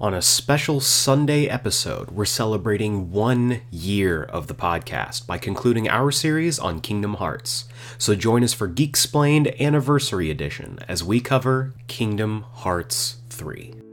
On a special Sunday episode, we're celebrating one year of the podcast by concluding our series on Kingdom Hearts. So join us for Geek Explained Anniversary Edition as we cover Kingdom Hearts 3.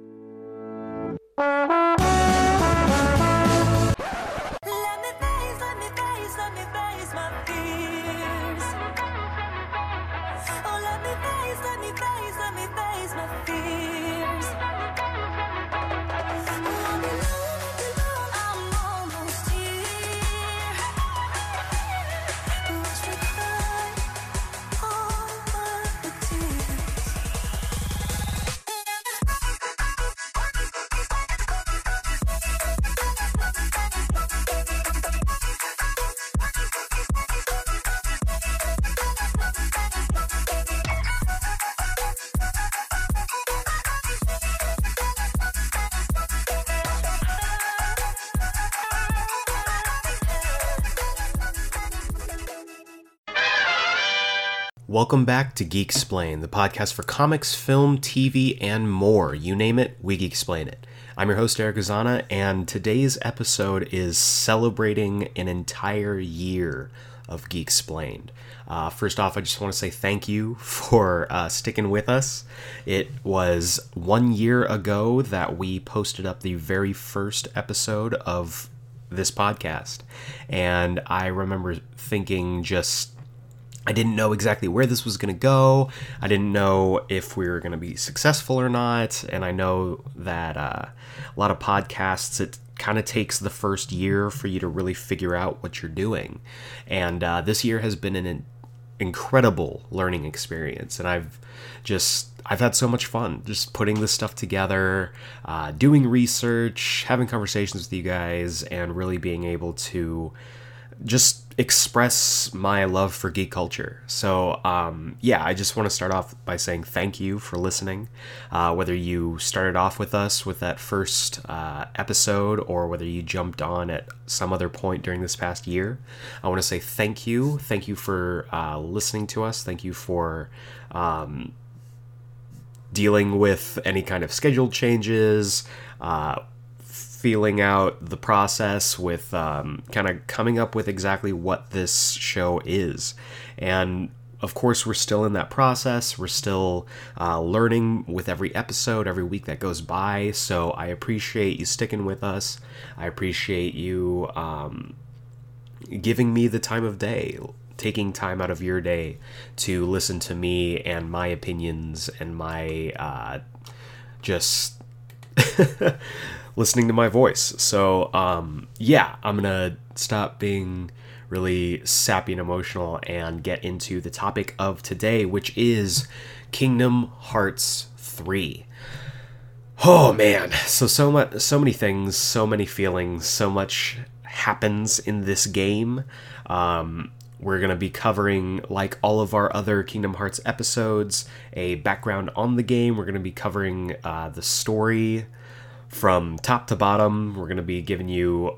Welcome back to Geek Explain, the podcast for comics, film, TV, and more. You name it, we Geek Explain it. I'm your host, Eric Azana, and today's episode is celebrating an entire year of Geek Explained. Uh, first off, I just want to say thank you for uh, sticking with us. It was one year ago that we posted up the very first episode of this podcast, and I remember thinking just I didn't know exactly where this was going to go. I didn't know if we were going to be successful or not. And I know that uh, a lot of podcasts, it kind of takes the first year for you to really figure out what you're doing. And uh, this year has been an incredible learning experience. And I've just. I've had so much fun just putting this stuff together, uh, doing research, having conversations with you guys, and really being able to just express my love for geek culture. So, um, yeah, I just want to start off by saying thank you for listening. Uh, whether you started off with us with that first uh, episode or whether you jumped on at some other point during this past year, I want to say thank you. Thank you for uh, listening to us. Thank you for. Um, dealing with any kind of schedule changes, uh, feeling out the process with um, kind of coming up with exactly what this show is. And of course, we're still in that process. We're still uh, learning with every episode, every week that goes by. So I appreciate you sticking with us. I appreciate you um, giving me the time of day, taking time out of your day to listen to me and my opinions and my uh, just listening to my voice. So, um, yeah, I'm gonna stop being really sappy and emotional and get into the topic of today, which is Kingdom Hearts 3. Oh man, so so much so many things, so many feelings, so much happens in this game. Um, we're going to be covering, like all of our other Kingdom Hearts episodes, a background on the game. We're going to be covering uh, the story from top to bottom. We're going to be giving you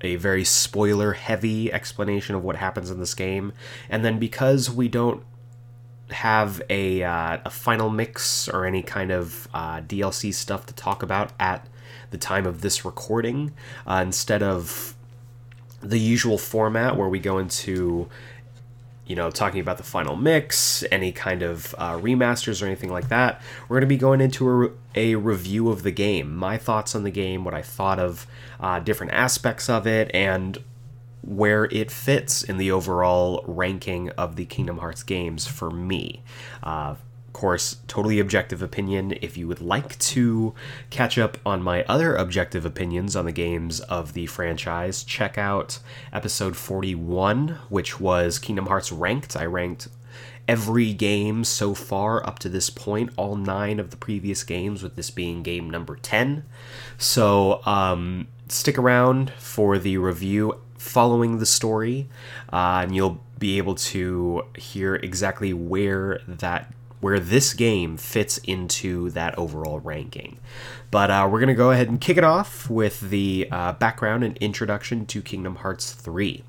a very spoiler heavy explanation of what happens in this game. And then because we don't have a, uh, a final mix or any kind of uh, DLC stuff to talk about at the time of this recording, uh, instead of the usual format where we go into you know talking about the final mix any kind of uh, remasters or anything like that we're going to be going into a, re- a review of the game. My thoughts on the game what i thought of uh, different aspects of it and where it fits in the overall ranking of the kingdom hearts games for me. Uh, course, totally objective opinion. If you would like to catch up on my other objective opinions on the games of the franchise, check out episode 41, which was Kingdom Hearts Ranked. I ranked every game so far up to this point, all nine of the previous games, with this being game number 10. So, um, stick around for the review following the story, uh, and you'll be able to hear exactly where that where this game fits into that overall ranking. But uh, we're going to go ahead and kick it off with the uh, background and introduction to Kingdom Hearts 3.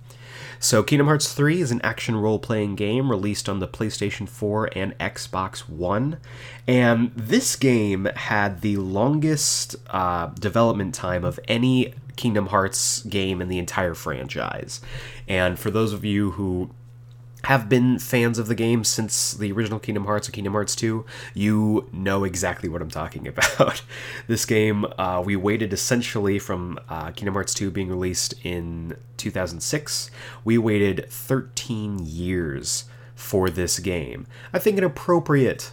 So, Kingdom Hearts 3 is an action role playing game released on the PlayStation 4 and Xbox One. And this game had the longest uh, development time of any Kingdom Hearts game in the entire franchise. And for those of you who have been fans of the game since the original Kingdom Hearts or Kingdom Hearts 2, you know exactly what I'm talking about. this game, uh, we waited essentially from uh, Kingdom Hearts 2 being released in 2006, we waited 13 years for this game. I think an appropriate,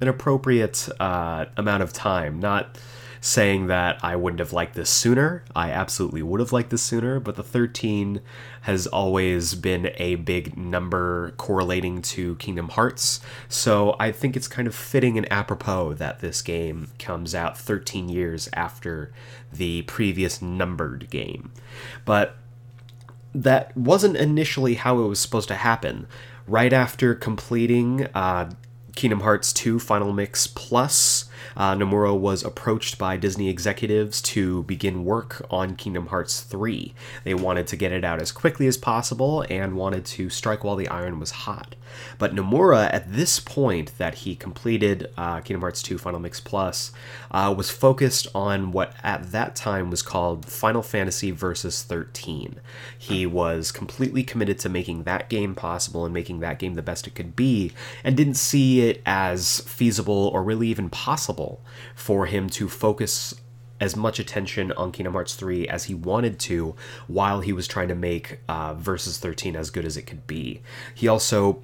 an appropriate uh, amount of time, not saying that I wouldn't have liked this sooner. I absolutely would have liked this sooner, but the 13 has always been a big number correlating to Kingdom Hearts. So I think it's kind of fitting and apropos that this game comes out 13 years after the previous numbered game. But that wasn't initially how it was supposed to happen. Right after completing uh, Kingdom Hearts 2 Final Mix Plus, uh, Nomura was approached by Disney executives to begin work on Kingdom Hearts 3. They wanted to get it out as quickly as possible and wanted to strike while the iron was hot. But Nomura, at this point that he completed uh, Kingdom Hearts 2 Final Mix Plus, uh, was focused on what at that time was called Final Fantasy Versus 13. He was completely committed to making that game possible and making that game the best it could be, and didn't see it as feasible or really even possible for him to focus as much attention on Kingdom Hearts 3 as he wanted to while he was trying to make uh, Versus 13 as good as it could be. He also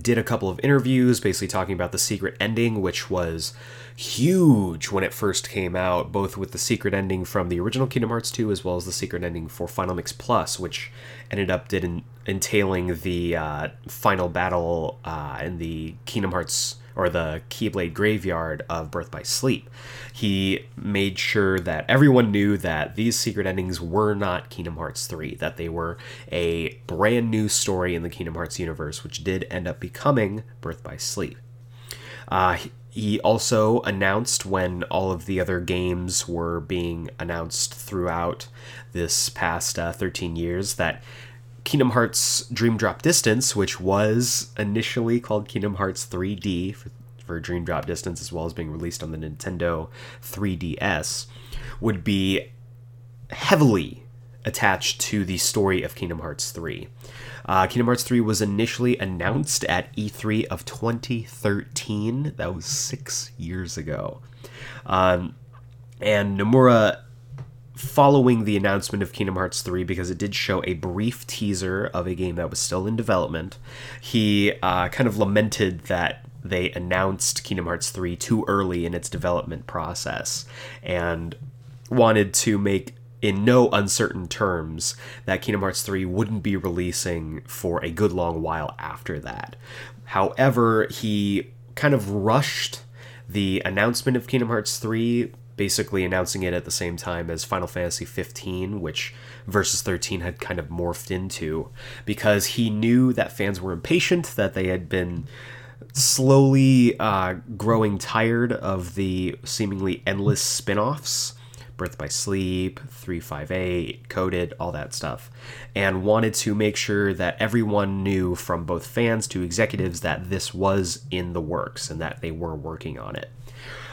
did a couple of interviews basically talking about the secret ending, which was huge when it first came out, both with the secret ending from the original Kingdom Hearts 2 as well as the secret ending for Final Mix Plus, which ended up did en- entailing the uh, final battle uh, in the Kingdom Hearts or the Keyblade graveyard of Birth by Sleep. He made sure that everyone knew that these secret endings were not Kingdom Hearts 3, that they were a brand new story in the Kingdom Hearts universe, which did end up becoming Birth by Sleep. Uh, he also announced when all of the other games were being announced throughout this past uh, 13 years that Kingdom Hearts Dream Drop Distance, which was initially called Kingdom Hearts 3D for, for Dream Drop Distance, as well as being released on the Nintendo 3DS, would be heavily attached to the story of Kingdom Hearts 3. Uh, Kingdom Hearts 3 was initially announced at E3 of 2013. That was six years ago. Um, and Nomura, following the announcement of Kingdom Hearts 3, because it did show a brief teaser of a game that was still in development, he uh, kind of lamented that they announced Kingdom Hearts 3 too early in its development process and wanted to make in no uncertain terms that Kingdom Hearts 3 wouldn't be releasing for a good long while after that. However, he kind of rushed the announcement of Kingdom Hearts 3, basically announcing it at the same time as Final Fantasy 15, which Versus 13 had kind of morphed into, because he knew that fans were impatient, that they had been slowly uh, growing tired of the seemingly endless spin offs. Birth by Sleep, 358, Coded, all that stuff, and wanted to make sure that everyone knew from both fans to executives that this was in the works and that they were working on it.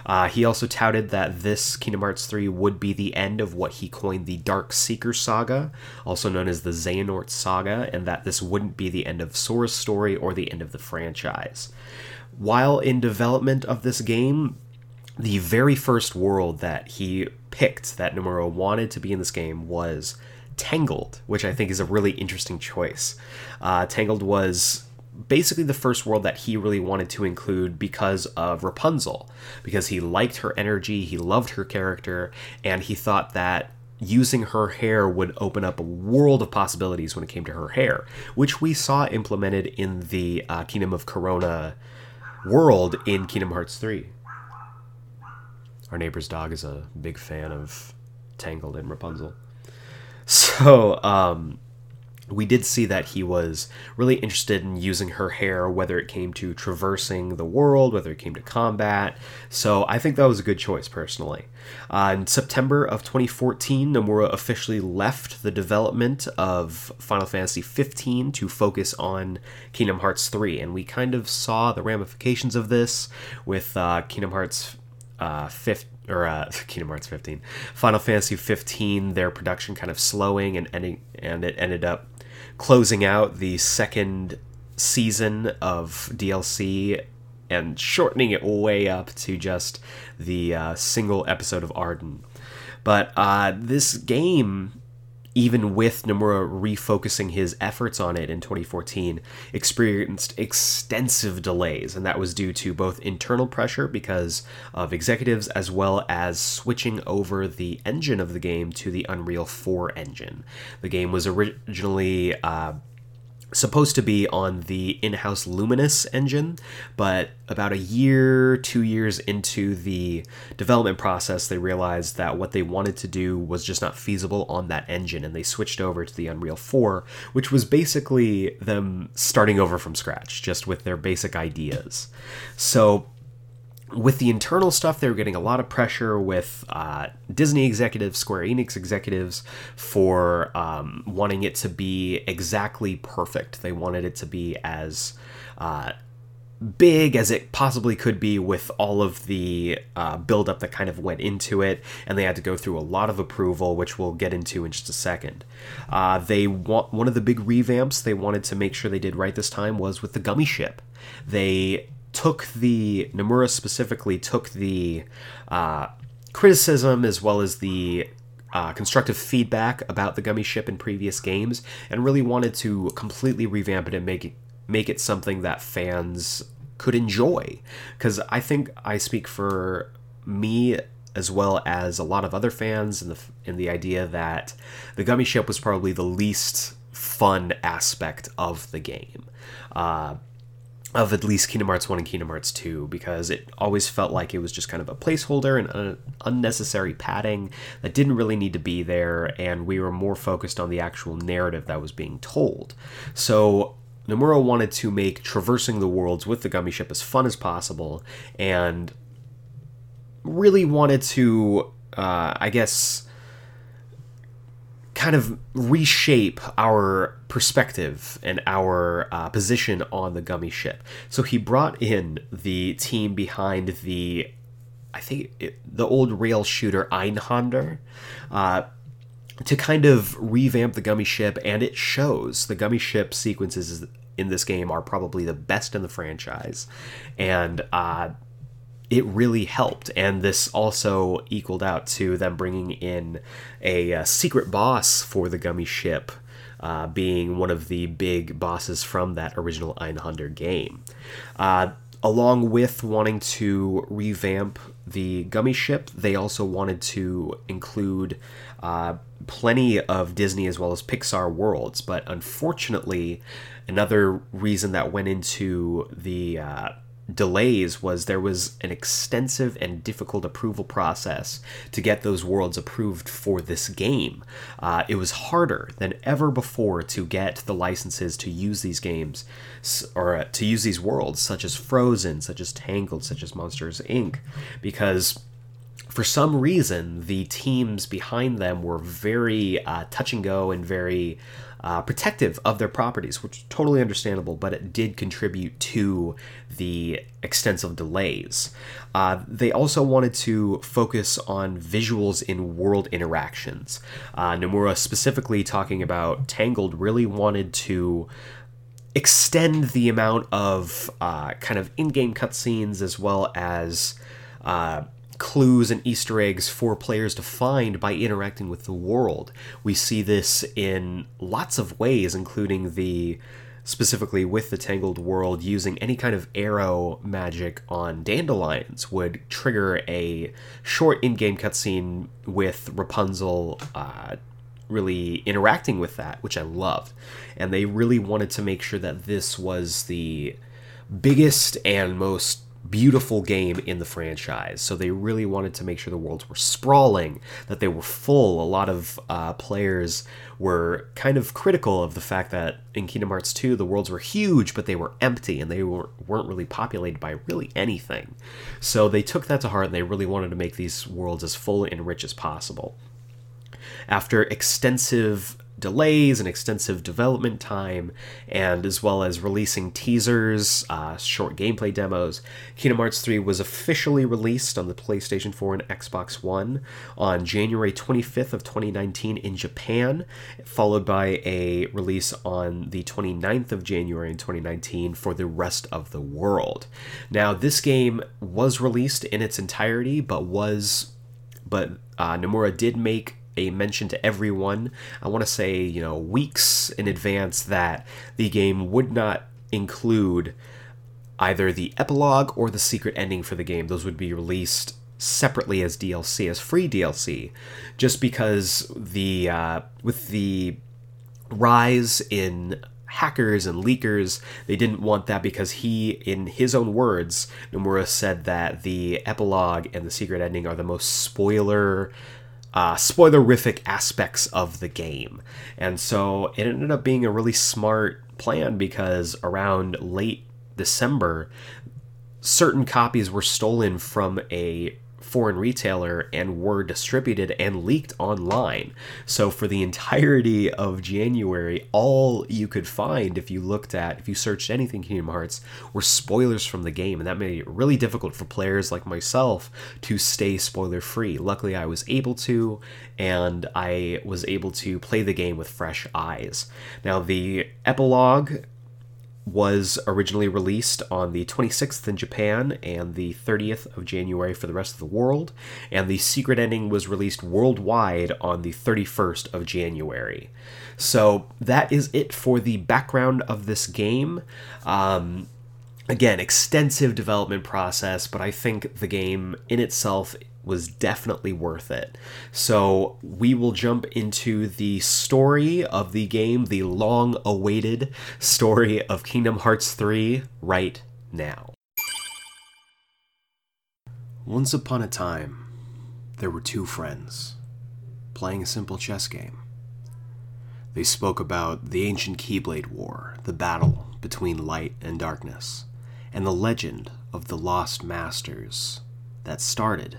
Uh, he also touted that this Kingdom Hearts 3 would be the end of what he coined the Dark Seeker saga, also known as the Xehanort saga, and that this wouldn't be the end of Sora's story or the end of the franchise. While in development of this game, the very first world that he picked that Nomura wanted to be in this game was Tangled, which I think is a really interesting choice. Uh, Tangled was basically the first world that he really wanted to include because of Rapunzel, because he liked her energy, he loved her character, and he thought that using her hair would open up a world of possibilities when it came to her hair, which we saw implemented in the uh, Kingdom of Corona world in Kingdom Hearts 3. Our neighbor's dog is a big fan of Tangled and Rapunzel. So, um, we did see that he was really interested in using her hair, whether it came to traversing the world, whether it came to combat. So I think that was a good choice, personally. Uh, in September of 2014, Nomura officially left the development of Final Fantasy 15 to focus on Kingdom Hearts 3, and we kind of saw the ramifications of this with uh, Kingdom Hearts uh, 15 or uh, Kingdom Hearts 15, Final Fantasy 15, their production kind of slowing and ending, and it ended up closing out the second season of DLC and shortening it way up to just the uh, single episode of Ardyn. But uh, this game even with Nomura refocusing his efforts on it in 2014, experienced extensive delays, and that was due to both internal pressure because of executives as well as switching over the engine of the game to the Unreal 4 engine. The game was originally uh, supposed to be on the in-house Luminous engine, but about a year, two years into the development process, they realized that what they wanted to do was just not feasible on that engine, and they switched over to the Unreal 4, which was basically them starting over from scratch, just with their basic ideas. So with the internal stuff, they were getting a lot of pressure with uh, Disney executives, Square Enix executives, for um, wanting it to be exactly perfect. They wanted it to be as uh, big as it possibly could be with all of the uh, buildup that kind of went into it, and they had to go through a lot of approval, which we'll get into in just a second. Uh, they want one of the big revamps they wanted to make sure they did right this time was with the gummy ship. They took the Nomura specifically took the uh, criticism as well as the uh, constructive feedback about the gummy ship in previous games and really wanted to completely revamp it and make it make it something that fans could enjoy because I think I speak for me as well as a lot of other fans in the in the idea that the gummy ship was probably the least fun aspect of the game. Uh, of at least Kingdom Hearts 1 and Kingdom Hearts 2 because it always felt like it was just kind of a placeholder and an unnecessary padding that didn't really need to be there, and we were more focused on the actual narrative that was being told. So Nomura wanted to make traversing the worlds with the gummy ship as fun as possible and really wanted to, uh, I guess, kind of reshape our perspective and our uh, position on the gummy ship. So he brought in the team behind the, I think, it, the old rail shooter Einhander. Uh, to kind of revamp the gummy ship, and it shows. The gummy ship sequences in this game are probably the best in the franchise, and uh, it really helped. And this also equaled out to them bringing in a, uh secret boss for the gummy ship, uh, being one of the big bosses from that original Einhander game. Uh, along with wanting to revamp the gummy ship, they also wanted to include uh, plenty of Disney as well as Pixar worlds. But unfortunately, another reason that went into the uh, delays was there was an extensive and difficult approval process to get those worlds approved for this game. Uh, it was harder than ever before to get the licenses to use these games or uh, to use these worlds, such as Frozen, such as Tangled, such as Monsters Inc., because for some reason, the teams behind them were very uh, touch and go and very uh, protective of their properties, which is totally understandable, but it did contribute to the extensive delays. Uh, they also wanted to focus on visuals in world interactions. Uh, Nomura, specifically talking about Tangled, really wanted to extend the amount of uh, kind of in-game cutscenes as well as uh, clues and Easter eggs for players to find by interacting with the world. We see this in lots of ways, including the specifically with the Tangled world, using any kind of arrow magic on dandelions would trigger a short in-game cutscene with Rapunzel. Uh, really interacting with that, which I loved. And they really wanted to make sure that this was the biggest and most beautiful game in the franchise. So they really wanted to make sure the worlds were sprawling, that they were full. A lot of uh, players were kind of critical of the fact that in Kingdom Hearts 2 the worlds were huge, but they were empty and they were, weren't really populated by really anything. So they took that to heart and they really wanted to make these worlds as full and rich as possible. After extensive delays and extensive development time, and as well as releasing teasers, uh, short gameplay demos, Kingdom Hearts 3 was officially released on the PlayStation 4 and Xbox One on January 25th of 2019 in Japan, followed by a release on the 29th of January in 2019 for the rest of the world. Now, this game was released in its entirety, but was but uh, Nomura did make a mention to everyone. I want to say, you know, weeks in advance that the game would not include either the epilogue or the secret ending for the game. Those would be released separately as DLC, as free DLC, just because the uh, with the rise in hackers and leakers. They didn't want that because he, in his own words, Nomura said that the epilogue and the secret ending are the most spoiler. Uh, spoilerific aspects of the game. And so it ended up being a really smart plan because around late December, certain copies were stolen from a foreign retailer and were distributed and leaked online. So for the entirety of January, all you could find if you looked at if you searched anything Kingdom Hearts were spoilers from the game and that made it really difficult for players like myself to stay spoiler free. Luckily I was able to and I was able to play the game with fresh eyes. Now the epilogue was originally released on the 26th in Japan and the 30th of January for the rest of the world, and the secret ending was released worldwide on the 31st of January. So that is it for the background of this game. Um, again, extensive development process, but I think the game in itself was definitely worth it. So we will jump into the story of the game, the long awaited story of Kingdom Hearts 3 right now. Once upon a time, there were two friends playing a simple chess game. They spoke about the ancient Keyblade War, the battle between light and darkness, and the legend of the lost masters that started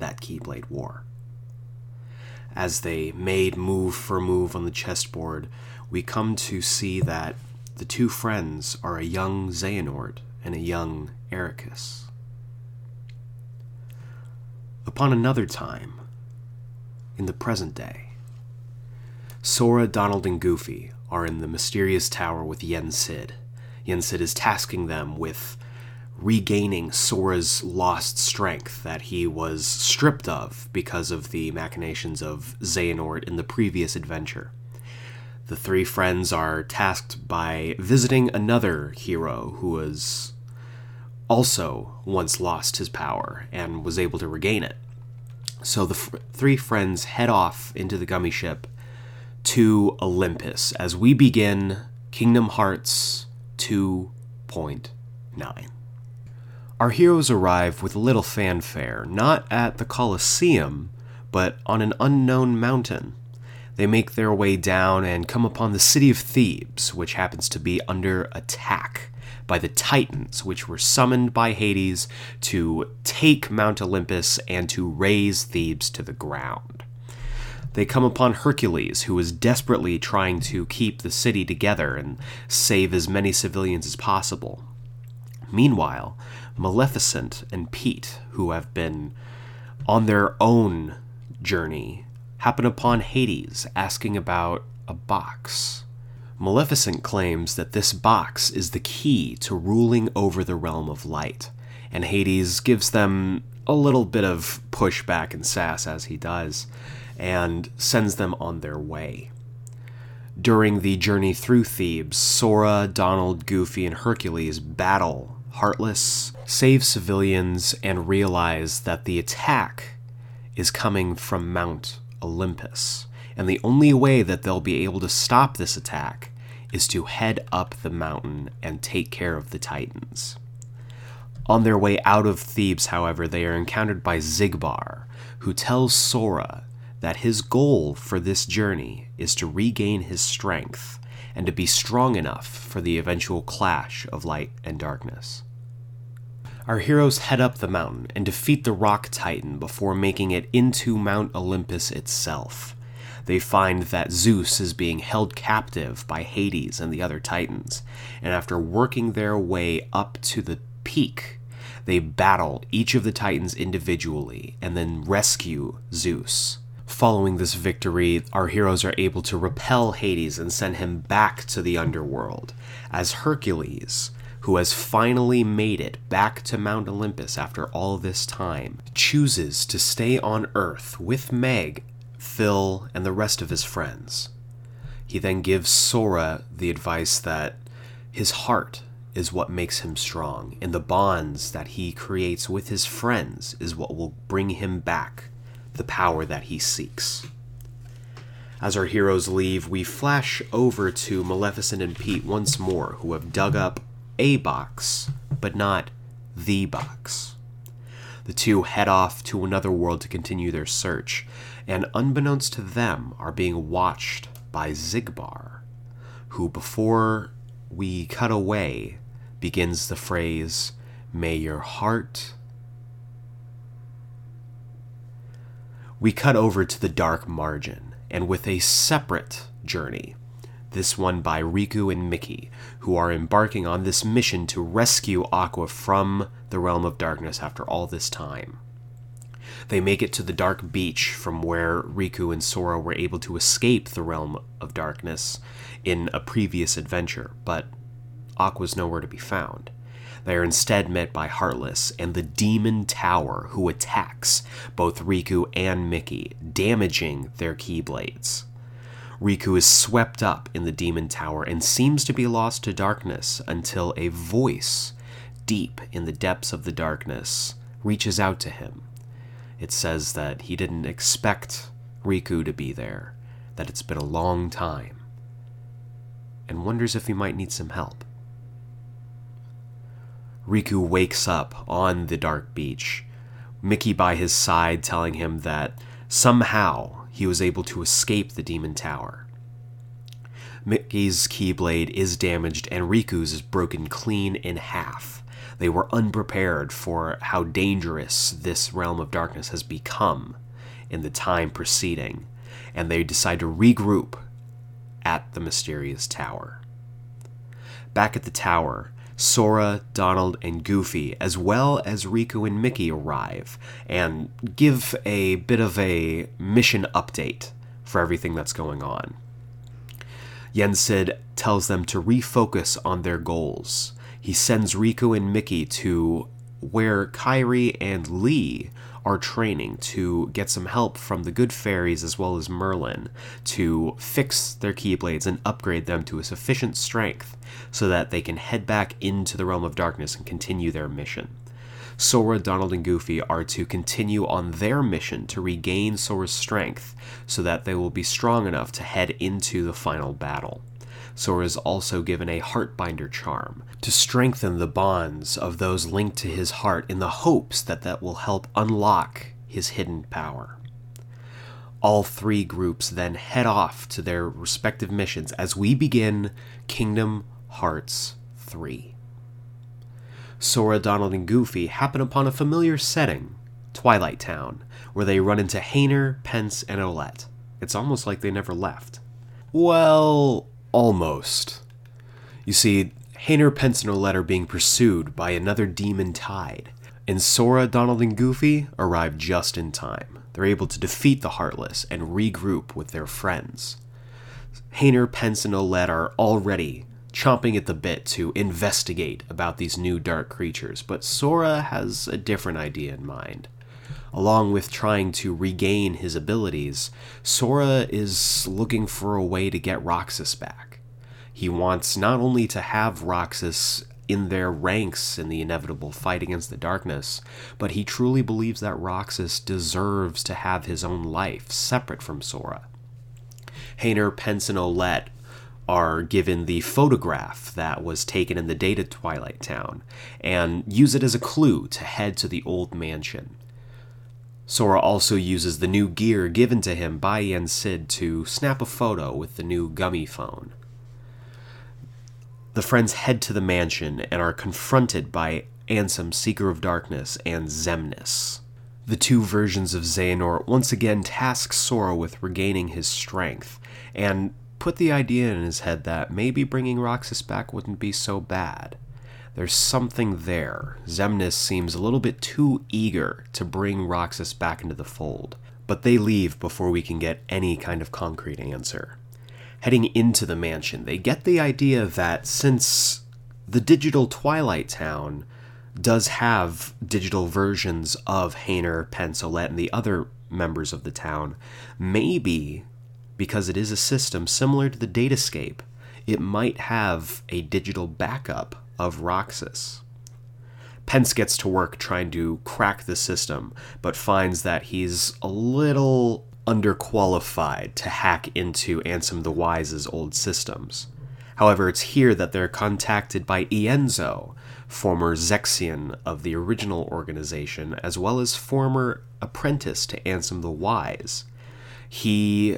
that Keyblade War. As they made move for move on the chessboard, we come to see that the two friends are a young Xehanort and a young Eraqus. Upon another time, in the present day, Sora, Donald, and Goofy are in the mysterious tower with Yen Sid. Yen Sid is tasking them with regaining Sora's lost strength that he was stripped of because of the machinations of Xehanort in the previous adventure. The three friends are tasked by visiting another hero who was also once lost his power and was able to regain it. So the f- three friends head off into the gummy ship to Olympus as we begin Kingdom Hearts 2.9. Our heroes arrive with little fanfare, not at the Colosseum, but on an unknown mountain. They make their way down and come upon the city of Thebes, which happens to be under attack by the Titans, which were summoned by Hades to take Mount Olympus and to raze Thebes to the ground. They come upon Hercules, who is desperately trying to keep the city together and save as many civilians as possible. Meanwhile, Maleficent and Pete, who have been on their own journey, happen upon Hades asking about a box. Maleficent claims that this box is the key to ruling over the realm of light, and Hades gives them a little bit of pushback and sass as he does, and sends them on their way. During the journey through Thebes, Sora, Donald, Goofy, and Hercules battle Heartless, save civilians, and realize that the attack is coming from Mount Olympus. And the only way that they'll be able to stop this attack is to head up the mountain and take care of the Titans. On their way out of Thebes, however, they are encountered by Xigbar, who tells Sora that his goal for this journey is to regain his strength and to be strong enough for the eventual clash of light and darkness. Our heroes head up the mountain and defeat the Rock Titan before making it into Mount Olympus itself. They find that Zeus is being held captive by Hades and the other Titans, and after working their way up to the peak, they battle each of the Titans individually and then rescue Zeus. Following this victory, our heroes are able to repel Hades and send him back to the underworld, as Hercules, who has finally made it back to Mount Olympus after all this time, chooses to stay on Earth with Meg, Phil, and the rest of his friends. He then gives Sora the advice that his heart is what makes him strong, and the bonds that he creates with his friends is what will bring him back the power that he seeks. As our heroes leave, we flash over to Maleficent and Pete once more, who have dug up a box, but not the box. The two head off to another world to continue their search, and unbeknownst to them, are being watched by Xigbar, who, before we cut away, begins the phrase, May your heart. We cut over to the dark margin, and with a separate journey, this one by Riku and Mickey, who are embarking on this mission to rescue Aqua from the realm of darkness after all this time. They make it to the dark beach from where Riku and Sora were able to escape the realm of darkness in a previous adventure, but Aqua's nowhere to be found. They are instead met by Heartless and the Demon Tower, who attacks both Riku and Mickey, damaging their Keyblades. Riku is swept up in the Demon Tower and seems to be lost to darkness until a voice, deep in the depths of the darkness, reaches out to him. It says that he didn't expect Riku to be there, that it's been a long time, and wonders if he might need some help. Riku wakes up on the dark beach, Mickey by his side telling him that somehow he was able to escape the Demon Tower. Mickey's Keyblade is damaged and Riku's is broken clean in half. They were unprepared for how dangerous this realm of darkness has become in the time preceding, and they decide to regroup at the mysterious tower. Back at the tower, Sora, Donald, and Goofy, as well as Riku and Mickey, arrive and give a bit of a mission update for everything that's going on. Yen Yensid tells them to refocus on their goals. He sends Riku and Mickey to where Kairi and Lea are training to get some help from the good fairies as well as Merlin to fix their Keyblades and upgrade them to a sufficient strength so that they can head back into the realm of darkness and continue their mission. Sora, Donald, and Goofy are to continue on their mission to regain Sora's strength so that they will be strong enough to head into the final battle. Sora is also given a Heartbinder charm to strengthen the bonds of those linked to his heart in the hopes that that will help unlock his hidden power. All three groups then head off to their respective missions as we begin Kingdom Hearts 3. Sora, Donald, and Goofy happen upon a familiar setting, Twilight Town, where they run into Hayner, Pence, and Olette. It's almost like they never left. Well, almost. You see, Hayner, Pence, and Olette are being pursued by another demon tide, and Sora, Donald, and Goofy arrive just in time. They're able to defeat the Heartless and regroup with their friends. Hayner, Pence, and Olette are already chomping at the bit to investigate about these new dark creatures, but Sora has a different idea in mind. Along with trying to regain his abilities, Sora is looking for a way to get Roxas back. He wants not only to have Roxas in their ranks in the inevitable fight against the darkness, but he truly believes that Roxas deserves to have his own life separate from Sora. Hayner, Pence, and Olette are given the photograph that was taken in the data Twilight Town and use it as a clue to head to the old mansion. Sora also uses the new gear given to him by Yen Sid to snap a photo with the new gummy phone. The friends head to the mansion and are confronted by Ansem, Seeker of Darkness, and Xemnas. The two versions of Xehanort once again task Sora with regaining his strength, and put the idea in his head that maybe bringing Roxas back wouldn't be so bad. There's something there. Xemnas seems a little bit too eager to bring Roxas back into the fold, but they leave before we can get any kind of concrete answer. Heading into the mansion, they get the idea that since the digital Twilight Town does have digital versions of Hayner, Pensolette, and the other members of the town, maybe because it is a system similar to the Datascape, it might have a digital backup of Roxas. Pence gets to work trying to crack the system, but finds that he's a little underqualified to hack into Ansem the Wise's old systems. However, it's here that they're contacted by Ienzo, former Zexion of the original organization, as well as former apprentice to Ansem the Wise. He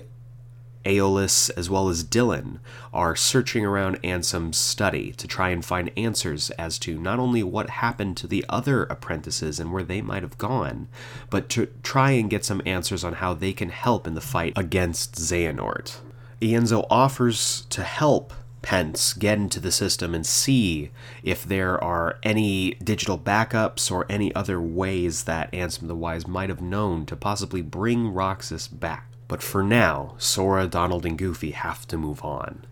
Aeleus as well as Dilan are searching around Ansem's study to try and find answers as to not only what happened to the other apprentices and where they might have gone, but to try and get some answers on how they can help in the fight against Xehanort. Ienzo offers to help Pence get into the system and see if there are any digital backups or any other ways that Ansem the Wise might have known to possibly bring Roxas back. But for now, Sora, Donald, and Goofy have to move on.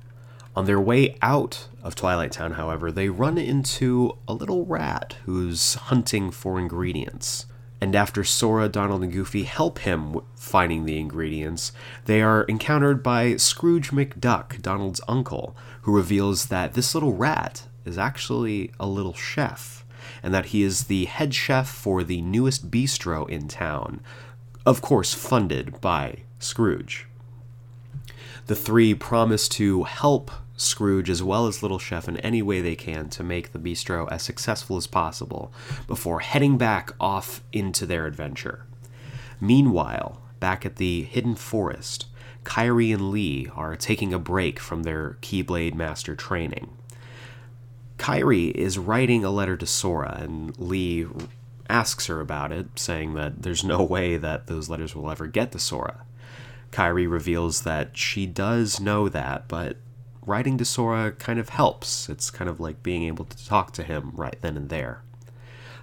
On their way out of Twilight Town, however, they run into a little rat who's hunting for ingredients. And after Sora, Donald, and Goofy help him finding the ingredients, they are encountered by Scrooge McDuck, Donald's uncle, who reveals that this little rat is actually a little chef, and that he is the head chef for the newest bistro in town, of course, funded by Scrooge. The three promise to help Scrooge as well as Little Chef in any way they can to make the bistro as successful as possible before heading back off into their adventure. Meanwhile, back at the Hidden Forest, Kairi and Lea are taking a break from their Keyblade Master training. Kairi is writing a letter to Sora, and Lea asks her about it, saying that there's no way that those letters will ever get to Sora. Kairi reveals that she does know that, but writing to Sora kind of helps. It's kind of like being able to talk to him right then and there.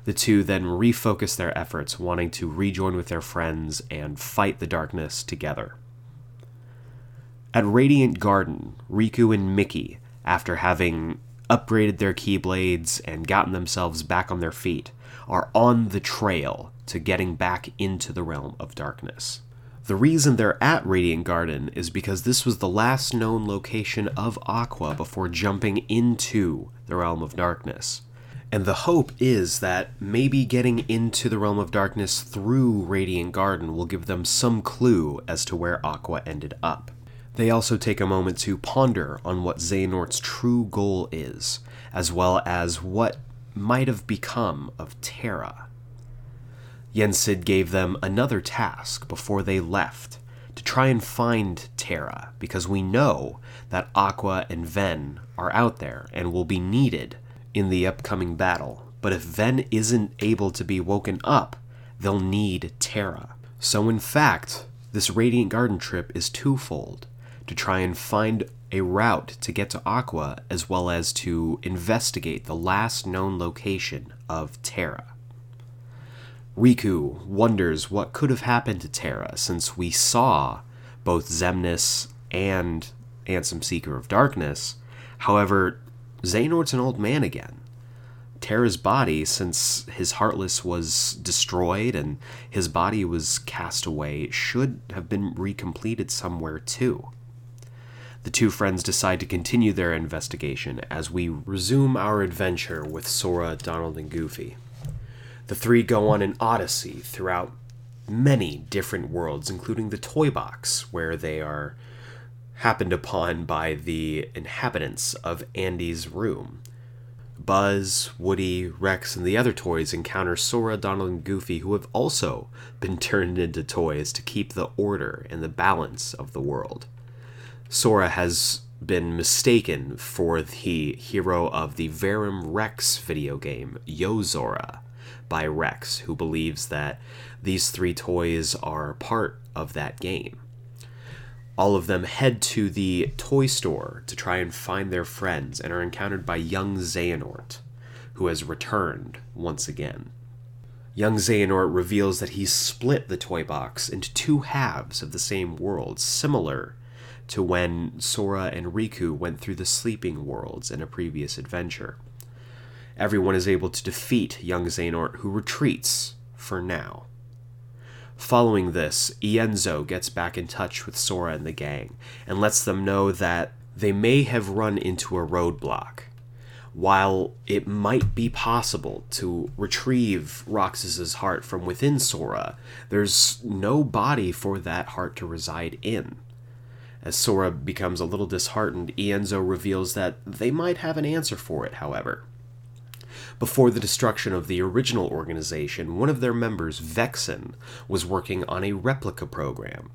The two then refocus their efforts, wanting to rejoin with their friends and fight the darkness together. At Radiant Garden, Riku and Mickey, after having upgraded their Keyblades and gotten themselves back on their feet, are on the trail to getting back into the realm of darkness. The reason they're at Radiant Garden is because this was the last known location of Aqua before jumping into the realm of darkness. And the hope is that maybe getting into the realm of darkness through Radiant Garden will give them some clue as to where Aqua ended up. They also take a moment to ponder on what Xehanort's true goal is, as well as what might have become of Terra. Yen Sid gave them another task before they left to try and find Terra, because we know that Aqua and Ven are out there and will be needed in the upcoming battle. But if Ven isn't able to be woken up, they'll need Terra. So, in fact, this Radiant Garden trip is twofold to try and find a route to get to Aqua, as well as to investigate the last known location of Terra. Riku wonders what could have happened to Terra since we saw both Xemnas and Ansem Seeker of Darkness. However, Xehanort's an old man again. Terra's body, since his Heartless was destroyed and his body was cast away, should have been recompleted somewhere too. The two friends decide to continue their investigation as we resume our adventure with Sora, Donald, and Goofy. The three go on an odyssey throughout many different worlds, including the Toy Box, where they are happened upon by the inhabitants of Andy's room. Buzz, Woody, Rex, and the other toys encounter Sora, Donald, and Goofy, who have also been turned into toys to keep the order and the balance of the world. Sora has been mistaken for the hero of the Verum Rex video game, Yozora, by Rex, who believes that these three toys are part of that game. All of them head to the toy store to try and find their friends and are encountered by young Xehanort, who has returned once again. Young Xehanort reveals that he split the toy box into two halves of the same world, similar to when Sora and Riku went through the sleeping worlds in a previous adventure. Everyone is able to defeat young Xehanort, who retreats for now. Following this, Ienzo gets back in touch with Sora and the gang and lets them know that they may have run into a roadblock. While it might be possible to retrieve Roxas's heart from within Sora, there's no body for that heart to reside in. As Sora becomes a little disheartened, Ienzo reveals that they might have an answer for it, however. Before the destruction of the original organization, one of their members, Vexen, was working on a replica program.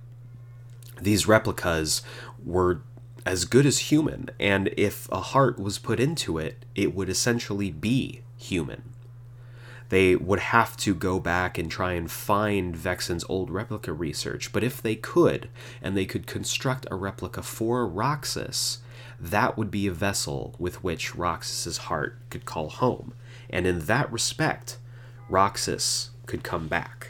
These replicas were as good as human, and if a heart was put into it, it would essentially be human. They would have to go back and try and find Vexen's old replica research, but if they could, and they could construct a replica for Roxas, that would be a vessel with which Roxas's heart could call home and in that respect, Roxas could come back.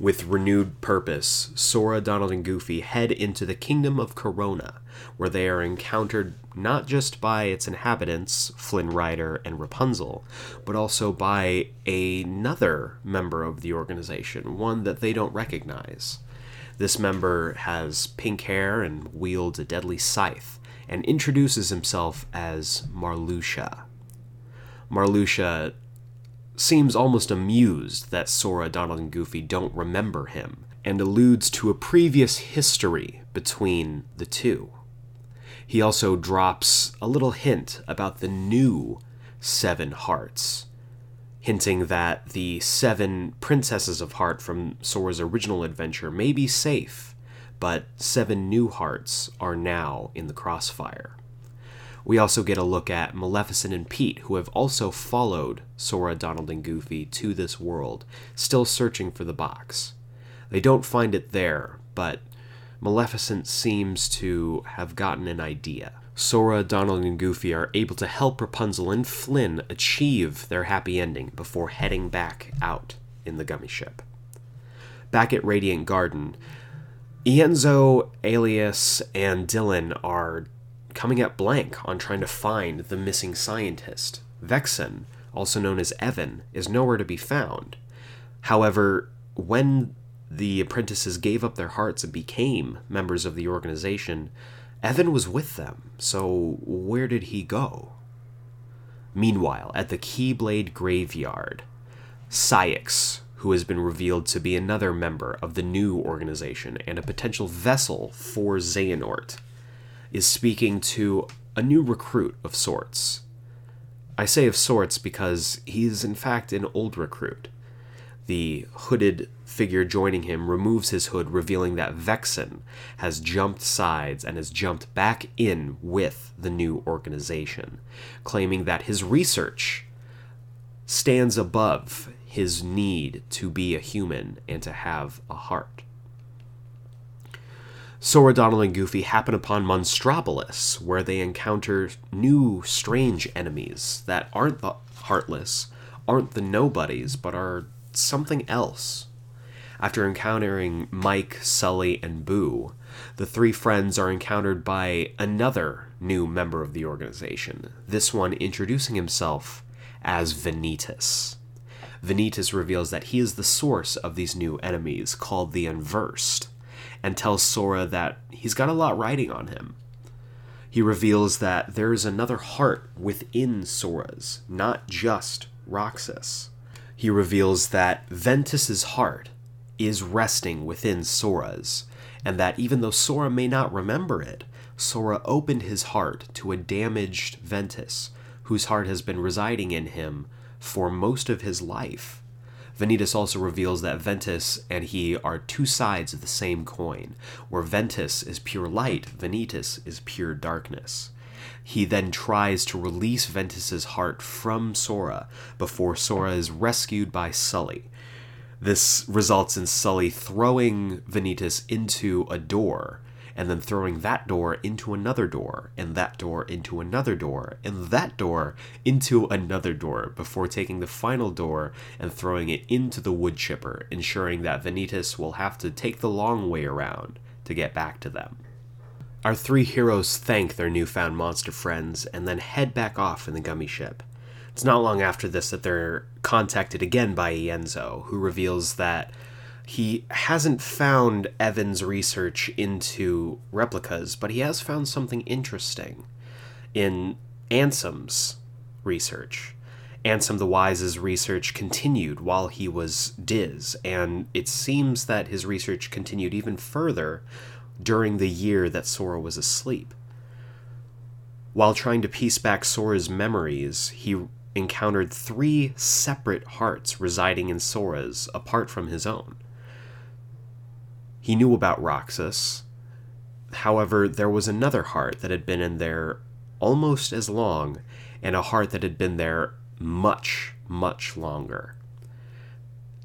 With renewed purpose, Sora, Donald, and Goofy head into the kingdom of Corona, where they are encountered not just by its inhabitants, Flynn Rider and Rapunzel, but also by another member of the organization, one that they don't recognize. This member has pink hair and wields a deadly scythe, and introduces himself as Marluxia. Marluxia seems almost amused that Sora, Donald, and Goofy don't remember him, and alludes to a previous history between the two. He also drops a little hint about the new Seven Hearts, hinting that the seven princesses of heart from Sora's original adventure may be safe, but seven new hearts are now in the crossfire. We also get a look at Maleficent and Pete, who have also followed Sora, Donald, and Goofy to this world, still searching for the box. They don't find it there, but Maleficent seems to have gotten an idea. Sora, Donald, and Goofy are able to help Rapunzel and Flynn achieve their happy ending before heading back out in the gummy ship. Back at Radiant Garden, Ienzo, Aeleus, and Dilan are coming up blank on trying to find the missing scientist. Vexen, also known as Even, is nowhere to be found. However, when the apprentices gave up their hearts and became members of the organization, Even was with them, so where did he go? Meanwhile, at the Keyblade Graveyard, Saïx, who has been revealed to be another member of the new organization and a potential vessel for Xehanort, is speaking to a new recruit of sorts. I say of sorts because he is in fact an old recruit. The hooded figure joining him removes his hood, revealing that Vexen has jumped sides and has jumped back in with the new organization, claiming that his research stands above his need to be a human and to have a heart. Sora, Donald, and Goofy happen upon Monstropolis, where they encounter new, strange enemies that aren't the Heartless, aren't the Nobodies, but are something else. After encountering Mike, Sully, and Boo, the three friends are encountered by another new member of the organization, this one introducing himself as Vanitas. Vanitas reveals that he is the source of these new enemies, called the Unversed and tells Sora that he's got a lot riding on him. He reveals that there is another heart within Sora's, not just Roxas. He reveals that Ventus's heart is resting within Sora's, and that even though Sora may not remember it, Sora opened his heart to a damaged Ventus, whose heart has been residing in him for most of his life. Vanitas also reveals that Ventus and he are two sides of the same coin, where Ventus is pure light, Vanitas is pure darkness. He then tries to release Ventus's heart from Sora before Sora is rescued by Sully. This results in Sully throwing Vanitas into a door, and then throwing that door into another door, and that door into another door, and that door into another door, before taking the final door and throwing it into the wood chipper, ensuring that Vanitas will have to take the long way around to get back to them. Our three heroes thank their newfound monster friends and then head back off in the gummy ship. It's not long after this that they're contacted again by Ienzo, who reveals that he hasn't found Even's research into replicas, but he has found something interesting in Ansem's research. Ansem the Wise's research continued while he was Diz, and it seems that his research continued even further during the year that Sora was asleep. While trying to piece back Sora's memories, he encountered three separate hearts residing in Sora's apart from his own. He knew about Roxas. However, there was another heart that had been in there almost as long, and a heart that had been there much, much longer.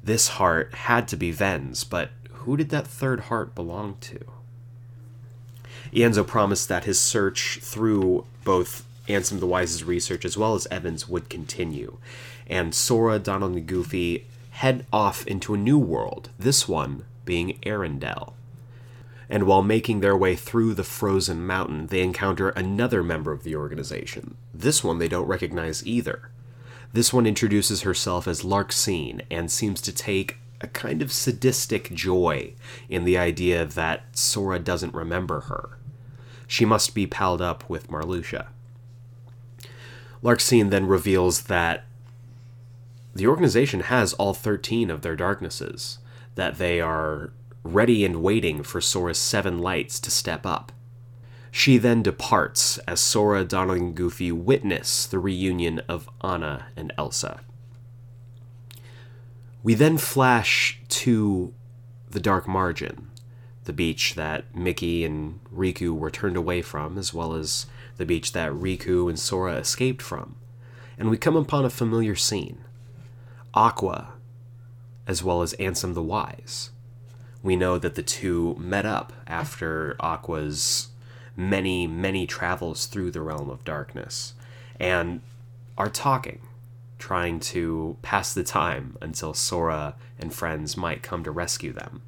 This heart had to be Ven's, but who did that third heart belong to? Ienzo promised that his search through both Ansem the Wise's research as well as Even's would continue, and Sora, Donald, and Goofy head off into a new world, this one being Arendelle. And while making their way through the frozen mountain, they encounter another member of the organization. This one they don't recognize either. This one introduces herself as Larxene and seems to take a kind of sadistic joy in the idea that Sora doesn't remember her. She must be palled up with Marluxia. Larxene then reveals that the organization has all 13 of their darknesses, that they are ready and waiting for Sora's seven lights to step up. She then departs as Sora, Donald, and Goofy witness the reunion of Anna and Elsa. We then flash to the Dark Margin, the beach that Mickey and Riku were turned away from, as well as the beach that Riku and Sora escaped from. And we come upon a familiar scene Aqua, as well as Ansem the Wise. We know that the two met up after Aqua's many, many travels through the realm of darkness and are talking, trying to pass the time until Sora and friends might come to rescue them.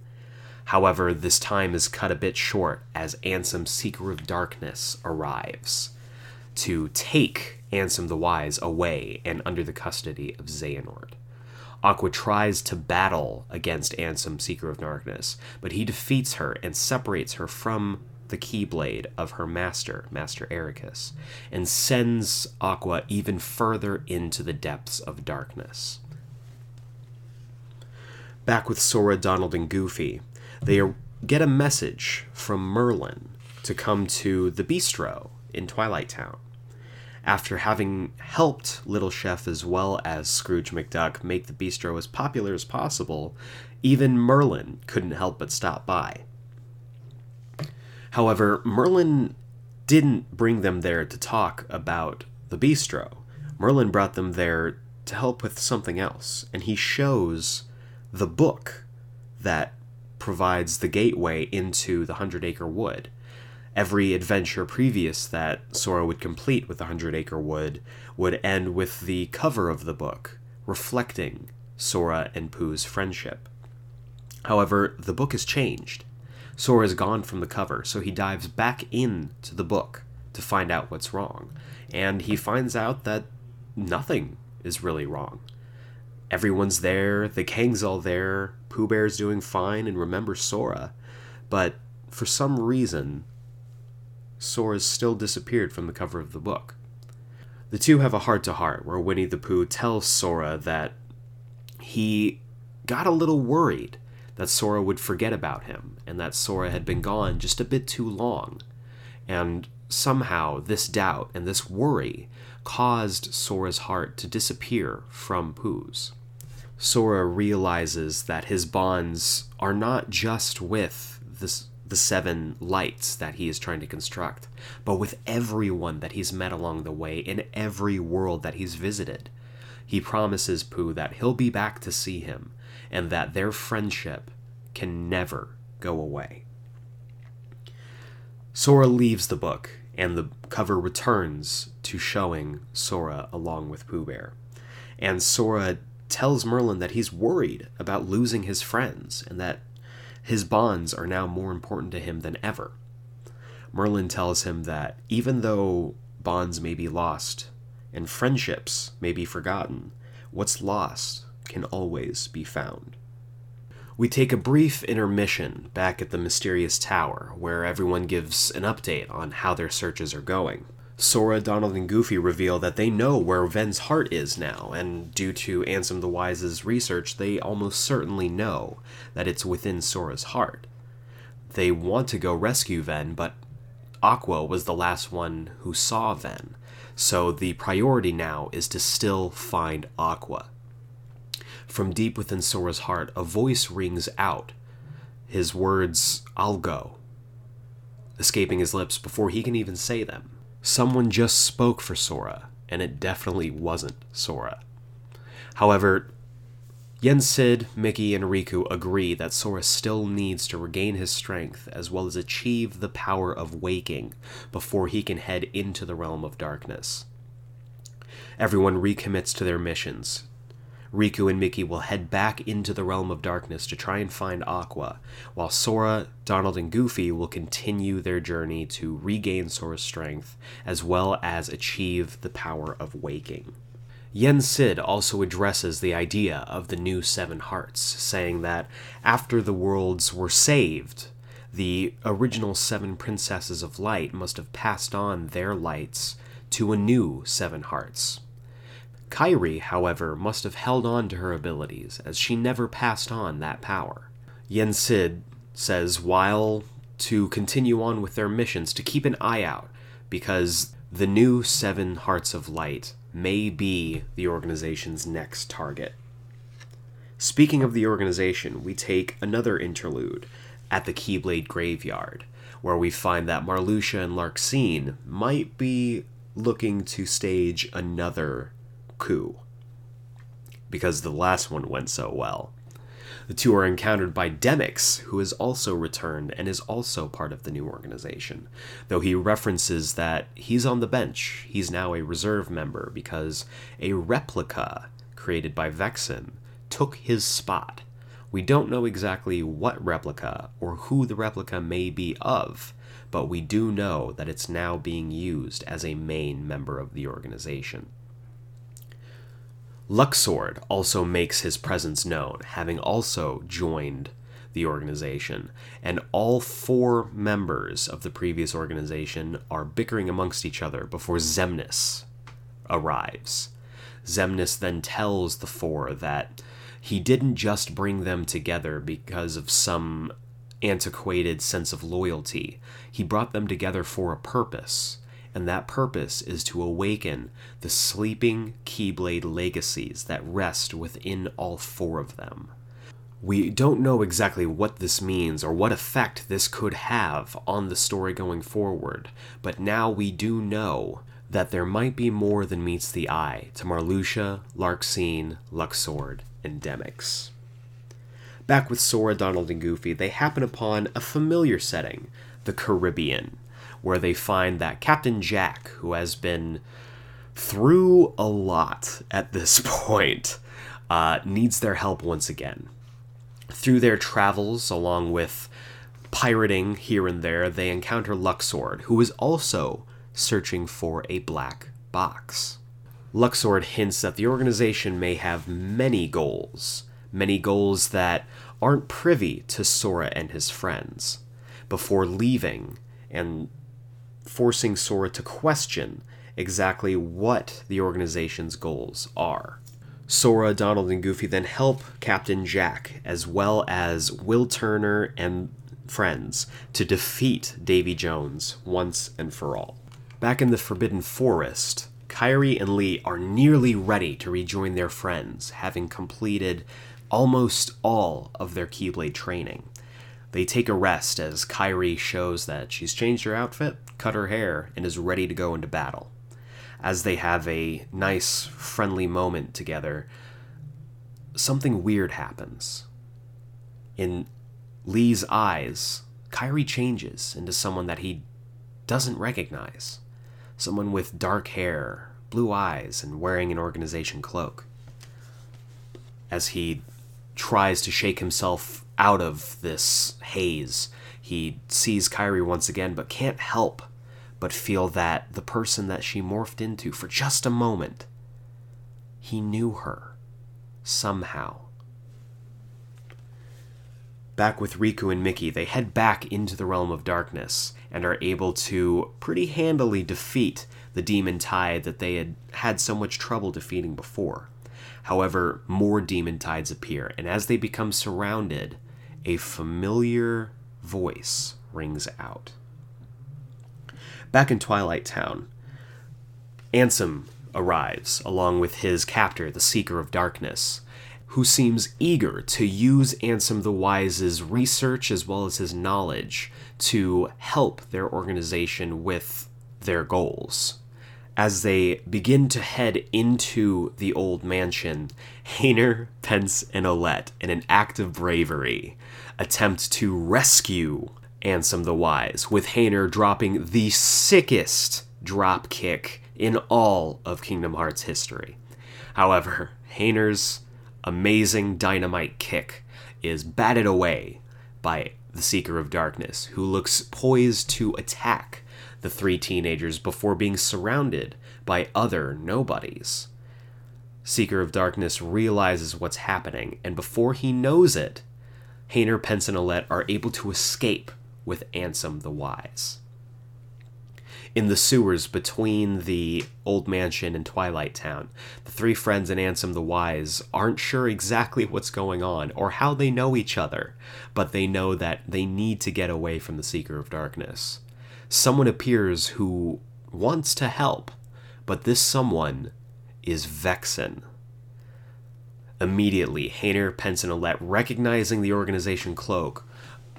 However, this time is cut a bit short as Ansem, Seeker of Darkness, arrives to take Ansem the Wise away and under the custody of Xehanort. Aqua tries to battle against Ansem, Seeker of Darkness, but he defeats her and separates her from the Keyblade of her master, Master Eraqus, and sends Aqua even further into the depths of darkness. Back with Sora, Donald, and Goofy, they get a message from Merlin to come to the bistro in Twilight Town. After having helped Little Chef as well as Scrooge McDuck make the bistro as popular as possible, even Merlin couldn't help but stop by. However, Merlin didn't bring them there to talk about the bistro. Merlin brought them there to help with something else, and he shows the book that provides the gateway into the Hundred Acre Wood. Every adventure previous that Sora would complete with the Hundred Acre Wood would end with the cover of the book, reflecting Sora and Pooh's friendship. However, the book has changed. Sora is gone from the cover, so he dives back into the book to find out what's wrong. And he finds out that nothing is really wrong. Everyone's there, the gang's all there, Pooh Bear's doing fine and remembers Sora. But for some reason, Sora's still disappeared from the cover of the book. The two have a heart to heart where Winnie the Pooh tells Sora that he got a little worried that Sora would forget about him, and that Sora had been gone just a bit too long. And somehow this doubt and this worry caused Sora's heart to disappear from Pooh's. Sora realizes that his bonds are not just with this, the seven lights that he is trying to construct, but with everyone that he's met along the way in every world that he's visited. He promises Pooh that he'll be back to see him and that their friendship can never go away. Sora leaves the book, and the cover returns to showing Sora along with Pooh Bear. And Sora tells Merlin that he's worried about losing his friends and that his bonds are now more important to him than ever. Merlin tells him that even though bonds may be lost and friendships may be forgotten, what's lost can always be found. We take a brief intermission back at the mysterious tower, where everyone gives an update on how their searches are going. Sora, Donald, and Goofy reveal that they know where Ven's heart is now, and due to Ansem the Wise's research, they almost certainly know that it's within Sora's heart. They want to go rescue Ven, but Aqua was the last one who saw Ven, so the priority now is to still find Aqua. From deep within Sora's heart, a voice rings out. His words, I'll go, escaping his lips before he can even say them. Someone just spoke for Sora, and it definitely wasn't Sora. However, Yen Sid, Mickey, and Riku agree that Sora still needs to regain his strength as well as achieve the power of waking before he can head into the realm of darkness. Everyone recommits to their missions. Riku and Mickey will head back into the realm of darkness to try and find Aqua, while Sora, Donald, and Goofy will continue their journey to regain Sora's strength as well as achieve the power of waking. Yen Sid also addresses the idea of the new Seven Hearts, saying that after the worlds were saved, the original seven princesses of light must have passed on their lights to a new Seven Hearts. Kairi, however, must have held on to her abilities, as she never passed on that power. Yen Sid says while to continue on with their missions to keep an eye out, because the new Seven Hearts of Light may be the organization's next target. Speaking of the organization, we take another interlude at the Keyblade Graveyard, where we find that Marluxia and Larxene might be looking to stage another coup because the last one went so well. The two are encountered by Demyx, who has also returned and is also part of the new organization, though he references that he's on the bench. He's now a reserve member because a replica created by Vexen took his spot. We don't know exactly what replica or who the replica may be of, but we do know that it's now being used as a main member of the organization. Luxord also makes his presence known, having also joined the organization, and all four members of the previous organization are bickering amongst each other before Xemnas arrives. Xemnas then tells the four that he didn't just bring them together because of some antiquated sense of loyalty, he brought them together for a purpose and that purpose is to awaken the sleeping Keyblade legacies that rest within all four of them. We don't know exactly what this means or what effect this could have on the story going forward, but now we do know that there might be more than meets the eye to Marluxia, Larxene, Luxord, and Demyx. Back with Sora, Donald, and Goofy, they happen upon a familiar setting, the Caribbean, where they find that Captain Jack, who has been through a lot at this point, uh, needs their help once again. Through their travels, along with pirating here and there, they encounter Luxord, who is also searching for a black box. Luxord hints that the organization may have many goals, many goals that aren't privy to Sora and his friends. Before leaving and forcing Sora to question exactly what the organization's goals are. Sora, Donald, and Goofy then help Captain Jack, as well as Will Turner and friends, to defeat Davy Jones once and for all. Back in the Forbidden Forest, Kairi and Lea are nearly ready to rejoin their friends, having completed almost all of their Keyblade training. They take a rest as Kairi shows that she's changed her outfit, cut her hair, and is ready to go into battle. As they have a nice, friendly moment together, something weird happens. In Lea's eyes, Kairi changes into someone that he doesn't recognize. Someone with dark hair, blue eyes, and wearing an organization cloak. As he tries to shake himself out of this haze, he sees Kairi once again, but can't help but feel that the person that she morphed into for just a moment, he knew her somehow. Back with Riku and Mickey, they head back into the realm of darkness and are able to pretty handily defeat the demon tide that they had had so much trouble defeating before. However, more demon tides appear, and as they become surrounded, a familiar voice rings out. Back in Twilight Town, Ansem arrives along with his captor, the Seeker of Darkness, who seems eager to use Ansem the Wise's research as well as his knowledge to help their organization with their goals. As they begin to head into the old mansion, Hayner, Pence, and Olette, in an act of bravery, attempt to rescue Ansem the Wise, with Hayner dropping the sickest drop kick in all of Kingdom Hearts history. However, Hayner's amazing dynamite kick is batted away by the Seeker of Darkness, who looks poised to attack the three teenagers before being surrounded by other nobodies. Seeker of Darkness realizes what's happening, and before he knows it, Hayner, Pence, and are able to escape with Ansem the Wise. In the sewers between the old mansion and Twilight Town, the three friends and Ansem the Wise aren't sure exactly what's going on or how they know each other, but they know that they need to get away from the Seeker of Darkness. Someone appears who wants to help, but this someone is Vexen. Immediately, Hayner, Pence, and Olette, recognizing the organization cloak,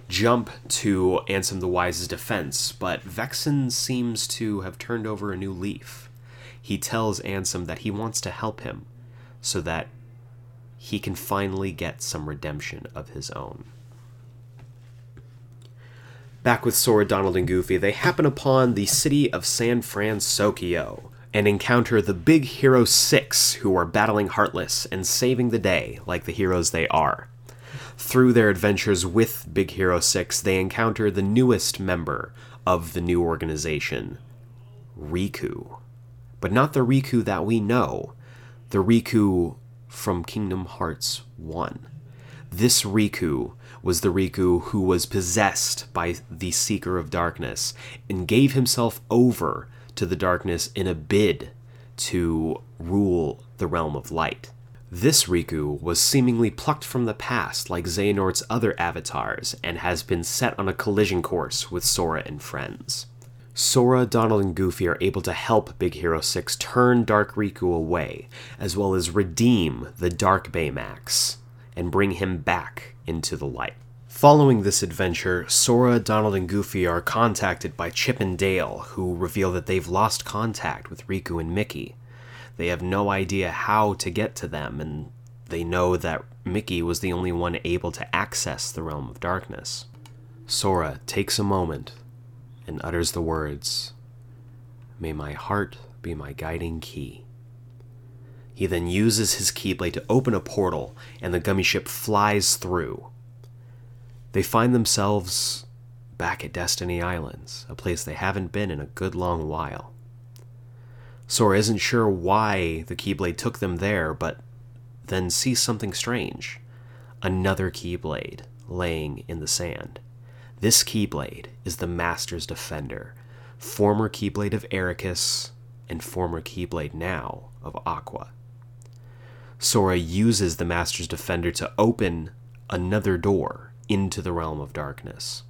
jump to Ansem the Wise's defense, but Vexen seems to have turned over a new leaf. He tells Ansem that he wants to help him so that he can finally get some redemption of his own. Back with Sora, Donald, and Goofy, they happen upon the city of San Francisco and encounter the Big Hero 6, who are battling Heartless and saving the day like the heroes they are. Through their adventures with Big Hero 6, they encounter the newest member of the new organization, Riku. But not the Riku that we know, the Riku from Kingdom Hearts 1. This Riku was the Riku who was possessed by the Seeker of Darkness and gave himself over to the darkness in a bid to rule the realm of light. This Riku was seemingly plucked from the past like Xehanort's other avatars and has been set on a collision course with Sora and friends. Sora, Donald, and Goofy are able to help Big Hero 6 turn Dark Riku away, as well as redeem the Dark Baymax and bring him back into the light. Following this adventure, Sora, Donald, and Goofy are contacted by Chip and Dale, who reveal that they've lost contact with Riku and Mickey. They have no idea how to get to them, and they know that Mickey was the only one able to access the realm of darkness. Sora takes a moment and utters the words, May my heart be my guiding key. He then uses his Keyblade to open a portal, and the gummy ship flies through. They find themselves back at Destiny Islands, a place they haven't been in a good long while. Sora isn't sure why the Keyblade took them there, but then sees something strange another Keyblade laying in the sand. This Keyblade is the Master's Defender, former Keyblade of Eraqus, and former Keyblade now of Aqua. Sora uses the Master's Defender to open another door into the realm of darkness.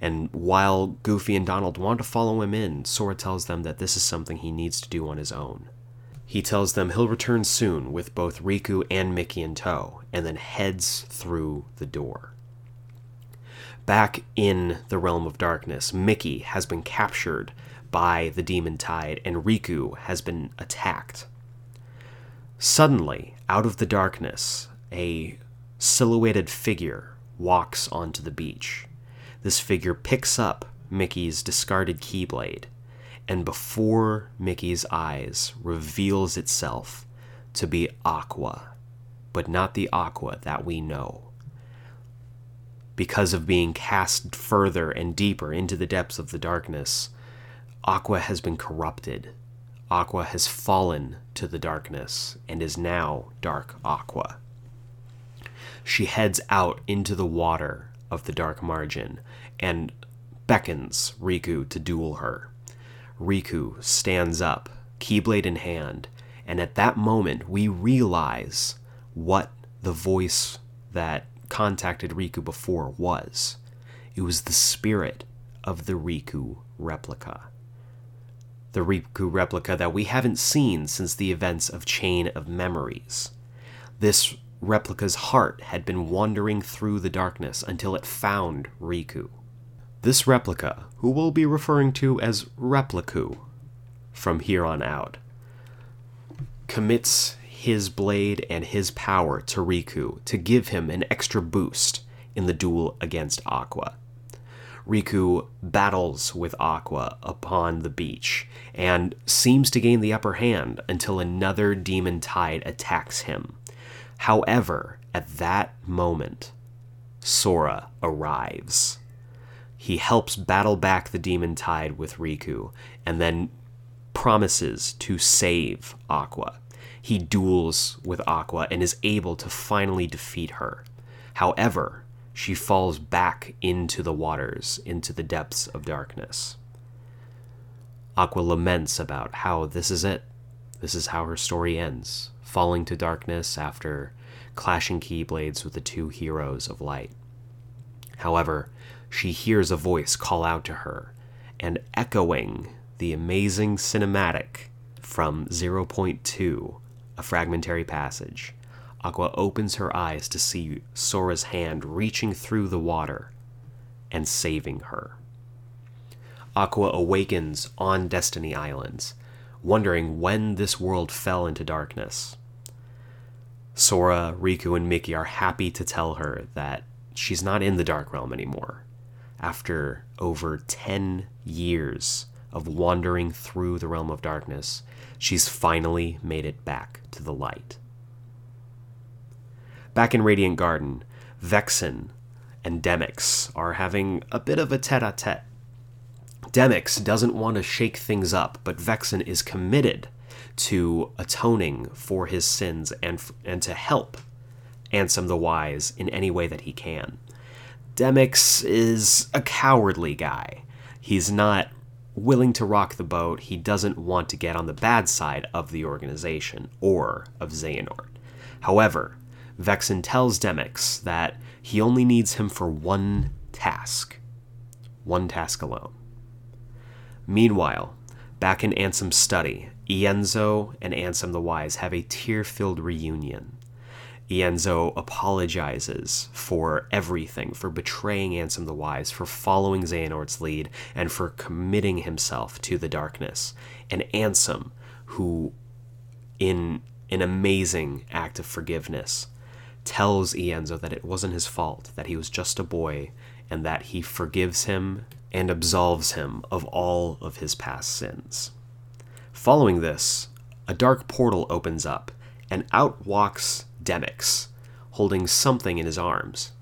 And while Goofy and Donald want to follow him in, Sora tells them that this is something he needs to do on his own. He tells them he'll return soon with both Riku and Mickey in tow, and then heads through the door. Back in the realm of darkness, Mickey has been captured by the demon tide, and Riku has been attacked. Suddenly, out of the darkness, a silhouetted figure walks onto the beach. This figure picks up Mickey's discarded Keyblade, and before Mickey's eyes reveals itself to be Aqua, but not the Aqua that we know. Because of being cast further and deeper into the depths of the darkness, Aqua has been corrupted. Aqua has fallen to the darkness and is now Dark Aqua. She heads out into the water of the dark margin and beckons Riku to duel her. Riku stands up, Keyblade in hand, and at that moment we realize what the voice that contacted Riku before was. It was the spirit of the Riku replica. The Riku replica that we haven't seen since the events of Chain of Memories. This replica's heart had been wandering through the darkness until it found Riku. This replica, who we'll be referring to as Repliku from here on out, commits his blade and his power to Riku to give him an extra boost in the duel against Aqua. Riku battles with Aqua upon the beach and seems to gain the upper hand until another demon tide attacks him. However, at that moment, Sora arrives. He helps battle back the demon tide with Riku and then promises to save Aqua. He duels with Aqua and is able to finally defeat her. However, she falls back into the waters, into the depths of darkness. Aqua laments about how this is it. This is how her story ends, falling to darkness after clashing keyblades with the two heroes of light. However, she hears a voice call out to her, and echoing the amazing cinematic from 0.2, a fragmentary passage, Aqua opens her eyes to see Sora's hand reaching through the water and saving her. Aqua awakens on Destiny Islands, wondering when this world fell into darkness. Sora, Riku, and Mickey are happy to tell her that she's not in the Dark Realm anymore. After over 10 years of wandering through the realm of darkness, she's finally made it back to the light. Back in Radiant Garden, Vexen and Demyx are having a bit of a tete a tete. Demyx doesn't want to shake things up, but Vexen is committed to atoning for his sins and, and to help Ansem the Wise in any way that he can. Demyx is a cowardly guy. He's not willing to rock the boat. He doesn't want to get on the bad side of the organization or of Xehanort. However, Vexen tells Demyx that he only needs him for one task. One task alone. Meanwhile, back in Ansem's study, Ienzo and Ansem the Wise have a tear filled reunion. Ienzo apologizes for everything, for betraying Ansem the Wise, for following Xehanort's lead, and for committing himself to the darkness. And Ansem, who, in an amazing act of forgiveness, tells Ienzo that it wasn't his fault, that he was just a boy, and that he forgives him and absolves him of all of his past sins. Following this, a dark portal opens up, and out walks Demyx, holding something in his arms.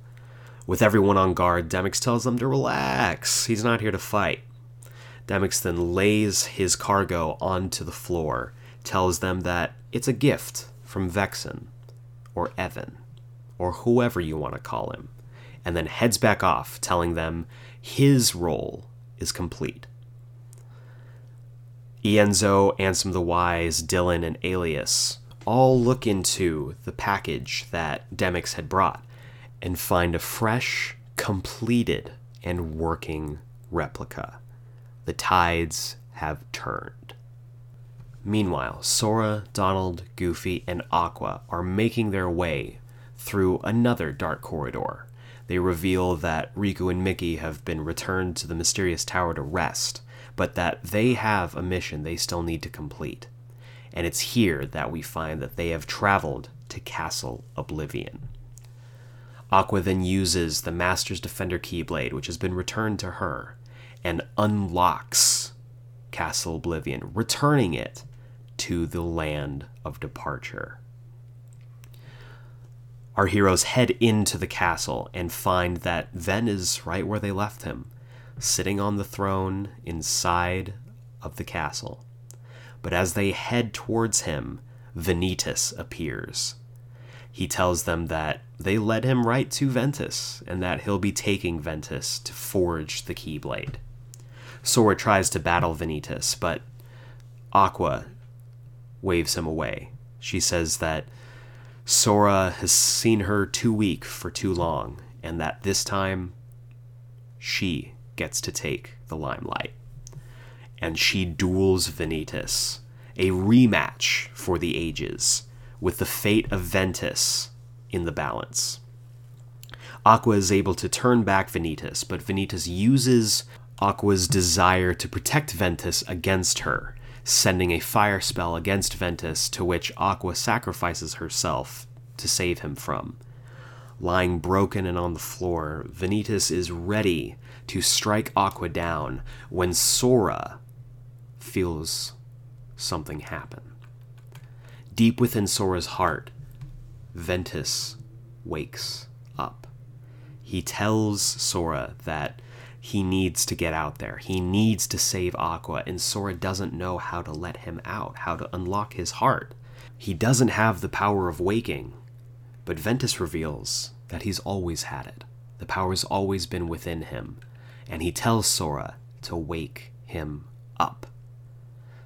With everyone on guard, Demyx tells them to relax. He's not here to fight. Demyx then lays his cargo onto the floor, tells them that it's a gift from Vexen, or Even, or whoever you want to call him, and then heads back off, telling them his role is complete. Ienzo, Ansem the Wise, Dilan, and Aeleus all look into the package that Demyx had brought and find a fresh, completed, and working replica. The tides have turned. Meanwhile, Sora, Donald, Goofy, and Aqua are making their way through another dark corridor. They reveal that Riku and Mickey have been returned to the mysterious tower to rest, but that they have a mission they still need to complete. And it's here that we find that they have traveled to Castle Oblivion. Aqua then uses the Master's Defender Keyblade, which has been returned to her, and unlocks Castle Oblivion, returning it to the land of departure. Our heroes head into the castle and find that Ven is right where they left him, sitting on the throne inside of the castle. But as they head towards him, Vanitas appears. He tells them that they led him right to Ventus and that he'll be taking Ventus to forge the Keyblade. Sora tries to battle Vanitas, but Aqua waves him away. She says that Sora has seen her too weak for too long, and that this time she gets to take the limelight. And she duels Vanitas, a rematch for the ages, with the fate of Ventus in the balance. Aqua is able to turn back Vanitas, but Vanitas uses Aqua's desire to protect Ventus against her, sending a fire spell against Ventus to which Aqua sacrifices herself to save him from. Lying broken and on the floor, Vanitas is ready to strike Aqua down when Sora feels something happen. Deep within Sora's heart, Ventus wakes up. He tells Sora that he needs to get out there. He needs to save Aqua, and Sora doesn't know how to let him out, how to unlock his heart. He doesn't have the power of waking, but Ventus reveals that he's always had it. The power's always been within him, and he tells Sora to wake him up.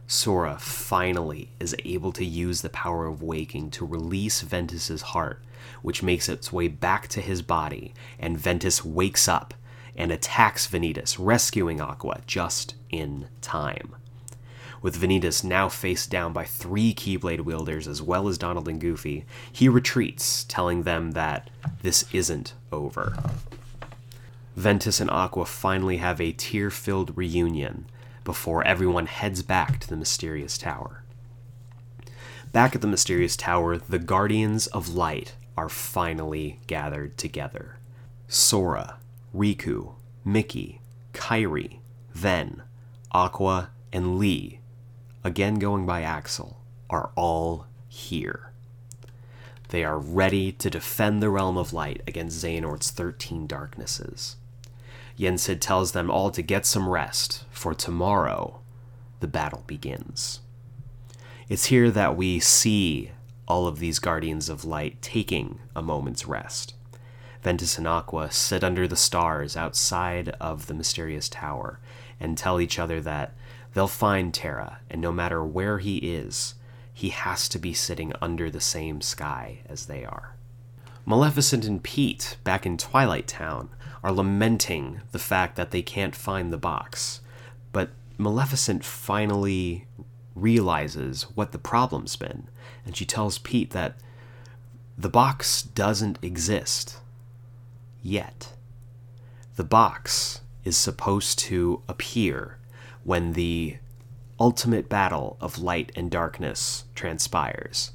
Sora finally is able to use the power of waking to release Ventus's heart, which makes its way back to his body, and Ventus wakes up and attacks Vanitas, rescuing Aqua just in time. With Vanitas now faced down by three Keyblade wielders as well as Donald and Goofy, he retreats, telling them that this isn't over. Ventus and Aqua finally have a tear filled reunion before everyone heads back to the mysterious tower. Back at the mysterious tower, the Guardians of Light are finally gathered together. Sora, Riku, Mickey, Kairi, Ven, Aqua, and Lea, again going by Axel, are all here. They are ready to defend the Realm of Light against Xehanort's 13 darknesses. Yen Sid tells them all to get some rest, for tomorrow the battle begins. It's here that we see all of these Guardians of Light taking a moment's rest. Ventus and Aqua sit under the stars outside of the mysterious tower and tell each other that they'll find Terra, and no matter where he is, he has to be sitting under the same sky as they are. Maleficent and Pete, back in Twilight Town, are lamenting the fact that they can't find the box. But Maleficent finally realizes what the problem's been, and she tells Pete that the box doesn't exist yet. The box is supposed to appear when the ultimate battle of light and darkness transpires.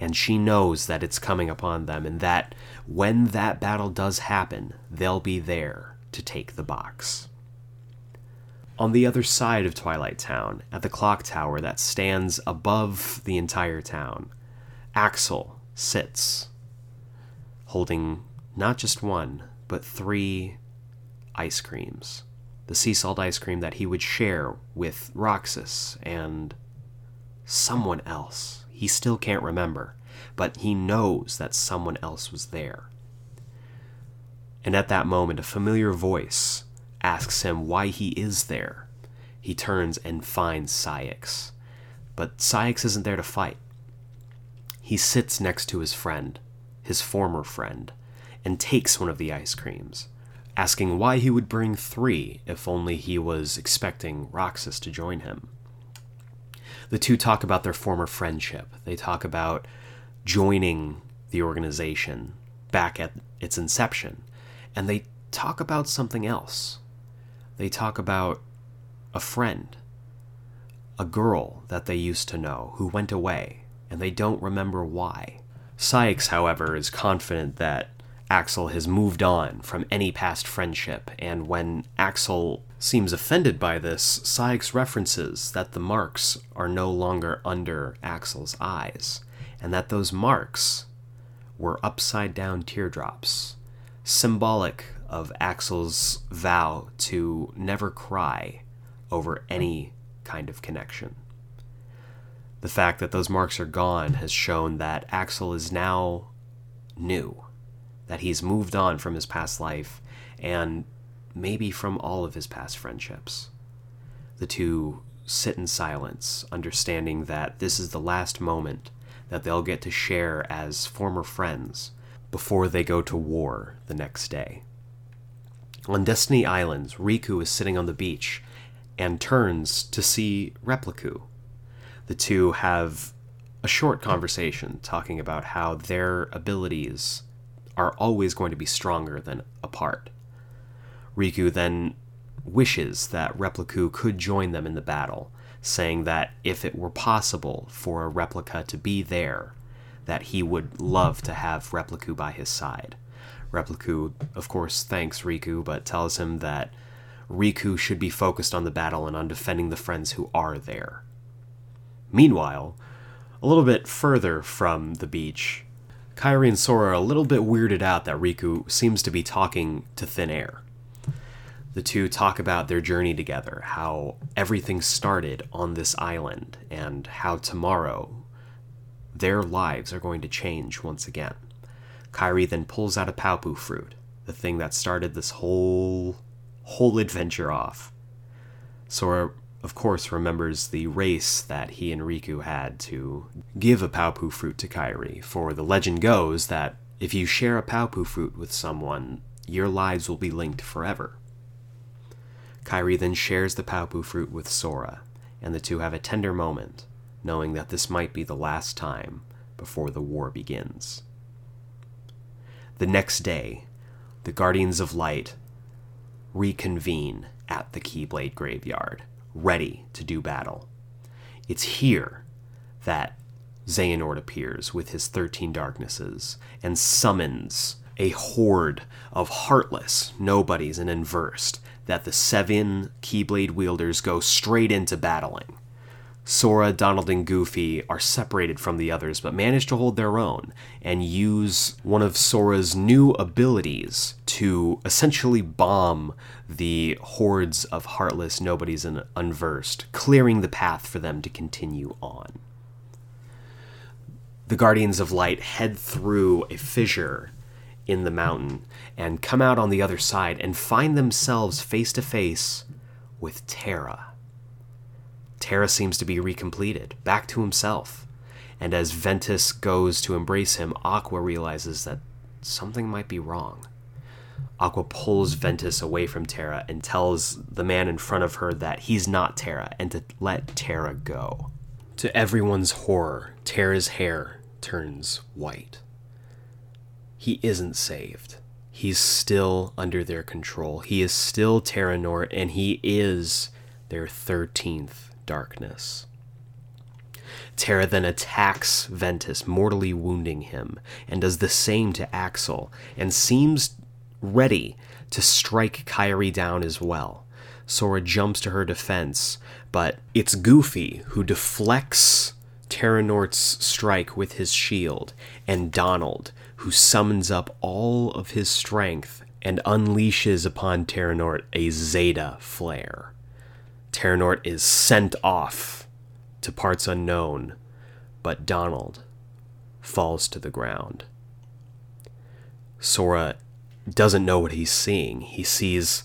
And she knows that it's coming upon them, and that when that battle does happen, they'll be there to take the box. On the other side of Twilight Town, at the clock tower that stands above the entire town, Axel sits, holding not just one, but three ice creams. The sea salt ice cream that he would share with Roxas and someone else. He still can't remember, but he knows that someone else was there. And at that moment, a familiar voice asks him why he is there. He turns and finds Saïx. But Saïx isn't there to fight. he sits next to his friend, his former friend, and takes one of the ice creams, asking why he would bring three if only he was expecting Roxas to join him. The two talk about their former friendship. They talk about joining the organization back at its inception. And they talk about something else. They talk about a friend, a girl that they used to know who went away, and they don't remember why. Saïx, however, is confident that Axel has moved on from any past friendship, and when Axel seems offended by this, Saïx references that the marks are no longer under Axel's eyes, and that those marks were upside down teardrops, symbolic of Axel's vow to never cry over any kind of connection. The fact that those marks are gone has shown that Axel is now new, that he's moved on from his past life and maybe from all of his past friendships. The two sit in silence, understanding that this is the last moment that they'll get to share as former friends before they go to war the next day. On Destiny Islands, Riku is sitting on the beach and turns to see Repliku. The two have a short conversation talking about how their abilities are always going to be stronger than apart. Riku then wishes that Repliku could join them in the battle, saying that if it were possible for a replica to be there, that he would love to have Repliku by his side. Repliku, of course, thanks Riku, but tells him that Riku should be focused on the battle and on defending the friends who are there. Meanwhile, a little bit further from the beach, Kairi and Sora are a little bit weirded out that Riku seems to be talking to thin air. The two talk about their journey together, how everything started on this island, and how tomorrow their lives are going to change once again. Kairi then pulls out a Paupu fruit, the thing that started this whole whole adventure off. Sora, of course, remembers the race that he and Riku had to give a Paupu fruit to Kairi, for the legend goes that if you share a Paupu fruit with someone, your lives will be linked forever. Kairi then shares the Paupu fruit with Sora, and the two have a tender moment, knowing that this might be the last time before the war begins. The next day, the Guardians of Light reconvene at the Keyblade Graveyard, ready to do battle. It's here that Xehanort appears with his 13 darknesses and summons a horde of heartless nobodies and unversed that the seven Keyblade wielders go straight into battling. Sora, Donald, and Goofy are separated from the others, but manage to hold their own and use one of Sora's new abilities to essentially bomb the hordes of heartless nobodies and unversed, clearing the path for them to continue on. The Guardians of Light head through a fissure in the mountain and come out on the other side and find themselves face to face with Terra. Terra seems to be recompleted, back to himself. And as Ventus goes to embrace him, Aqua realizes that something might be wrong. Aqua pulls Ventus away from Terra and tells the man in front of her that he's not Terra and to let Terra go. To everyone's horror, Terra's hair turns white. He isn't saved. He's still under their control. He is still Terranort, and he is their 13th darkness. Terra then attacks Ventus, mortally wounding him, and does the same to Axel, and seems ready to strike Kairi down as well. Sora jumps to her defense, but it's Goofy who deflects Terranort's strike with his shield, and Donald who summons up all of his strength and unleashes upon Terranort a Zettaflare. Terranort is sent off to parts unknown, but Donald falls to the ground. Sora doesn't know what he's seeing. He sees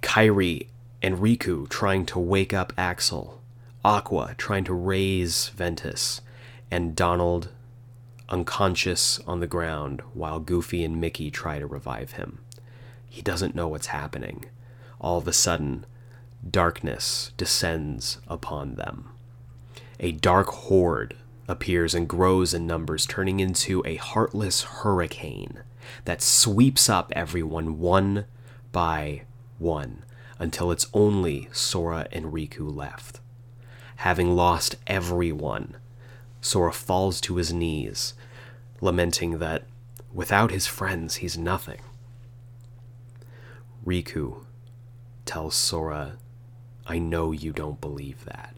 Kairi and Riku trying to wake up Axel, Aqua trying to raise Ventus, and Donald unconscious on the ground while Goofy and Mickey try to revive him. He doesn't know what's happening. All of a sudden, darkness descends upon them. A dark horde appears and grows in numbers, turning into a heartless hurricane that sweeps up everyone one by one until it's only Sora and Riku left. Having lost everyone, Sora falls to his knees, lamenting that without his friends, he's nothing. Riku tells Sora, I know you don't believe that,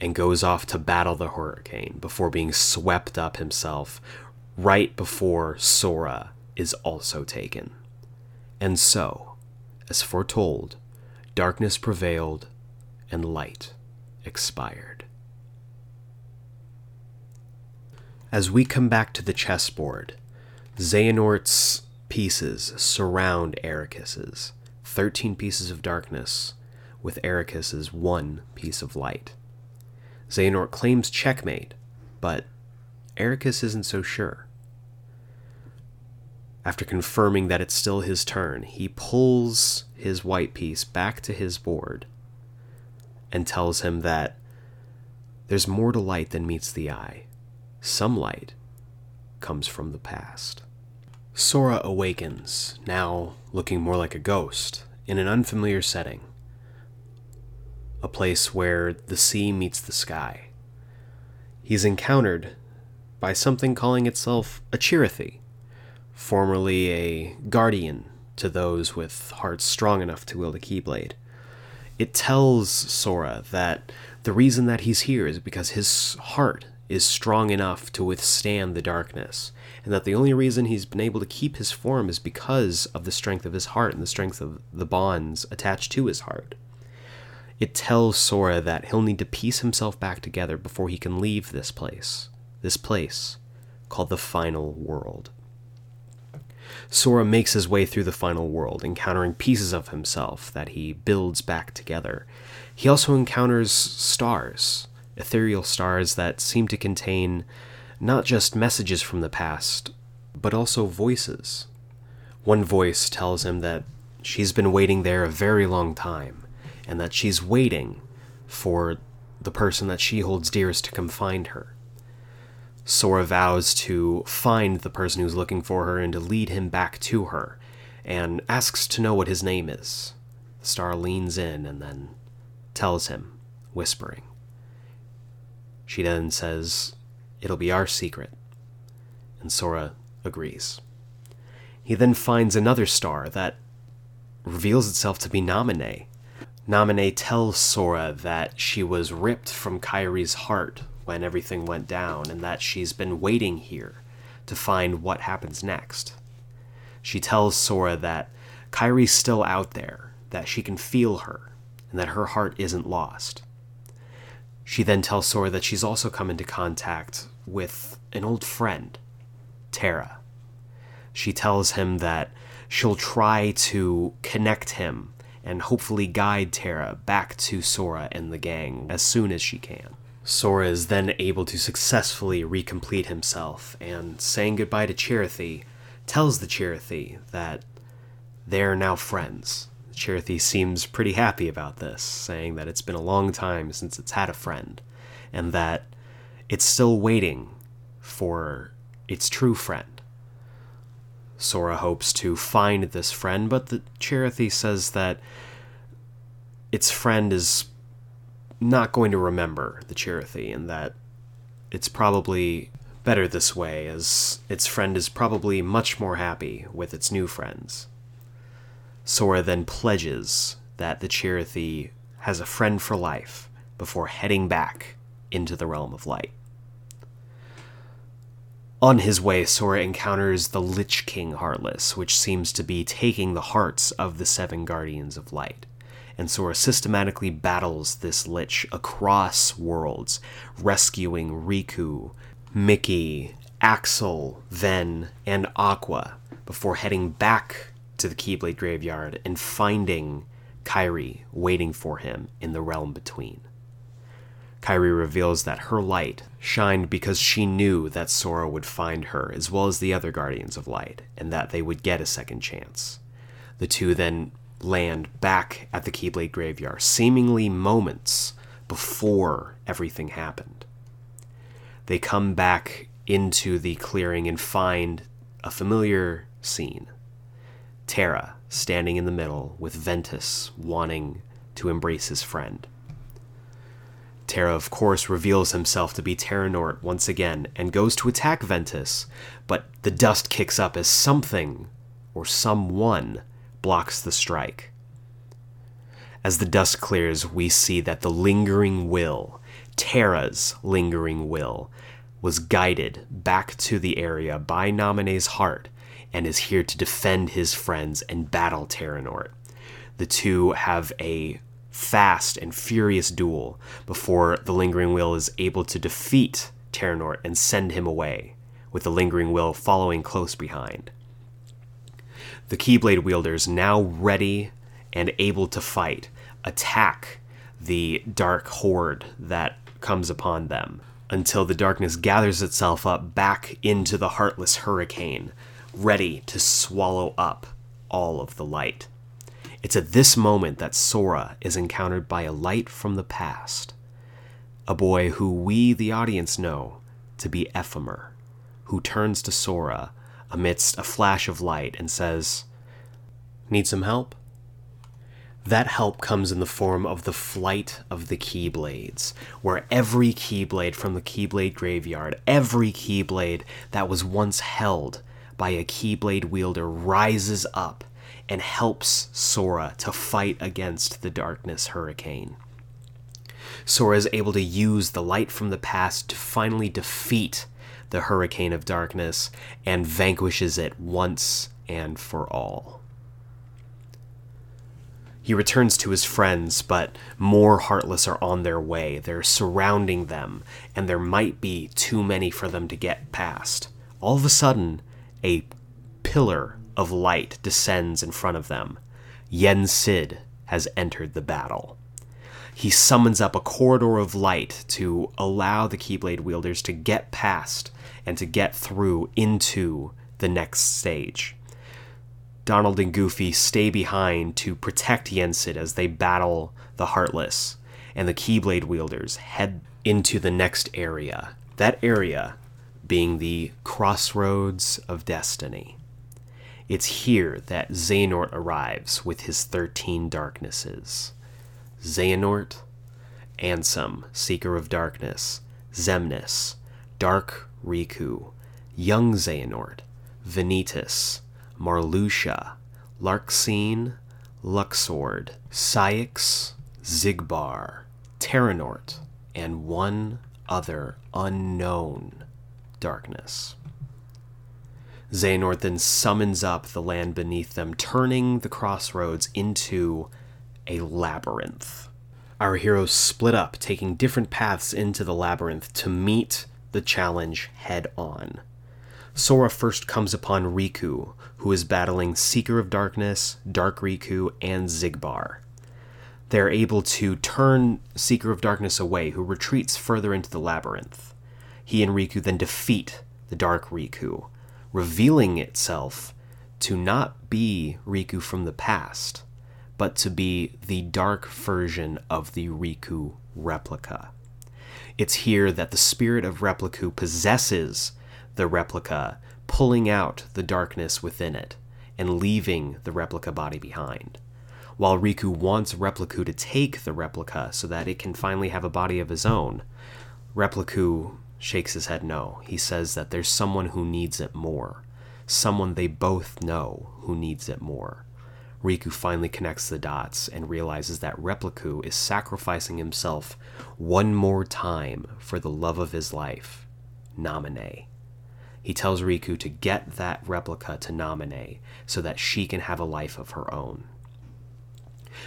and goes off to battle the hurricane before being swept up himself right before Sora is also taken. And so, as foretold, darkness prevailed and light expired. As we come back to the chessboard, Xehanort's pieces surround Eraqus's 13 pieces of darkness with Eraqus's one piece of light. Xehanort claims checkmate, but Eraqus isn't so sure. After confirming that it's still his turn, he pulls his white piece back to his board and tells him that there's more to light than meets the eye. Some light comes from the past. Sora awakens, now looking more like a ghost, in an unfamiliar setting. A place where the sea meets the sky. He's encountered by something calling itself a Chirithy, formerly a guardian to those with hearts strong enough to wield a Keyblade. It tells Sora that the reason that he's here is because his heart is strong enough to withstand the darkness, and that the only reason he's been able to keep his form is because of the strength of his heart and the strength of the bonds attached to his heart. It tells Sora that he'll need to piece himself back together before he can leave this place. This place called the Final World. Sora makes his way through the final world, encountering pieces of himself that he builds back together. He also encounters stars, ethereal stars that seem to contain not just messages from the past, but also voices. One voice tells him that she's been waiting there a very long time, and that she's waiting for the person that she holds dearest to come find her. Sora vows to find the person who's looking for her and to lead him back to her, and asks to know what his name is. The star leans in and then tells him, whispering. She then says, It'll be our secret. And Sora agrees. He then finds another star that reveals itself to be Naminé. Naminé tells Sora that she was ripped from Kairi's heart when everything went down and that she's been waiting here to find what happens next. She tells Sora that Kairi's still out there, that she can feel her, and that her heart isn't lost. She then tells Sora that she's also come into contact with an old friend, Terra. She tells him that she'll try to connect him and hopefully guide Terra back to Sora and the gang as soon as she can. Sora is then able to successfully recomplete himself, and saying goodbye to Chirithy, tells the Chirithy that they're now friends. Chirithy seems pretty happy about this, saying that it's been a long time since it's had a friend, and that it's still waiting for its true friend. Sora hopes to find this friend, but the Chirithy says that its friend is not going to remember the Chirithy, and that it's probably better this way, as its friend is probably much more happy with its new friends. Sora then pledges that the Chirithy has a friend for life before heading back into the realm of light. On his way, Sora encounters the Lich King Heartless, which seems to be taking the hearts of the seven Guardians of Light. And Sora systematically battles this Lich across worlds, rescuing Riku, Mickey, Axel, Ven, and Aqua before heading back to the Keyblade Graveyard and finding Kairi waiting for him in the realm between. Kairi reveals that her light shined because she knew that Sora would find her, as well as the other Guardians of Light, and that they would get a second chance. The two then land back at the Keyblade Graveyard, seemingly moments before everything happened. They come back into the clearing and find a familiar scene. Terra standing in the middle with Ventus wanting to embrace his friend. Terra, of course, reveals himself to be Terranort once again and goes to attack Ventus, but the dust kicks up as something or someone blocks the strike. As the dust clears, we see that the lingering will, Terra's lingering will, was guided back to the area by Naminé's heart and is here to defend his friends and battle Terranort. The two have a fast and furious duel before the Lingering Will is able to defeat Terranort and send him away, with the Lingering Will following close behind. The Keyblade wielders, now ready and able to fight, attack the dark horde that comes upon them until the darkness gathers itself up back into the heartless hurricane, ready to swallow up all of the light. It's at this moment that Sora is encountered by a light from the past, a boy who we, the audience, know to be Ephemer, who turns to Sora amidst a flash of light and says, Need some help? That help comes in the form of the flight of the Keyblades, where every Keyblade from the Keyblade graveyard, every Keyblade that was once held by a Keyblade wielder rises up and helps Sora to fight against the Darkness Hurricane. Sora is able to use the light from the past to finally defeat the Hurricane of Darkness and vanquishes it once and for all. He returns to his friends, but more Heartless are on their way. They're surrounding them, and there might be too many for them to get past. All of a sudden, a pillar of light descends in front of them. Yen Sid has entered the battle. He summons up a corridor of light to allow the Keyblade wielders to get past and to get through into the next stage. Donald and Goofy stay behind to protect Yen Sid as they battle the Heartless, and the Keyblade wielders head into the next area. That area being the Crossroads of Destiny. It's here that Xehanort arrives with his 13 darknesses. Xehanort, Ansem, Seeker of Darkness, Xemnas, Dark Riku, Young Xehanort, Vanitas, Marluxia, Larxene, Luxord, Saïx, Xigbar, Terranort, and one other unknown darkness. Xehanort then summons up the land beneath them, turning the crossroads into a labyrinth. Our heroes split up, taking different paths into the labyrinth to meet the challenge head on. Sora first comes upon Riku, who is battling Seeker of Darkness, Dark Riku, and Xigbar. They're able to turn Seeker of Darkness away, who retreats further into the labyrinth. He and Riku then defeat the Dark Riku, revealing itself to not be Riku from the past, but to be the dark version of the Riku replica. It's here that the spirit of Repliku possesses the replica, pulling out the darkness within it and leaving the replica body behind. While Riku wants Repliku to take the replica so that it can finally have a body of his own, Repliku shakes his head no. He says that there's someone who needs it more. Someone they both know who needs it more. Riku finally connects the dots and realizes that Repliku is sacrificing himself one more time for the love of his life, Naminé. He tells Riku to get that replica to Naminé so that she can have a life of her own.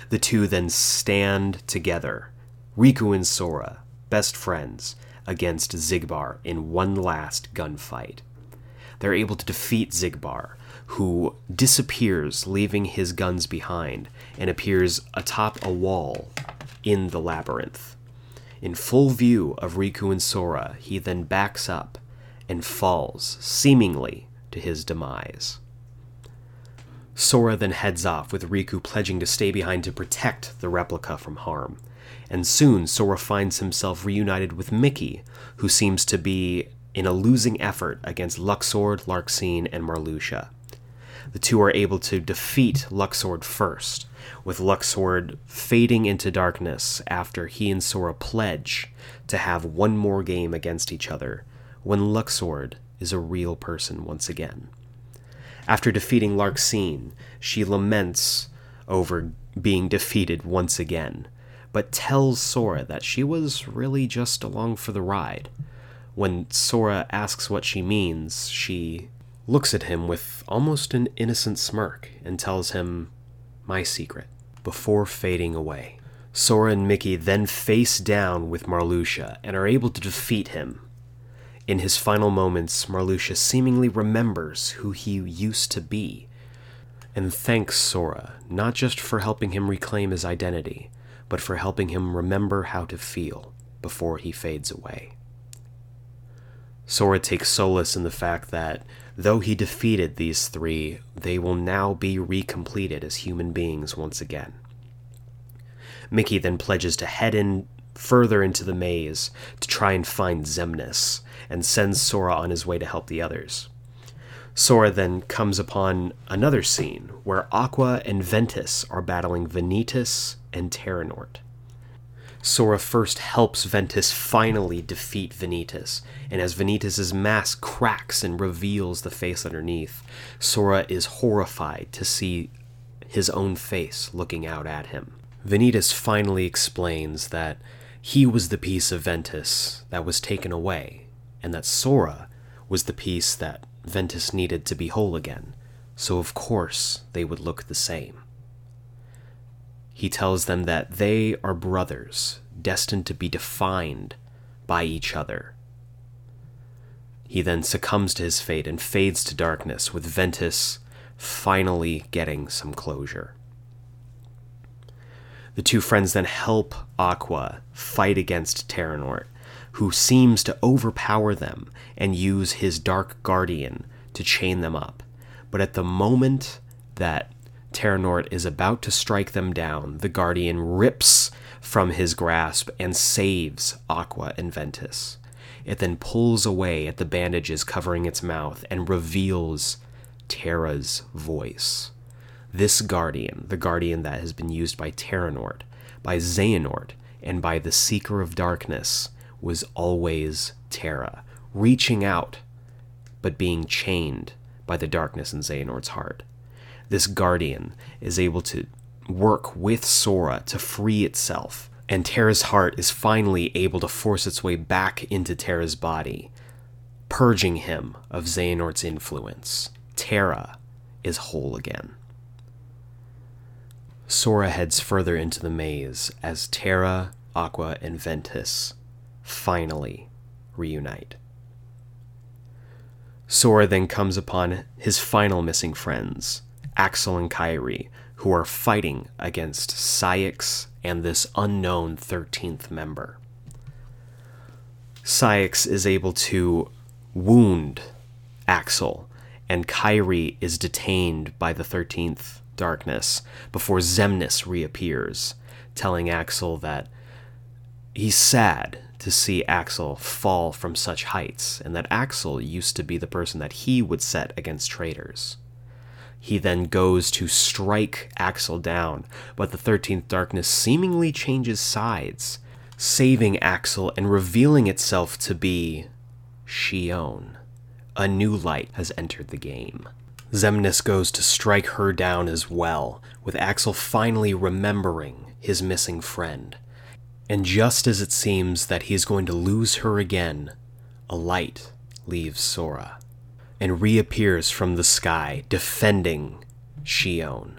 The two then stand together, Riku and Sora, best friends, against Xigbar in one last gunfight. They're able to defeat Xigbar, who disappears, leaving his guns behind, and appears atop a wall in the labyrinth. In full view of Riku and Sora, he then backs up and falls, seemingly to his demise. Sora then heads off, with Riku pledging to stay behind to protect the replica from harm. And soon, Sora finds himself reunited with Mickey, who seems to be in a losing effort against Luxord, Larxene, and Marluxia. The two are able to defeat Luxord first, with Luxord fading into darkness after he and Sora pledge to have one more game against each other, when Luxord is a real person once again. After defeating Larxene, she laments over being defeated once again, but tells Sora that she was really just along for the ride. When Sora asks what she means, she looks at him with almost an innocent smirk and tells him, My secret, before fading away. Sora and Mickey then face down with Marluxia and are able to defeat him. In his final moments, Marluxia seemingly remembers who he used to be and thanks Sora not just for helping him reclaim his identity, but for helping him remember how to feel before he fades away. Sora takes solace in the fact that though he defeated these three, they will now be recompleted as human beings once again. Mickey then pledges to head in further into the maze to try and find Xemnas, and sends Sora on his way to help the others. Sora then comes upon another scene where Aqua and Ventus are battling Vanitas and Terranort. Sora first helps Ventus finally defeat Vanitas, and as Vanitas' mask cracks and reveals the face underneath, Sora is horrified to see his own face looking out at him. Vanitas finally explains that he was the piece of Ventus that was taken away, and that Sora was the piece that Ventus needed to be whole again, so of course they would look the same. He tells them that they are brothers, destined to be defined by each other. He then succumbs to his fate and fades to darkness, with Ventus finally getting some closure. The two friends then help Aqua fight against Terranort, who seems to overpower them and use his Dark Guardian to chain them up. But at the moment that Terranort is about to strike them down, the Guardian rips from his grasp and saves Aqua and Ventus. It then pulls away at the bandages covering its mouth and reveals Terra's voice. This Guardian, the Guardian that has been used by Terranort, by Xehanort, and by the Seeker of Darkness, was always Terra, reaching out, but being chained by the darkness in Xehanort's heart. This Guardian is able to work with Sora to free itself, and Terra's heart is finally able to force its way back into Terra's body, purging him of Xehanort's influence. Terra is whole again. Sora heads further into the maze as Terra, Aqua, and Ventus finally reunite. Sora then comes upon his final missing friends, Axel and Kairi, who are fighting against Saïx and this unknown 13th member. Saïx is able to wound Axel, and Kairi is detained by the 13th darkness before Xemnas reappears, telling Axel that he's sad to see Axel fall from such heights, and that Axel used to be the person that he would set against traitors. He then goes to strike Axel down, but the 13th darkness seemingly changes sides, saving Axel and revealing itself to be Xion. A new light has entered the game. Xemnas goes to strike her down as well, with Axel finally remembering his missing friend. And just as it seems that he is going to lose her again, a light leaves Sora and reappears from the sky, defending Xion.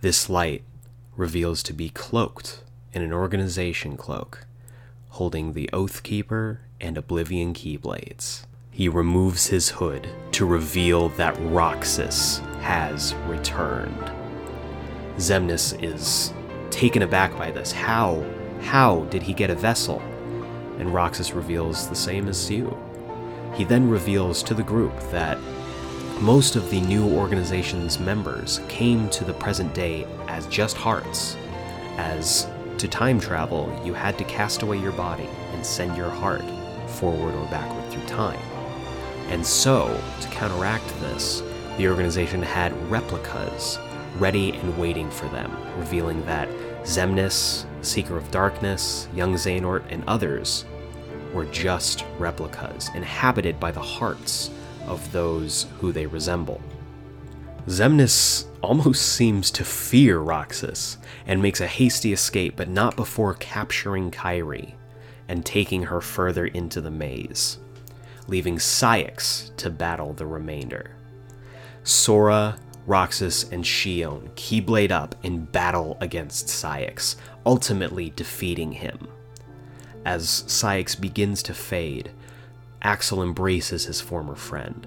This light reveals to be cloaked in an organization cloak, holding the Oathkeeper and Oblivion Keyblades. He removes his hood to reveal that Roxas has returned. Xemnas is taken aback by this. How How did he get a vessel? And Roxas reveals the same as you. He then reveals to the group that most of the new organization's members came to the present day as just hearts, as to time travel, you had to cast away your body and send your heart forward or backward through time. And so, to counteract this, the organization had replicas ready and waiting for them, revealing that Xemnas, Seeker of Darkness, Young Xehanort, and others were just replicas, inhabited by the hearts of those who they resemble. Xemnas almost seems to fear Roxas and makes a hasty escape, but not before capturing Kairi and taking her further into the maze, leaving Saïx to battle the remainder. Sora, Roxas, and Xion keyblade up in battle against Saïx, ultimately defeating him. As Saïx begins to fade, Axel embraces his former friend.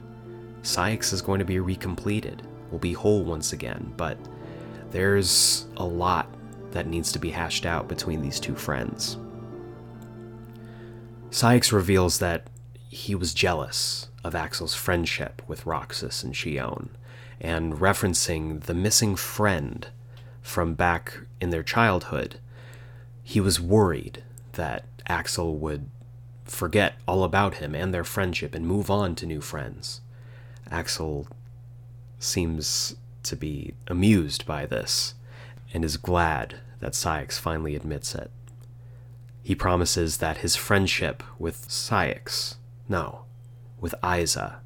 Saïx is going to be recompleted, will be whole once again, but there's a lot that needs to be hashed out between these two friends. Saïx reveals that he was jealous of Axel's friendship with Roxas and Xion, and referencing the missing friend from back in their childhood, he was worried that Axel would forget all about him and their friendship and move on to new friends. Axel seems to be amused by this and is glad that Saïx finally admits it. He promises that his friendship with Saïx, no, with Isa,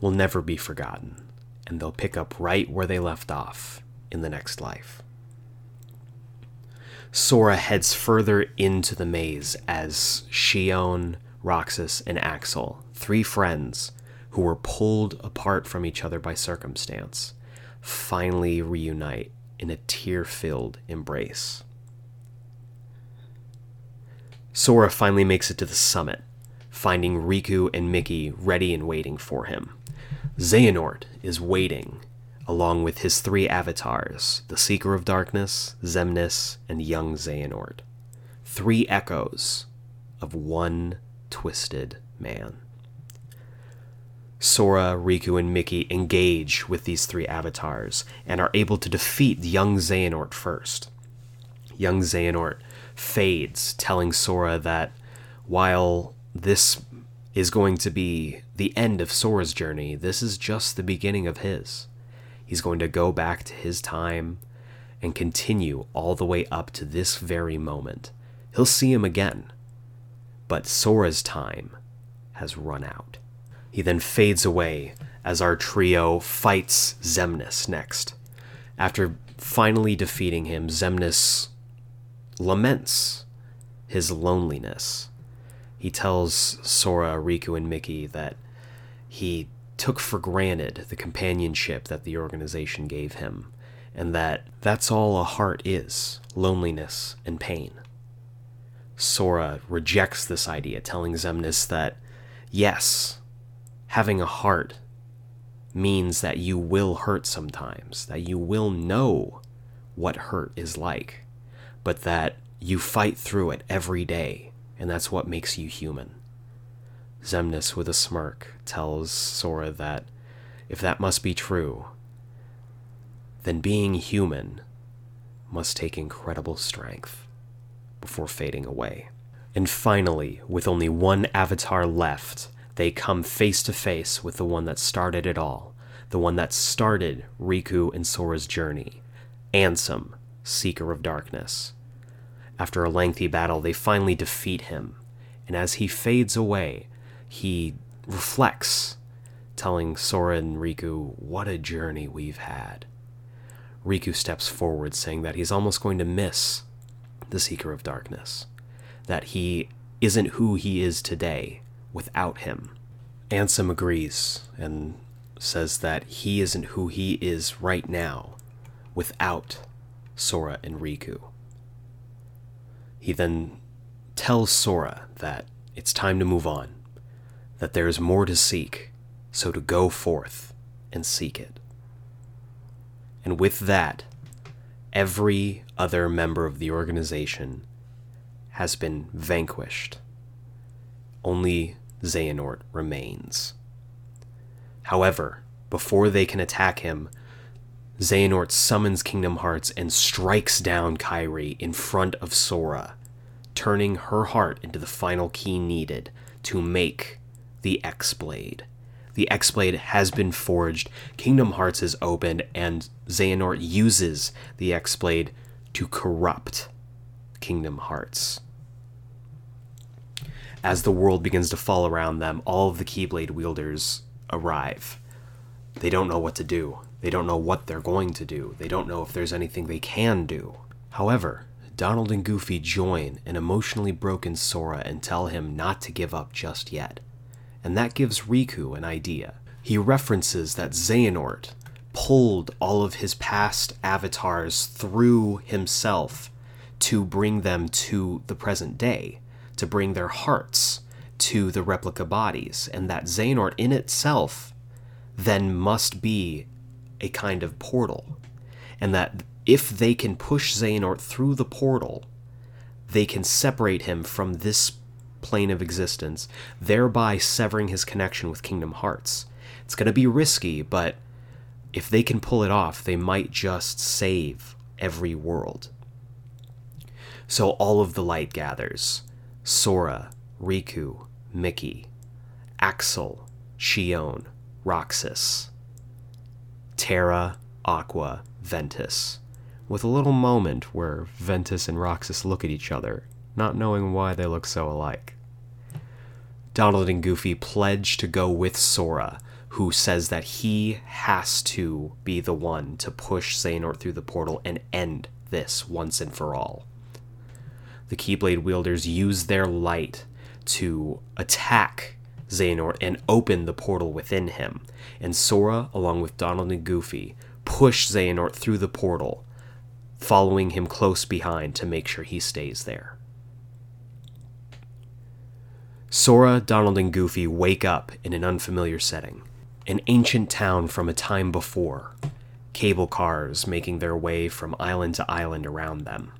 will never be forgotten, and they'll pick up right where they left off in the next life. Sora heads further into the maze as Xion, Roxas, and Axel, three friends who were pulled apart from each other by circumstance, finally reunite in a tear filled embrace. Sora finally makes it to the summit, finding Riku and Mickey ready and waiting for him. Xehanort is waiting, along with his three avatars the Seeker of Darkness, Xemnas, and Young Xehanort. Three echoes of one twisted man. Sora, Riku, and Mickey engage with these three avatars and are able to defeat young Xehanort first. Young Xehanort fades, telling Sora that while this is going to be the end of Sora's journey, this is just the beginning of his. He's going to go back to his time and continue all the way up to this very moment. He'll see him again, but Sora's time has run out. He then fades away as our trio fights Xemnas next. After finally defeating him, Xemnas laments his loneliness. He tells Sora, Riku, and Mickey that he took for granted the companionship that the organization gave him, and that that's all a heart is loneliness and pain. Sora rejects this idea, telling Xemnas that, yes, having a heart means that you will hurt sometimes, that you will know what hurt is like, but that you fight through it every day, and that's what makes you human. Xemnas, with a smirk, tells Sora that if that must be true, then being human must take incredible strength before fading away. And finally, with only one avatar left, they come face to face with the one that started it all, the one that started Riku and Sora's journey Ansem, Seeker of Darkness. After a lengthy battle, they finally defeat him, and as he fades away, he reflects, telling Sora and Riku what a journey we've had. Riku steps forward, saying that he's almost going to miss the Seeker of Darkness, that he isn't who he is today without him. Ansem agrees and says that he isn't who he is right now without Sora and Riku. He then tells Sora that it's time to move on, that there is more to seek, so to go forth and seek it. And with that, every other member of the organization has been vanquished. Only Xehanort remains. However, before they can attack him, Xehanort summons Kingdom Hearts and strikes down Kairi in front of Sora, turning her heart into the final key needed to make the X Blade. The X Blade has been forged, Kingdom Hearts is opened, and Xehanort uses the X Blade to corrupt Kingdom Hearts. As the world begins to fall around them, all of the Keyblade wielders arrive. They don't know what to do. They don't know what they're going to do. They don't know if there's anything they can do. However, Donald and Goofy join an emotionally broken Sora and tell him not to give up just yet. And that gives Riku an idea. He references that Xehanort pulled all of his past avatars through himself to bring them to the present day, to bring their hearts to the replica bodies, and that Xehanort in itself then must be a kind of portal. And that if they can push Xehanort through the portal, they can separate him from this plane of existence, thereby severing his connection with Kingdom Hearts. It's going to be risky, but if they can pull it off, they might just save every world. So all of the light gathers Sora, Riku, Mickey, Axel, Xion, Roxas, Terra, Aqua, Ventus, with a little moment where Ventus and Roxas look at each other, not knowing why they look so alike. Donald and Goofy pledge to go with Sora, who says that he has to be the one to push Xehanort through the portal and end this once and for all. The Keyblade wielders use their light to attack Xehanort and open the portal within him, and Sora, along with Donald and Goofy, push Xehanort through the portal, following him close behind to make sure he stays there. Sora, Donald, and Goofy wake up in an unfamiliar setting. An ancient town from a time before. Cable cars making their way from island to island around them.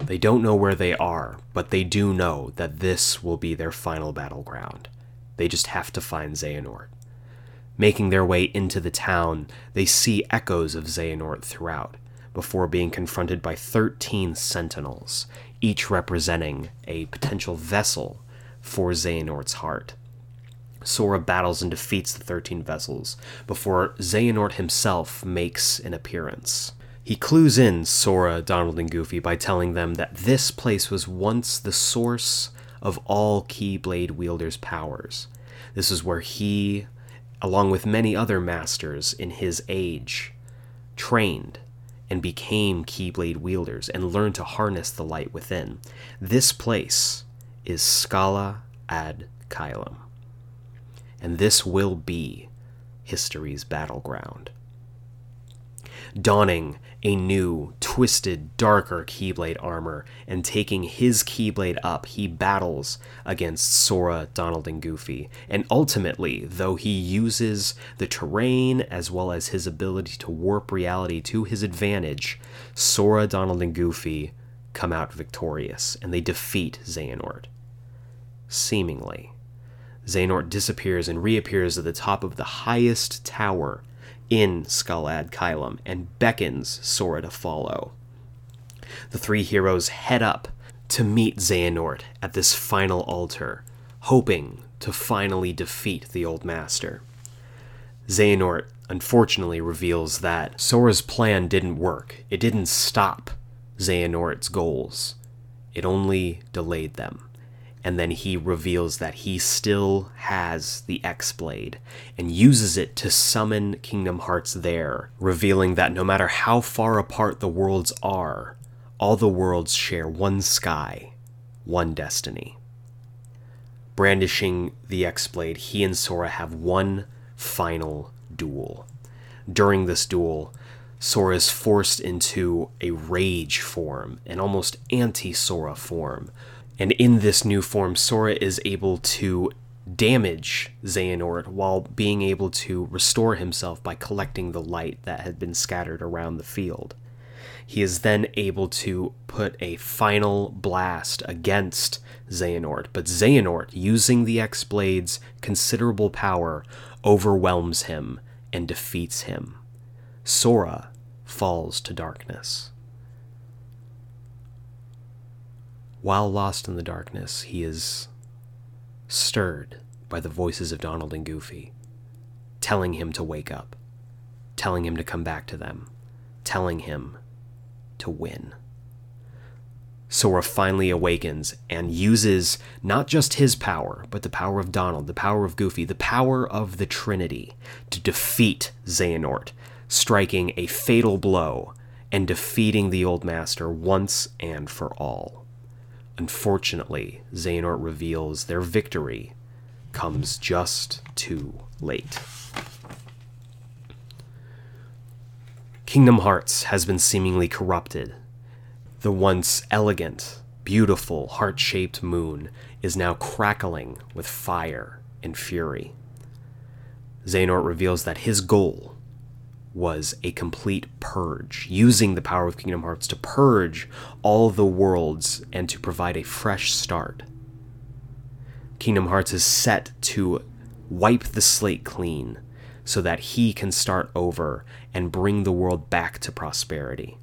They don't know where they are, but they do know that this will be their final battleground. They just have to find Xehanort. Making their way into the town, they see echoes of Xehanort throughout, before being confronted by 13 sentinels, each representing a potential vessel for Xehanort's heart. Sora battles and defeats the 13 vessels before Xehanort himself makes an appearance. He clues in Sora, Donald, and Goofy by telling them that this place was once the source of all Keyblade wielders' powers. This is where he, along with many other masters in his age, trained and became Keyblade wielders and learned to harness the light within. This place is Scala ad Caelum. And this will be history's battleground. Donning a new, twisted, darker Keyblade armor and taking his Keyblade up, he battles against Sora, Donald, and Goofy. And ultimately, though he uses the terrain as well as his ability to warp reality to his advantage, Sora, Donald, and Goofy come out victorious and they defeat Xehanort. Seemingly. Xehanort disappears and reappears at the top of the highest tower in Scala ad Caelum and beckons Sora to follow. The three heroes head up to meet Xehanort at this final altar, hoping to finally defeat the Old Master. Xehanort unfortunately reveals that Sora's plan didn't work. It didn't stop Xehanort's goals, it only delayed them and then he reveals that he still has the X Blade and uses it to summon Kingdom Hearts there, revealing that no matter how far apart the worlds are, all the worlds share one sky, one destiny. Brandishing the X Blade, he and Sora have one final duel. During this duel, Sora is forced into a rage form, an almost anti Sora form, and in this new form, Sora is able to damage Xehanort while being able to restore himself by collecting the light that had been scattered around the field. He is then able to put a final blast against Xehanort, but Xehanort, using the X Blade's considerable power, overwhelms him and defeats him. Sora falls to darkness. While lost in the darkness, he is stirred by the voices of Donald and Goofy, telling him to wake up, telling him to come back to them, telling him to win. Sora finally awakens and uses not just his power, but the power of Donald, the power of Goofy, the power of the Trinity to defeat Xehanort, striking a fatal blow and defeating the Old Master once and for all. Unfortunately, Xehanort reveals their victory comes just too late. Kingdom Hearts has been seemingly corrupted. The once elegant, beautiful, heart shaped moon is now crackling with fire and fury. Xehanort reveals that his goal was a complete purge, using the power of Kingdom Hearts to purge all the worlds and to provide a fresh start. Kingdom Hearts is set to wipe the slate clean so that he can start over and bring the world back to prosperity.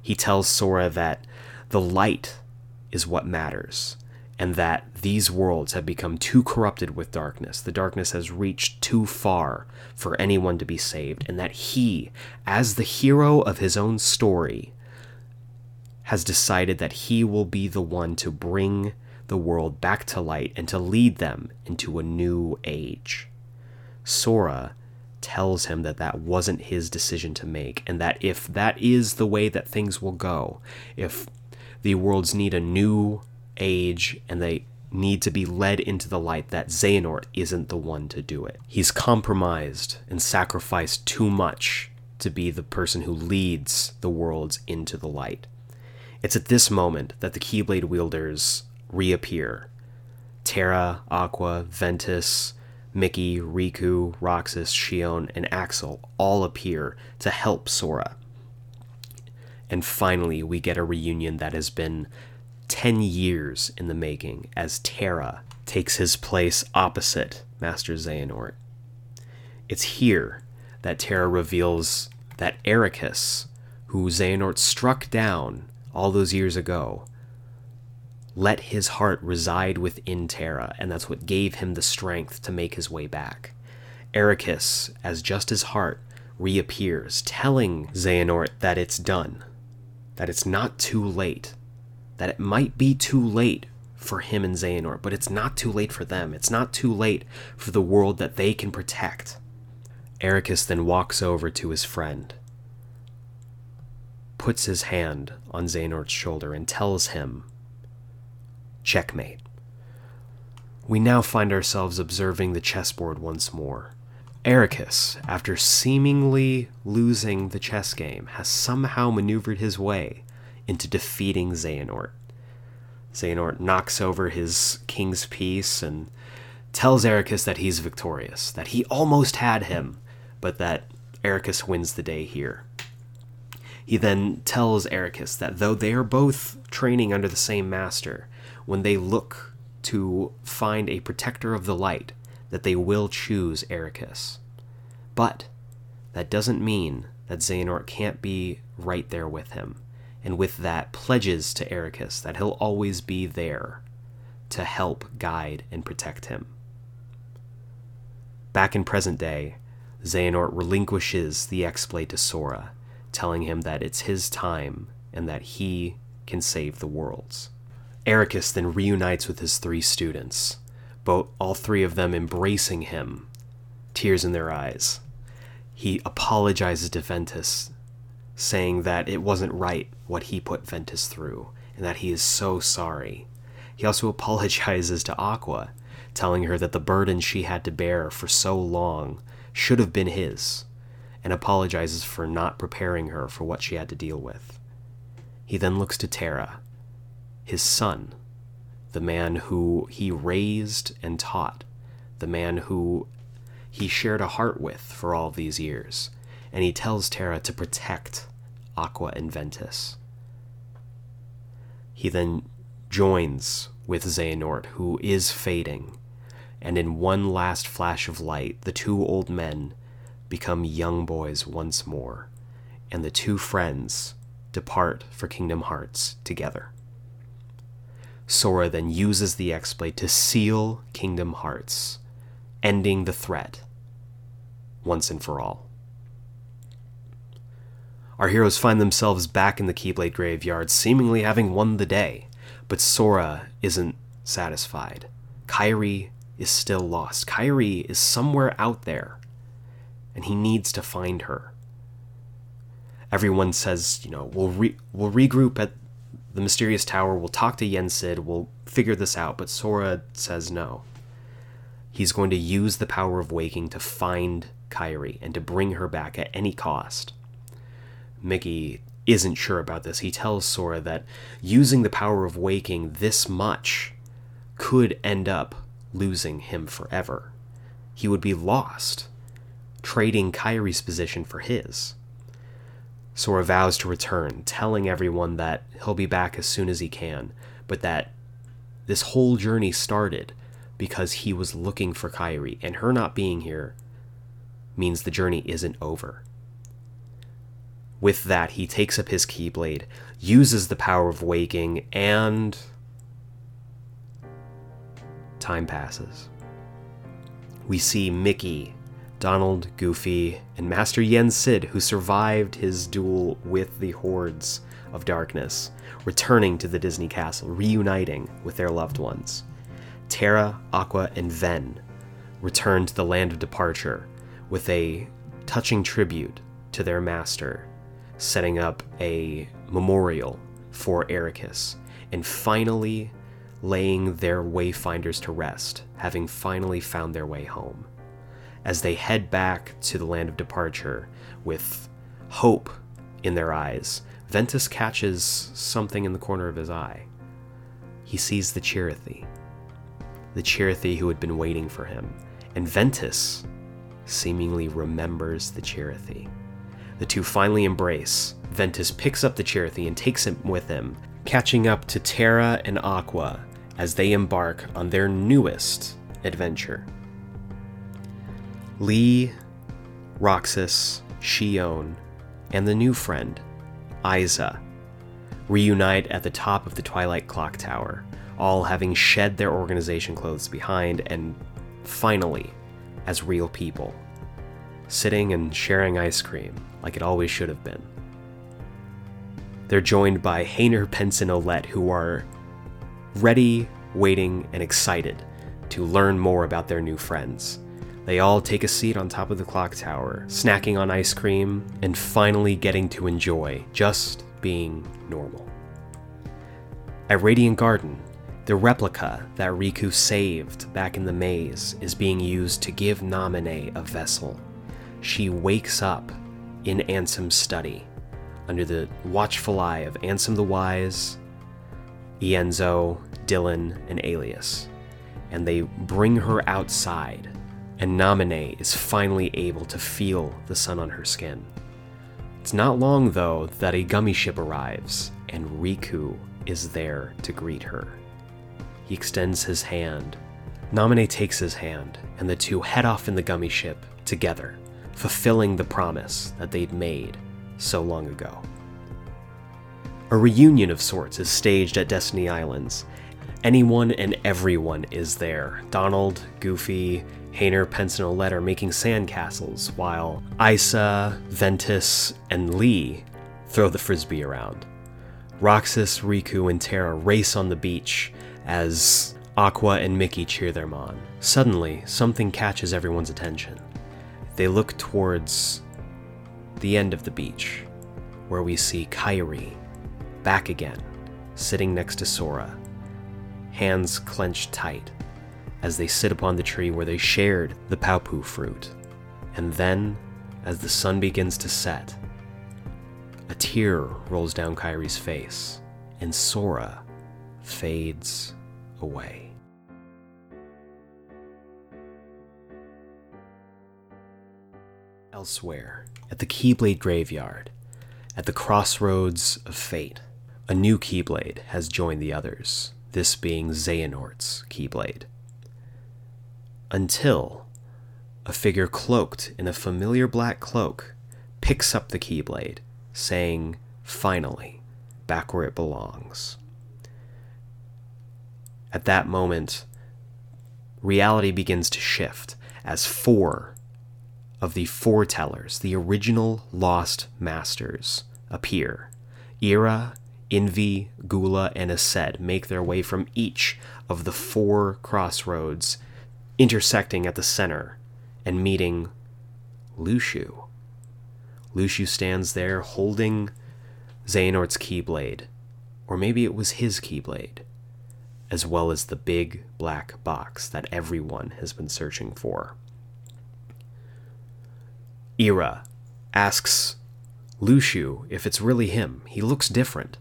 He tells Sora that the light is what matters and that these worlds have become too corrupted with darkness. The darkness has reached too far for anyone to be saved, and that he, as the hero of his own story, has decided that he will be the one to bring the world back to light and to lead them into a new age. Sora tells him that that wasn't his decision to make, and that if that is the way that things will go, if the worlds need a new age and they need to be led into the light, that Xehanort isn't the one to do it. He's compromised and sacrificed too much to be the person who leads the worlds into the light. It's at this moment that the Keyblade wielders reappear. Terra, Aqua, Ventus, Mickey, Riku, Roxas, Xion, and Axel all appear to help Sora. And finally, we get a reunion that has been 10 years in the making as Terra takes his place opposite Master Xehanort. It's here that Terra reveals that Eraqus, who Xehanort struck down all those years ago, let his heart reside within Terra, and that's what gave him the strength to make his way back. Eraqus, as just his heart, reappears, telling Xehanort that it's done, that it's not too late, that it might be too late for him and Xehanort, but it's not too late for them. It's not too late for the world that they can protect. Eraqus then walks over to his friend, puts his hand on Xehanort's shoulder, and tells him Checkmate. We now find ourselves observing the chessboard once more. Eraqus, after seemingly losing the chess game, has somehow maneuvered his way into defeating Xehanort. Xehanort knocks over his king's piece and tells Eraqus that he's victorious, that he almost had him, but that Eraqus wins the day here. He then tells Eraqus that though they are both training under the same master, when they look to find a protector of the light, that they will choose Eraqus. But that doesn't mean that Xehanort can't be right there with him, and with that pledges to Eraqus that he'll always be there to help guide and protect him. Back in present day, Xehanort relinquishes the X-Blade to Sora, telling him that it's his time and that he can save the worlds. Eraqus then reunites with his three students, both all three of them embracing him, tears in their eyes. He apologizes to Ventus, saying that it wasn't right what he put Ventus through, and that he is so sorry. He also apologizes to Aqua, telling her that the burden she had to bear for so long should have been his, and apologizes for not preparing her for what she had to deal with. He then looks to Terra, his son, the man who he raised and taught, the man who he shared a heart with for all these years, and he tells Terra to protect Aqua, and Ventus. He then joins with Xehanort, who is fading, and in one last flash of light, the two old men become young boys once more, and the two friends depart for Kingdom Hearts together. Sora then uses the X-Blade to seal Kingdom Hearts, ending the threat once and for all. Our heroes find themselves back in the Keyblade graveyard, seemingly having won the day, but Sora isn't satisfied. Kairi is still lost. Kairi is somewhere out there, and he needs to find her. Everyone says, you know, we'll re- we'll regroup at the mysterious tower. We'll talk to Yen Sid. We'll figure this out. But Sora says no. He's going to use the power of waking to find Kairi and to bring her back at any cost. Mickey isn't sure about this. He tells Sora that using the power of waking this much could end up losing him forever. He would be lost, trading Kairi's position for his. Sora vows to return, telling everyone that he'll be back as soon as he can, but that this whole journey started because he was looking for Kairi, and her not being here means the journey isn't over. With that, he takes up his Keyblade, uses the power of waking, and. Time passes. We see Mickey, Donald, Goofy, and Master Yen Sid, who survived his duel with the hordes of darkness, returning to the Disney castle, reuniting with their loved ones. Terra, Aqua, and Ven return to the land of departure with a touching tribute to their master, setting up a memorial for Eraqus, and finally laying their wayfinders to rest, having finally found their way home. As they head back to the land of departure with hope in their eyes, Ventus catches something in the corner of his eye. He sees the Chirithy, the Chirithy who had been waiting for him, and Ventus seemingly remembers the Chirithy. The two finally embrace. Ventus picks up the Chirithy and takes him with him, catching up to Terra and Aqua as they embark on their newest adventure. Lea, Roxas, Xion, and the new friend, Isa, reunite at the top of the Twilight Clock Tower, all having shed their organization clothes behind and finally as real people, sitting and sharing ice cream like it always should have been. They're joined by Hayner, Pence, and Olette, who are ready, waiting, and excited to learn more about their new friends. They all take a seat on top of the clock tower, snacking on ice cream, and finally getting to enjoy just being normal. At Radiant Garden, the replica that Riku saved back in the maze is being used to give Naminé a vessel. She wakes up in Ansem's study under the watchful eye of Ansem the Wise, Ienzo, Dilan, and Aeleus, and they bring her outside, and Naminé is finally able to feel the sun on her skin. It's not long, though, that a gummy ship arrives, and Riku is there to greet her. He extends his hand. Naminé takes his hand, and the two head off in the gummy ship together, fulfilling the promise that they'd made so long ago. A reunion of sorts is staged at Destiny Islands. Anyone and everyone is there. Donald, Goofy, Hayner, Pence, and Olette are making sandcastles, while Isa, Ventus, and Lea throw the frisbee around. Roxas, Riku, and Terra race on the beach as Aqua and Mickey cheer them on. Suddenly, something catches everyone's attention. They look towards the end of the beach, where we see Kairi back again, sitting next to Sora, hands clenched tight as they sit upon the tree where they shared the Paopu fruit. And then, as the sun begins to set, a tear rolls down Kairi's face, and Sora fades away. Elsewhere, at the Keyblade Graveyard, At the crossroads of fate, a new Keyblade has joined the others, this being Xehanort's Keyblade. Until a figure cloaked in a familiar black cloak picks up the Keyblade, saying, finally, back where it belongs. At that moment, reality begins to shift as four of the foretellers, the original lost masters, appear. Ira, Invi, Gula, and Aced make their way from each of the four crossroads, intersecting at the center and meeting Luxu. Luxu stands there holding Xehanort's Keyblade, or maybe it was his Keyblade, as well as the big black box that everyone has been searching for. Ira asks Luxu if it's really him. He looks different.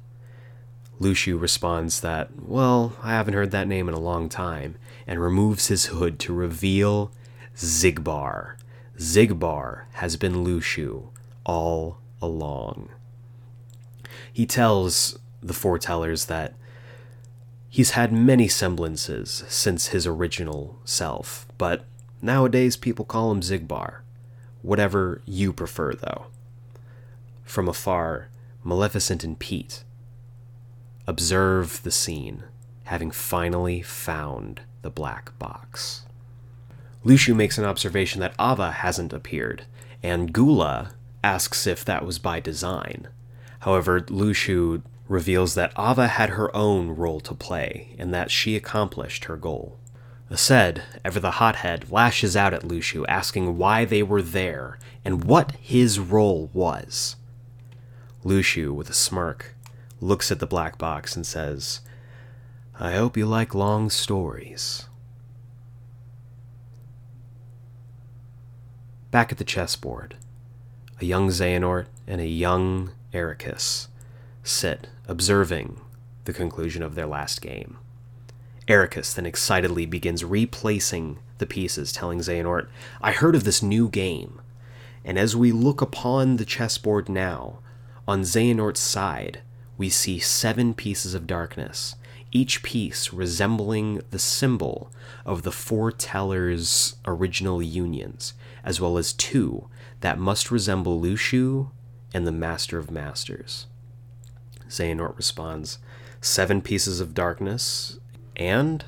Luxu responds that, well, I haven't heard that name in a long time, and removes his hood to reveal Xigbar. Xigbar has been Luxu all along. He tells the foretellers that he's had many semblances since his original self, but nowadays people call him Xigbar. Whatever you prefer, though. From afar, Maleficent and Pete observe the scene, having finally found the black box. Luxu makes an observation that Ava hasn't appeared, and Gula asks if that was by design. However, Luxu reveals that Ava had her own role to play, and that she accomplished her goal. Aced, ever the hothead, lashes out at Luxu, asking why they were there and what his role was. Luxu, with a smirk, looks at the black box and says, I hope you like long stories. Back at the chessboard, a young Xehanort and a young Eraqus sit, observing the conclusion of their last game. Eraqus then excitedly begins replacing the pieces, telling Xehanort, I heard of this new game. And as we look upon the chessboard now, on Xehanort's side, we see seven pieces of darkness, each piece resembling the symbol of the foretellers' original unions, as well as two that must resemble Luxu and the Master of Masters. Xehanort responds, Seven pieces of darkness, and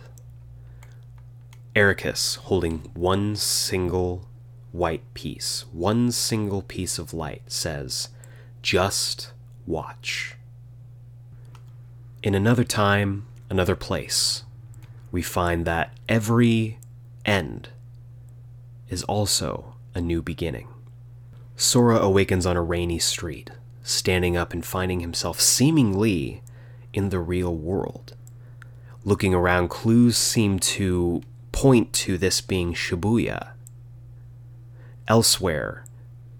Eraqus holding one single white piece, one single piece of light, says, Just watch. In another time, another place, we find that every end is also a new beginning. Sora awakens on a rainy street, standing up and finding himself seemingly in the real world. Looking around, clues seem to point to this being Shibuya. Elsewhere,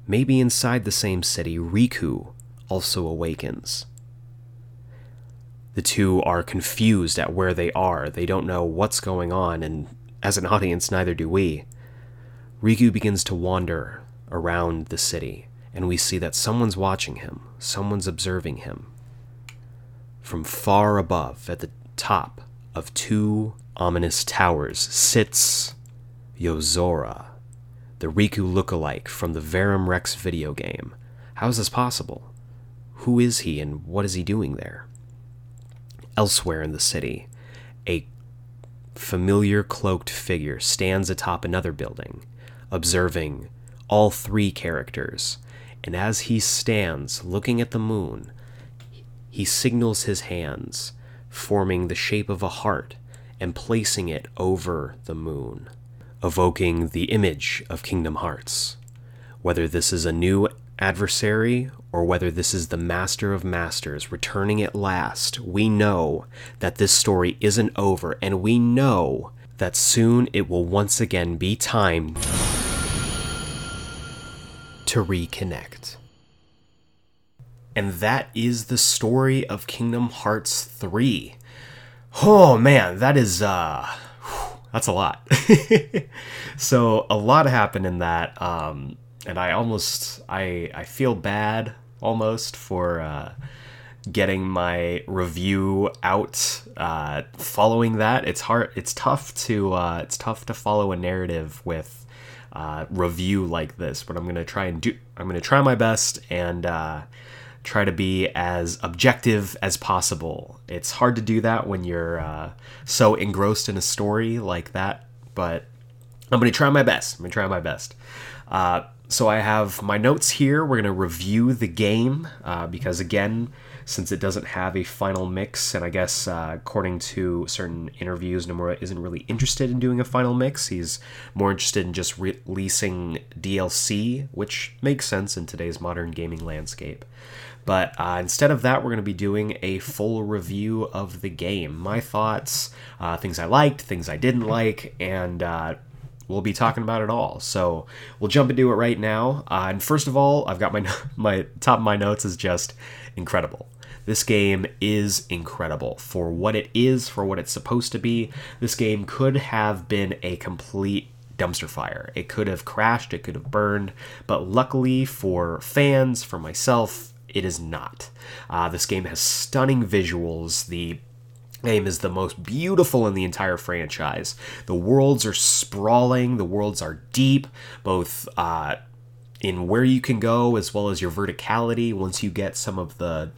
maybe inside the same city, Riku also awakens. The two are confused at where they are. They don't know what's going on, and as an audience, neither do we. Riku begins to wander around the city, and we see that someone's watching him, someone's observing him. From far above, at the top of two ominous towers, sits Yozora, the Riku lookalike from the Verum Rex video game. How is this possible? Who is he, and what is he doing there? Elsewhere in the city, a familiar cloaked figure stands atop another building, observing all three characters, and as he stands looking at the moon, he signals his hands, forming the shape of a heart and placing it over the moon, evoking the image of Kingdom Hearts. Whether this is a new adversary or whether this is the Master of Masters returning at last, we know that this story isn't over, and we know that soon it will once again be time to reconnect. And that is the story of Kingdom Hearts 3. Oh man, that is uh that's a lot. so a lot happened in that um and I almost I I feel bad almost for uh, getting my review out. Uh, following that, it's hard. It's tough to uh, it's tough to follow a narrative with uh, review like this. But I'm gonna try and do. I'm gonna try my best and uh, try to be as objective as possible. It's hard to do that when you're uh, so engrossed in a story like that, but I'm going to try my best. I'm going to try my best. Uh, so I have my notes here. We're going to review the game uh, because, again, since it doesn't have a final mix, and I guess uh, according to certain interviews, Nomura isn't really interested in doing a final mix. He's more interested in just re- releasing DLC, which makes sense in today's modern gaming landscape. But uh, instead of that, we're going to be doing a full review of the game. My thoughts, uh, things I liked, things I didn't like, and uh, we'll be talking about it all. So we'll jump into it right now. Uh, and first of all, I've got my my top of my notes is just incredible. This game is incredible for what it is, for what it's supposed to be. This game could have been a complete dumpster fire. It could have crashed, it could have burned, but luckily for fans, for myself, it is not. Uh, this game has stunning visuals. The game is the most beautiful in the entire franchise. The worlds are sprawling, the worlds are deep, both uh, in where you can go as well as your verticality once you get some of the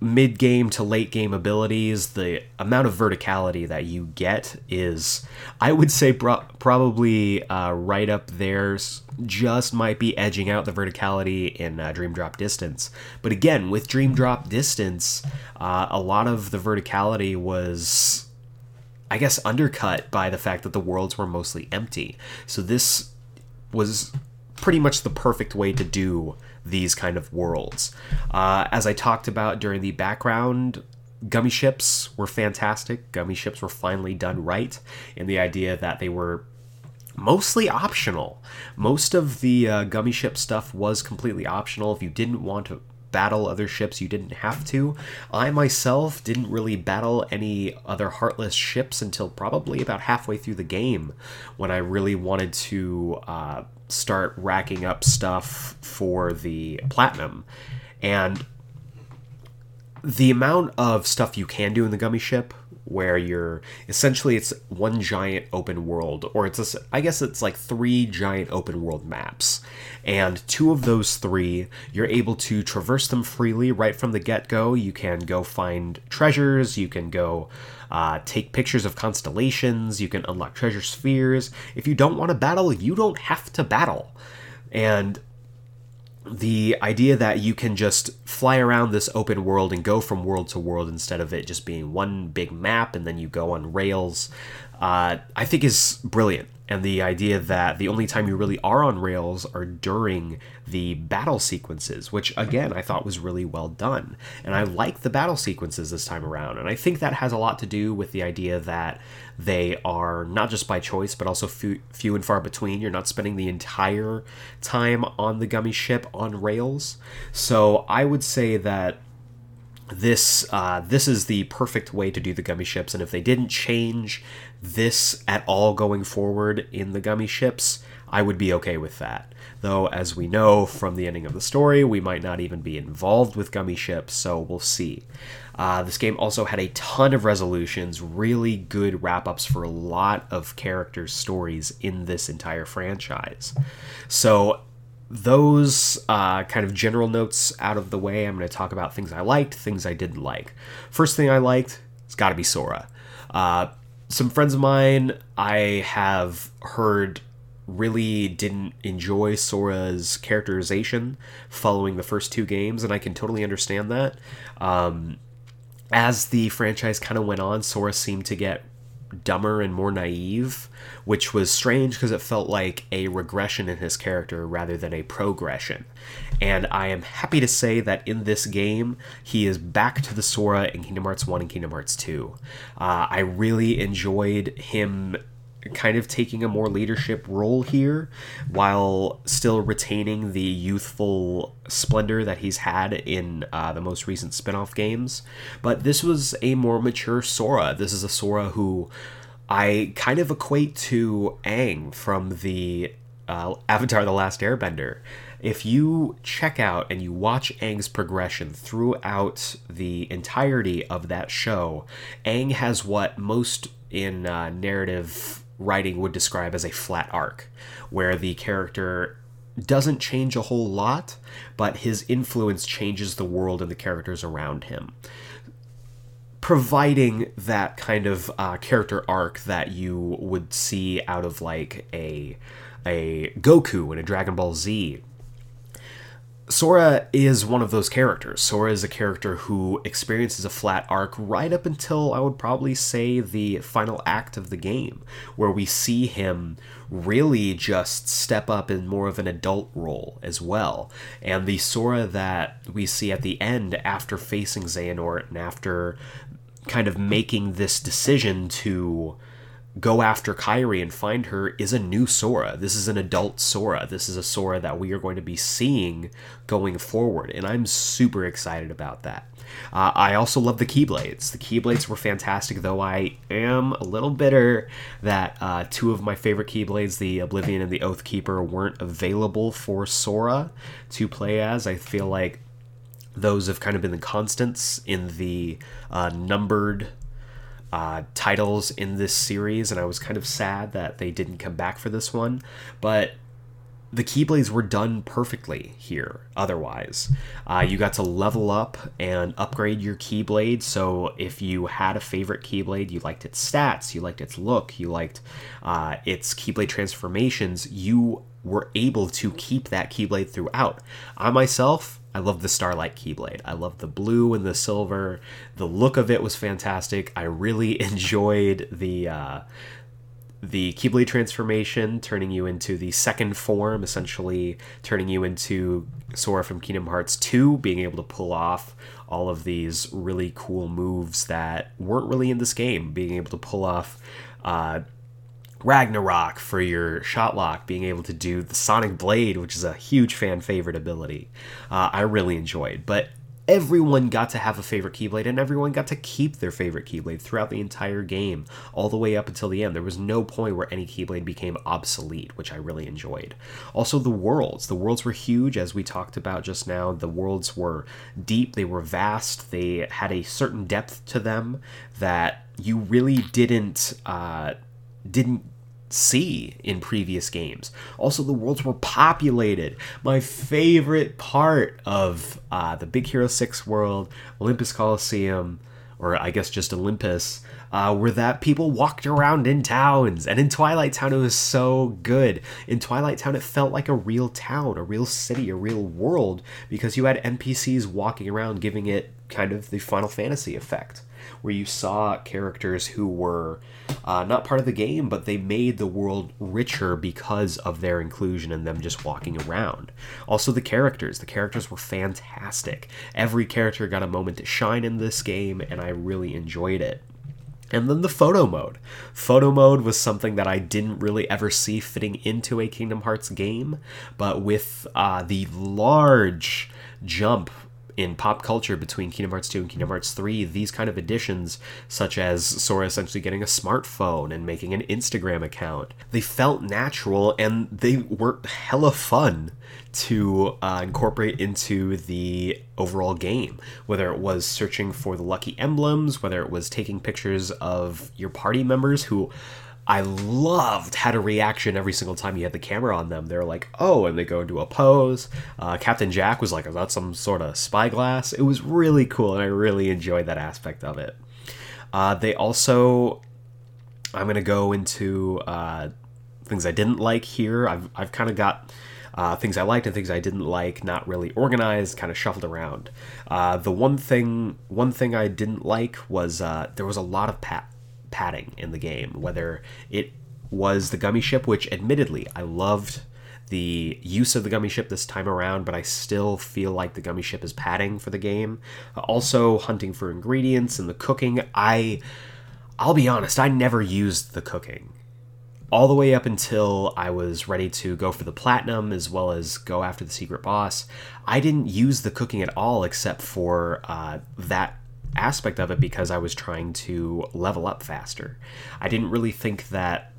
mid game to late game abilities, the amount of verticality that you get is, I would say, pro- probably uh, right up there. Just might be edging out the verticality in uh, Dream Drop Distance. But again, with Dream Drop Distance, uh, a lot of the verticality was. I guess undercut by the fact that the worlds were mostly empty. So this was pretty much the perfect way to do these kind of worlds. Uh, as I talked about during the background, gummy ships were fantastic. Gummy ships were finally done right in the idea that they were mostly optional. Most of the uh, gummy ship stuff was completely optional. If you didn't want to battle other ships, you didn't have to. I myself didn't really battle any other Heartless ships until probably about halfway through the game when I really wanted to uh, start racking up stuff for the Platinum. And the amount of stuff you can do in the gummy ship where you're essentially it's one giant open world or it's a I guess it's like three giant open world maps and two of those three you're able to traverse them freely right from the get-go you can go find treasures you can go uh, take pictures of constellations. You can unlock treasure spheres. If you don't want to battle you don't have to battle. And the idea that you can just fly around this open world and go from world to world instead of it just being one big map and then you go on rails, uh, I think is brilliant. And the idea that the only time you really are on rails are during the battle sequences, which again I thought was really well done. And I like the battle sequences this time around. And I think that has a lot to do with the idea that they are not just by choice, but also few, few and far between. You're not spending the entire time on the gummy ship on rails. So I would say that this uh, this is the perfect way to do the gummy ships and if they didn't change this at all going forward in the gummy ships i would be okay with that though as we know from the ending of the story we might not even be involved with gummy ships so we'll see uh, this game also had a ton of resolutions really good wrap-ups for a lot of characters stories in this entire franchise so those uh, kind of general notes out of the way, I'm going to talk about things I liked, things I didn't like. First thing I liked, it's got to be Sora. Uh, some friends of mine I have heard really didn't enjoy Sora's characterization following the first two games, and I can totally understand that. Um, as the franchise kind of went on, Sora seemed to get dumber and more naive, which was strange because it felt like a regression in his character rather than a progression. And I am happy to say that in this game, he is back to the Sora in Kingdom Hearts 1 and Kingdom Hearts 2. Uh, I really enjoyed him kind of taking a more leadership role here while still retaining the youthful splendor that he's had in uh, the most recent spin-off games. But this was a more mature sora. This is a sora who i kind of equate to ang from the uh, avatar the last airbender. If you check out and you watch Aang's progression throughout the entirety of that show, Aang has what most in uh, narrative writing would describe as a flat arc, where the character doesn't change a whole lot, but his influence changes the world and the characters around him providing that kind of uh, character arc that you would see out of like a a Goku in a Dragon Ball Z. Sora is one of those characters. Sora is a character who experiences a flat arc right up until I would probably say the final act of the game, where we see him really just step up in more of an adult role as well. And the Sora that we see at the end after facing Xehanort and after kind of making this decision to go after Kairi and find her is a new Sora. This is an adult Sora. This is a Sora that we are going to be seeing going forward, and I'm super excited about that. Uh, I also love the Keyblades. The Keyblades were fantastic, though I am a little bitter that uh, two of my favorite Keyblades, the Oblivion and the Oath Keeper, weren't available for Sora to play as. I feel like those have kind of been the constants in the uh, numbered uh, titles in this series, and I was kind of sad that they didn't come back for this one. But the Keyblades were done perfectly here, otherwise. Uh, you got to level up and upgrade your Keyblade, so if you had a favorite Keyblade, you liked its stats, you liked its look, you liked uh, its Keyblade transformations, you were able to keep that Keyblade throughout. I myself, I love the Starlight Keyblade. I love the blue and the silver. The look of it was fantastic. I really enjoyed the uh, the Keyblade transformation, turning you into the second form, essentially turning you into Sora from Kingdom Hearts 2, being able to pull off all of these really cool moves that weren't really in this game, being able to pull off. Uh, Ragnarok for your shot lock, being able to do the Sonic Blade, which is a huge fan favorite ability. Uh, I really enjoyed, but everyone got to have a favorite Keyblade, and everyone got to keep their favorite Keyblade throughout the entire game, all the way up until the end. There was no point where any Keyblade became obsolete, which I really enjoyed. Also, the worlds. The worlds were huge, as we talked about just now. The worlds were deep, they were vast, they had a certain depth to them that you really didn't. Uh, didn't see in previous games. Also, the worlds were populated. My favorite part of uh, the Big Hero 6 world, Olympus Coliseum, or I guess just Olympus, uh, were that people walked around in towns. And in Twilight Town, it was so good. In Twilight Town, it felt like a real town, a real city, a real world, because you had NPCs walking around giving it kind of the Final Fantasy effect where you saw characters who were uh, not part of the game, but they made the world richer because of their inclusion and them just walking around. Also, the characters. The characters were fantastic. Every character got a moment to shine in this game, and I really enjoyed it. And then the photo mode. Photo mode was something that I didn't really ever see fitting into a Kingdom Hearts game, but with uh, the large jump in pop culture between Kingdom Hearts 2 and Kingdom Hearts 3, these kind of additions, such as Sora essentially getting a smartphone and making an Instagram account, they felt natural and they were hella fun to uh, incorporate into the overall game. Whether it was searching for the lucky emblems, whether it was taking pictures of your party members who I loved had a reaction every single time you had the camera on them. They're like, oh, and they go into a pose. Uh, Captain Jack was like, is that some sort of spyglass? It was really cool, and I really enjoyed that aspect of it. Uh, they also, I'm going to go into uh, things I didn't like here. I've, I've kind of got. Uh, things I liked and things I didn't like, not really organized, kind of shuffled around. Uh, the one thing, one thing I didn't like was uh, there was a lot of pat padding in the game, whether it was the gummy ship, which admittedly I loved the use of the gummy ship this time around, but I still feel like the gummy ship is padding for the game. Also, hunting for ingredients and the cooking. I, I'll be honest, I never used the cooking. All the way up until I was ready to go for the platinum as well as go after the secret boss, I didn't use the cooking at all except for uh, that aspect of it because I was trying to level up faster. I didn't really think that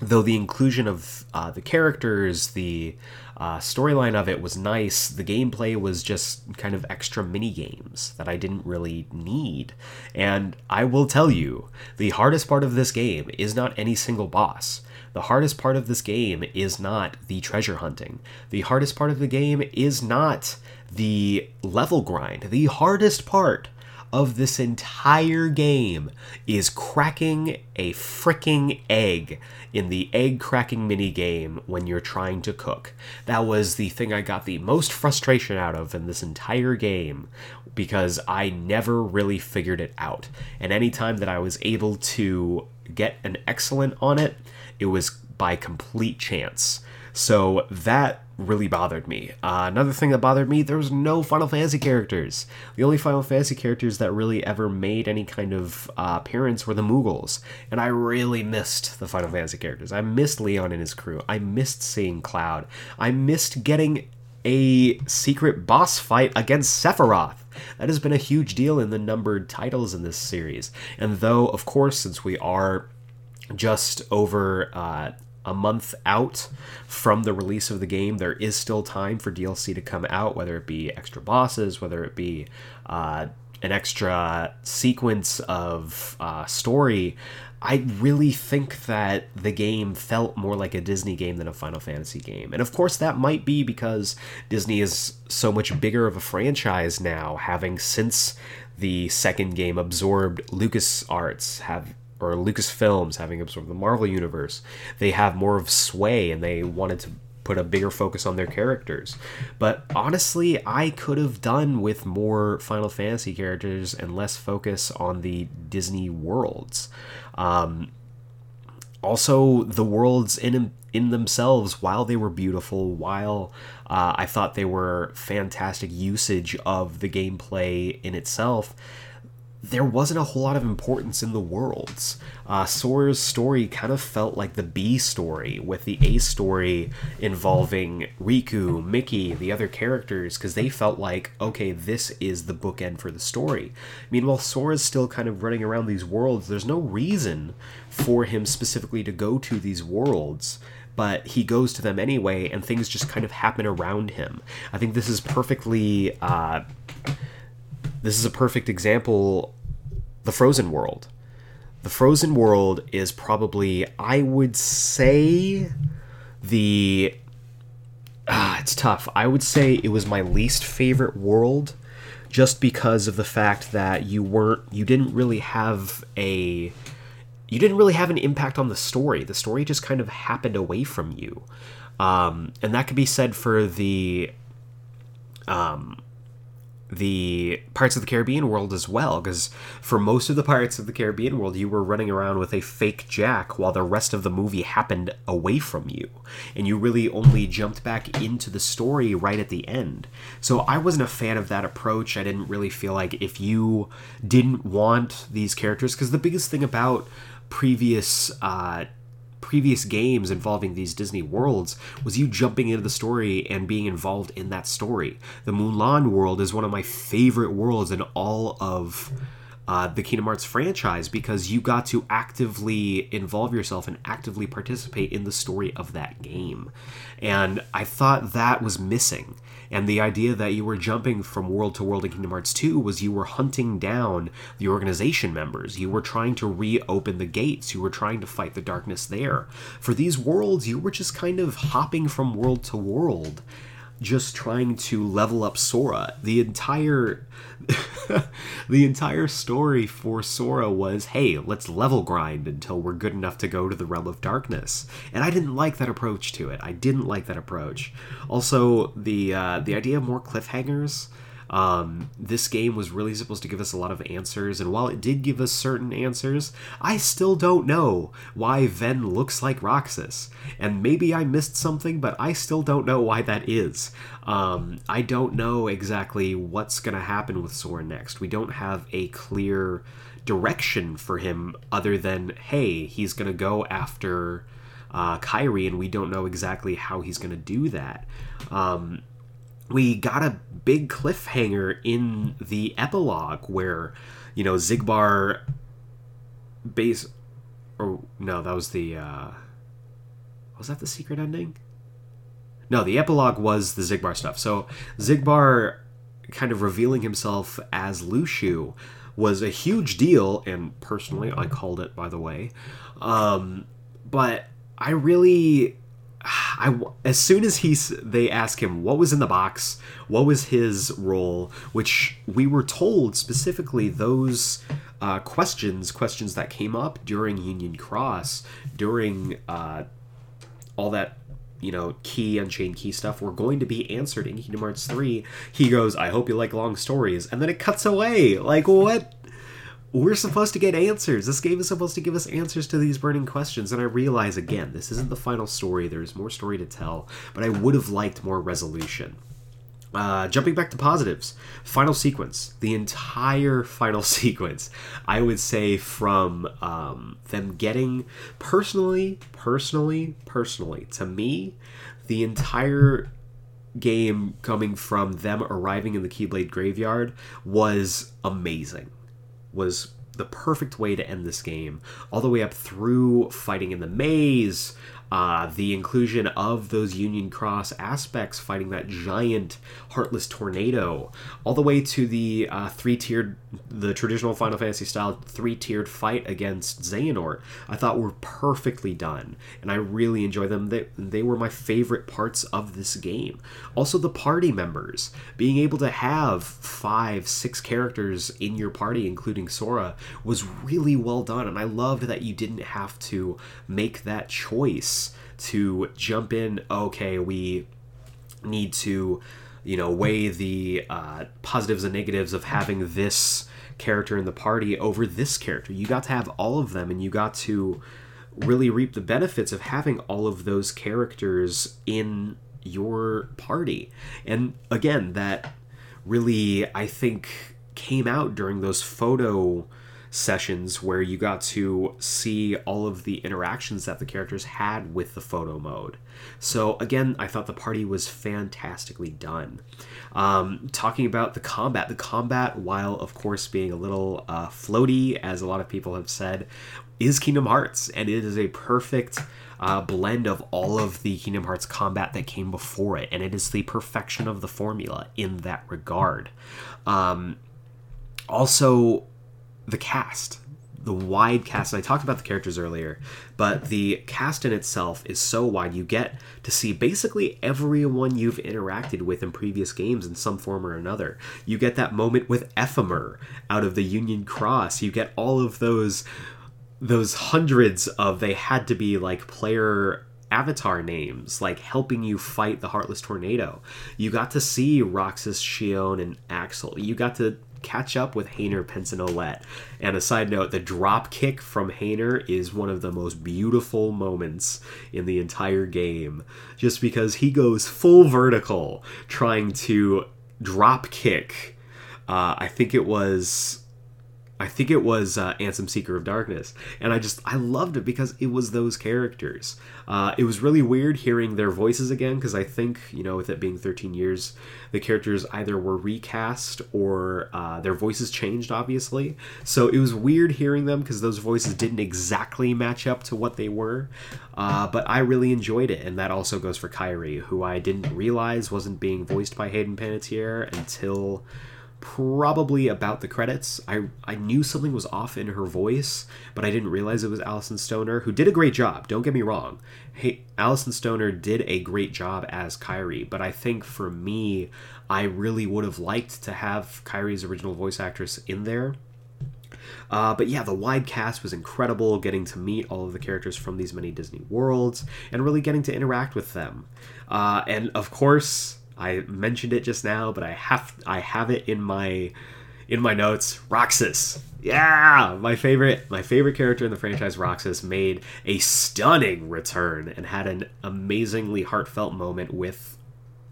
though the inclusion of uh, the characters, the uh, storyline of it was nice, the gameplay was just kind of extra mini games that I didn't really need. And I will tell you, the hardest part of this game is not any single boss. The hardest part of this game is not the treasure hunting. The hardest part of the game is not the level grind. The hardest part of this entire game is cracking a freaking egg in the egg cracking mini game when you're trying to cook. That was the thing I got the most frustration out of in this entire game because I never really figured it out. And anytime that I was able to get an excellent on it, it was by complete chance. So that really bothered me. Uh, another thing that bothered me, there was no Final Fantasy characters. The only Final Fantasy characters that really ever made any kind of uh, appearance were the Moogles, and I really missed the Final Fantasy characters. I missed Leon and his crew. I missed seeing Cloud. I missed getting a secret boss fight against Sephiroth. That has been a huge deal in the numbered titles in this series. And though, of course, since we are just over uh, a month out from the release of the game, there is still time for DLC to come out, whether it be extra bosses, whether it be uh, an extra sequence of uh, story. I really think that the game felt more like a Disney game than a Final Fantasy game. And of course, that might be because Disney is so much bigger of a franchise now, having since the second game absorbed LucasArts, have or Lucasfilms having absorbed the Marvel universe, they have more of sway and they wanted to put a bigger focus on their characters. But honestly, I could have done with more Final Fantasy characters and less focus on the Disney worlds. Um, also, the worlds in in themselves, while they were beautiful, while uh, I thought they were fantastic usage of the gameplay in itself, there wasn't a whole lot of importance in the worlds. Uh, Sora's story kind of felt like the B story, with the A story involving Riku, Mickey, the other characters, because they felt like, okay, this is the bookend for the story. Meanwhile, Sora's still kind of running around these worlds. There's no reason for him specifically to go to these worlds but he goes to them anyway, and things just kind of happen around him. I think this is perfectly uh, this is a perfect example the frozen world. The frozen world is probably i would say the ah, it's tough. I would say it was my least favorite world just because of the fact that you weren't you didn't really have a you didn't really have an impact on the story. The story just kind of happened away from you. Um, and that could be said for the um, the parts of the Caribbean world as well, because for most of the Pirates of the Caribbean world, you were running around with a fake Jack while the rest of the movie happened away from you. And you really only jumped back into the story right at the end. So I wasn't a fan of that approach. I didn't really feel like if you didn't want these characters, because the biggest thing about previous uh, previous games involving these Disney worlds was you jumping into the story and being involved in that story. The Mulan world is one of my favorite worlds in all of uh, the Kingdom Hearts franchise because you got to actively involve yourself and actively participate in the story of that game. And I thought that was missing. And the idea that you were jumping from world to world in Kingdom Hearts 2 was you were hunting down the organization members. You were trying to reopen the gates. You were trying to fight the darkness there. For these worlds, you were just kind of hopping from world to world just trying to level up Sora. The entire the entire story for Sora was, hey, let's level grind until we're good enough to go to the realm of darkness. And I didn't like that approach to it. I didn't like that approach. Also, the uh, the idea of more cliffhangers. Um, this game was really supposed to give us a lot of answers, and while it did give us certain answers, I still don't know why Ven looks like Roxas. And maybe I missed something, but I still don't know why that is. Um, I don't know exactly what's going to happen with Sora next. We don't have a clear direction for him other than, hey, he's going to go after uh, Kairi, and we don't know exactly how he's going to do that. Um, we got a big cliffhanger in the epilogue where you know Xigbar base or no that was the uh Was that the secret ending? No, the epilogue was the Xigbar stuff. So Xigbar kind of revealing himself as Luxu was a huge deal, and personally, I called it, by the way. Um, but I really, I as soon as he's they ask him what was in the box, what was his role, which we were told specifically those uh, questions, questions that came up during Union Cross, during uh, all that you know key unchained key stuff were going to be answered in kingdom hearts 3 he goes i hope you like long stories. And then it cuts away. Like what we're supposed to get answers. This game is supposed to give us answers to these burning questions. And i realize again this isn't the final story. There's more story to tell but i would have liked more resolution. Uh, jumping back to positives, final sequence, the entire final sequence, I would say from um, them getting personally, personally, personally, to me, the entire game coming from them arriving in the Keyblade graveyard was amazing. Was the perfect way to end this game, all the way up through fighting in the maze, uh, the inclusion of those Union Cross aspects, fighting that giant heartless tornado, all the way to the uh, three-tiered, the traditional Final Fantasy style three-tiered fight against Xehanort, I thought were perfectly done, and I really enjoy them. They, they were my favorite parts of this game. Also, the party members, being able to have five, six characters in your party, including Sora, was really well done, and I loved that you didn't have to make that choice to jump in. Okay, we need to, you know, weigh the uh, positives and negatives of having this character in the party over this character. You got to have all of them, and you got to really reap the benefits of having all of those characters in your party. And again, that really, I think, came out during those photo sessions where you got to see all of the interactions that the characters had with the photo mode. So, again, I thought the party was fantastically done. Um, talking about the combat, the combat, while of course being a little uh, floaty, as a lot of people have said, is Kingdom Hearts, and it is a perfect uh, blend of all of the Kingdom Hearts combat that came before it, and it is the perfection of the formula in that regard. Um, also, the cast, the wide cast. And I talked about the characters earlier, but the cast in itself is so wide. You get to see basically everyone you've interacted with in previous games in some form or another. You get that moment with Ephemer out of the Union Cross. You get all of those those hundreds of they had to be like player avatar names like helping you fight the heartless tornado you got to see roxas Xion and axel you got to catch up with Hayner Pence and Olette. And a side note, the drop kick from Hayner is one of the most beautiful moments in the entire game. Just because he goes full vertical trying to drop kick. Uh, I think it was I think it was uh, Ansem Seeker of Darkness, and I just I loved it because it was those characters. Uh, it was really weird hearing their voices again because I think you know with it being 13 years, the characters either were recast or uh, their voices changed, obviously. So it was weird hearing them because those voices didn't exactly match up to what they were. Uh, but I really enjoyed it, and that also goes for Kairi, who I didn't realize wasn't being voiced by Hayden Panettiere until probably about the credits. I I knew something was off in her voice, but I didn't realize it was Alyson Stoner, who did a great job. Don't get me wrong. Hey, Alyson Stoner did a great job as Kairi, but I think for me, I really would have liked to have Kairi's original voice actress in there. Uh, but yeah, the wide cast was incredible, getting to meet all of the characters from these many Disney worlds and really getting to interact with them. Uh, and of course, I mentioned it just now, but I have I have it in my in my notes. Roxas, yeah, my favorite my favorite character in the franchise, Roxas, made a stunning return and had an amazingly heartfelt moment with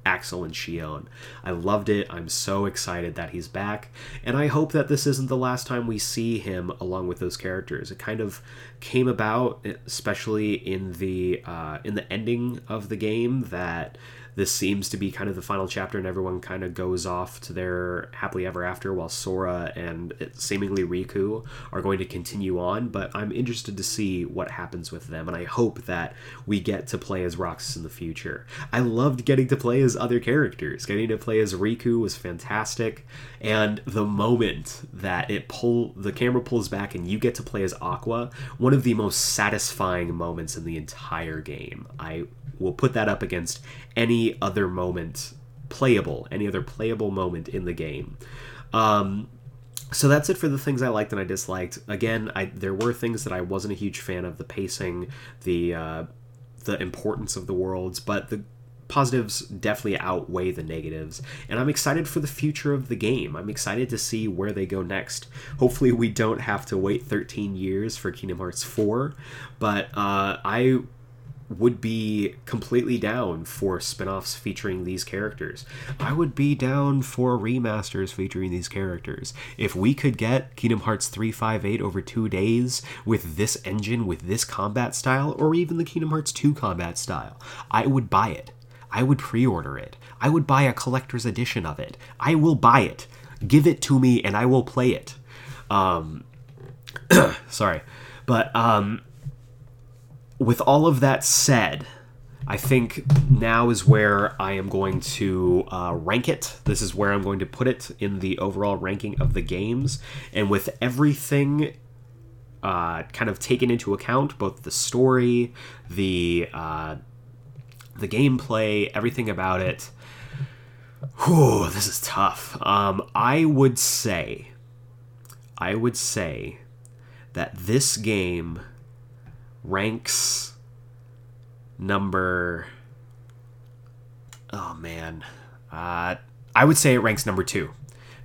Axel and Xion. I loved it. I'm so excited that he's back, and I hope that this isn't the last time we see him along with those characters. It kind of came about, especially in the uh, in the ending of the game, that this seems to be kind of the final chapter, and everyone kind of goes off to their happily ever after, while Sora and seemingly Riku are going to continue on. But I'm interested to see what happens with them, and I hope that we get to play as Roxas in the future. I loved getting to play as other characters. Getting to play as Riku was fantastic, and the moment that it pull the camera pulls back and you get to play as Aqua, one of the most satisfying moments in the entire game. I will put that up against any other moment playable, any other playable moment in the game. Um, so that's it for the things I liked and I disliked. Again, I there were things that I wasn't a huge fan of the pacing, the uh, the importance of the worlds, but the positives definitely outweigh the negatives. And I'm excited for the future of the game. I'm excited to see where they go next. Hopefully, we don't have to wait 13 years for Kingdom Hearts 4, but uh, I would be completely down for spin-offs featuring these characters. I would be down for remasters featuring these characters. If we could get Kingdom Hearts 358 over 2 days with this engine with this combat style or even the Kingdom Hearts 2 combat style, I would buy it. I would pre-order it. I would buy a collector's edition of it. I will buy it. Give it to me and I will play it. Um sorry. But um with all of that said, I think now is where I am going to uh, rank it. This is where I'm going to put it in the overall ranking of the games. And with everything uh, kind of taken into account, both the story, the uh, the gameplay, everything about it. Whew, this is tough. Um, I would say, I would say that this game ranks number oh man uh, i would say it ranks number two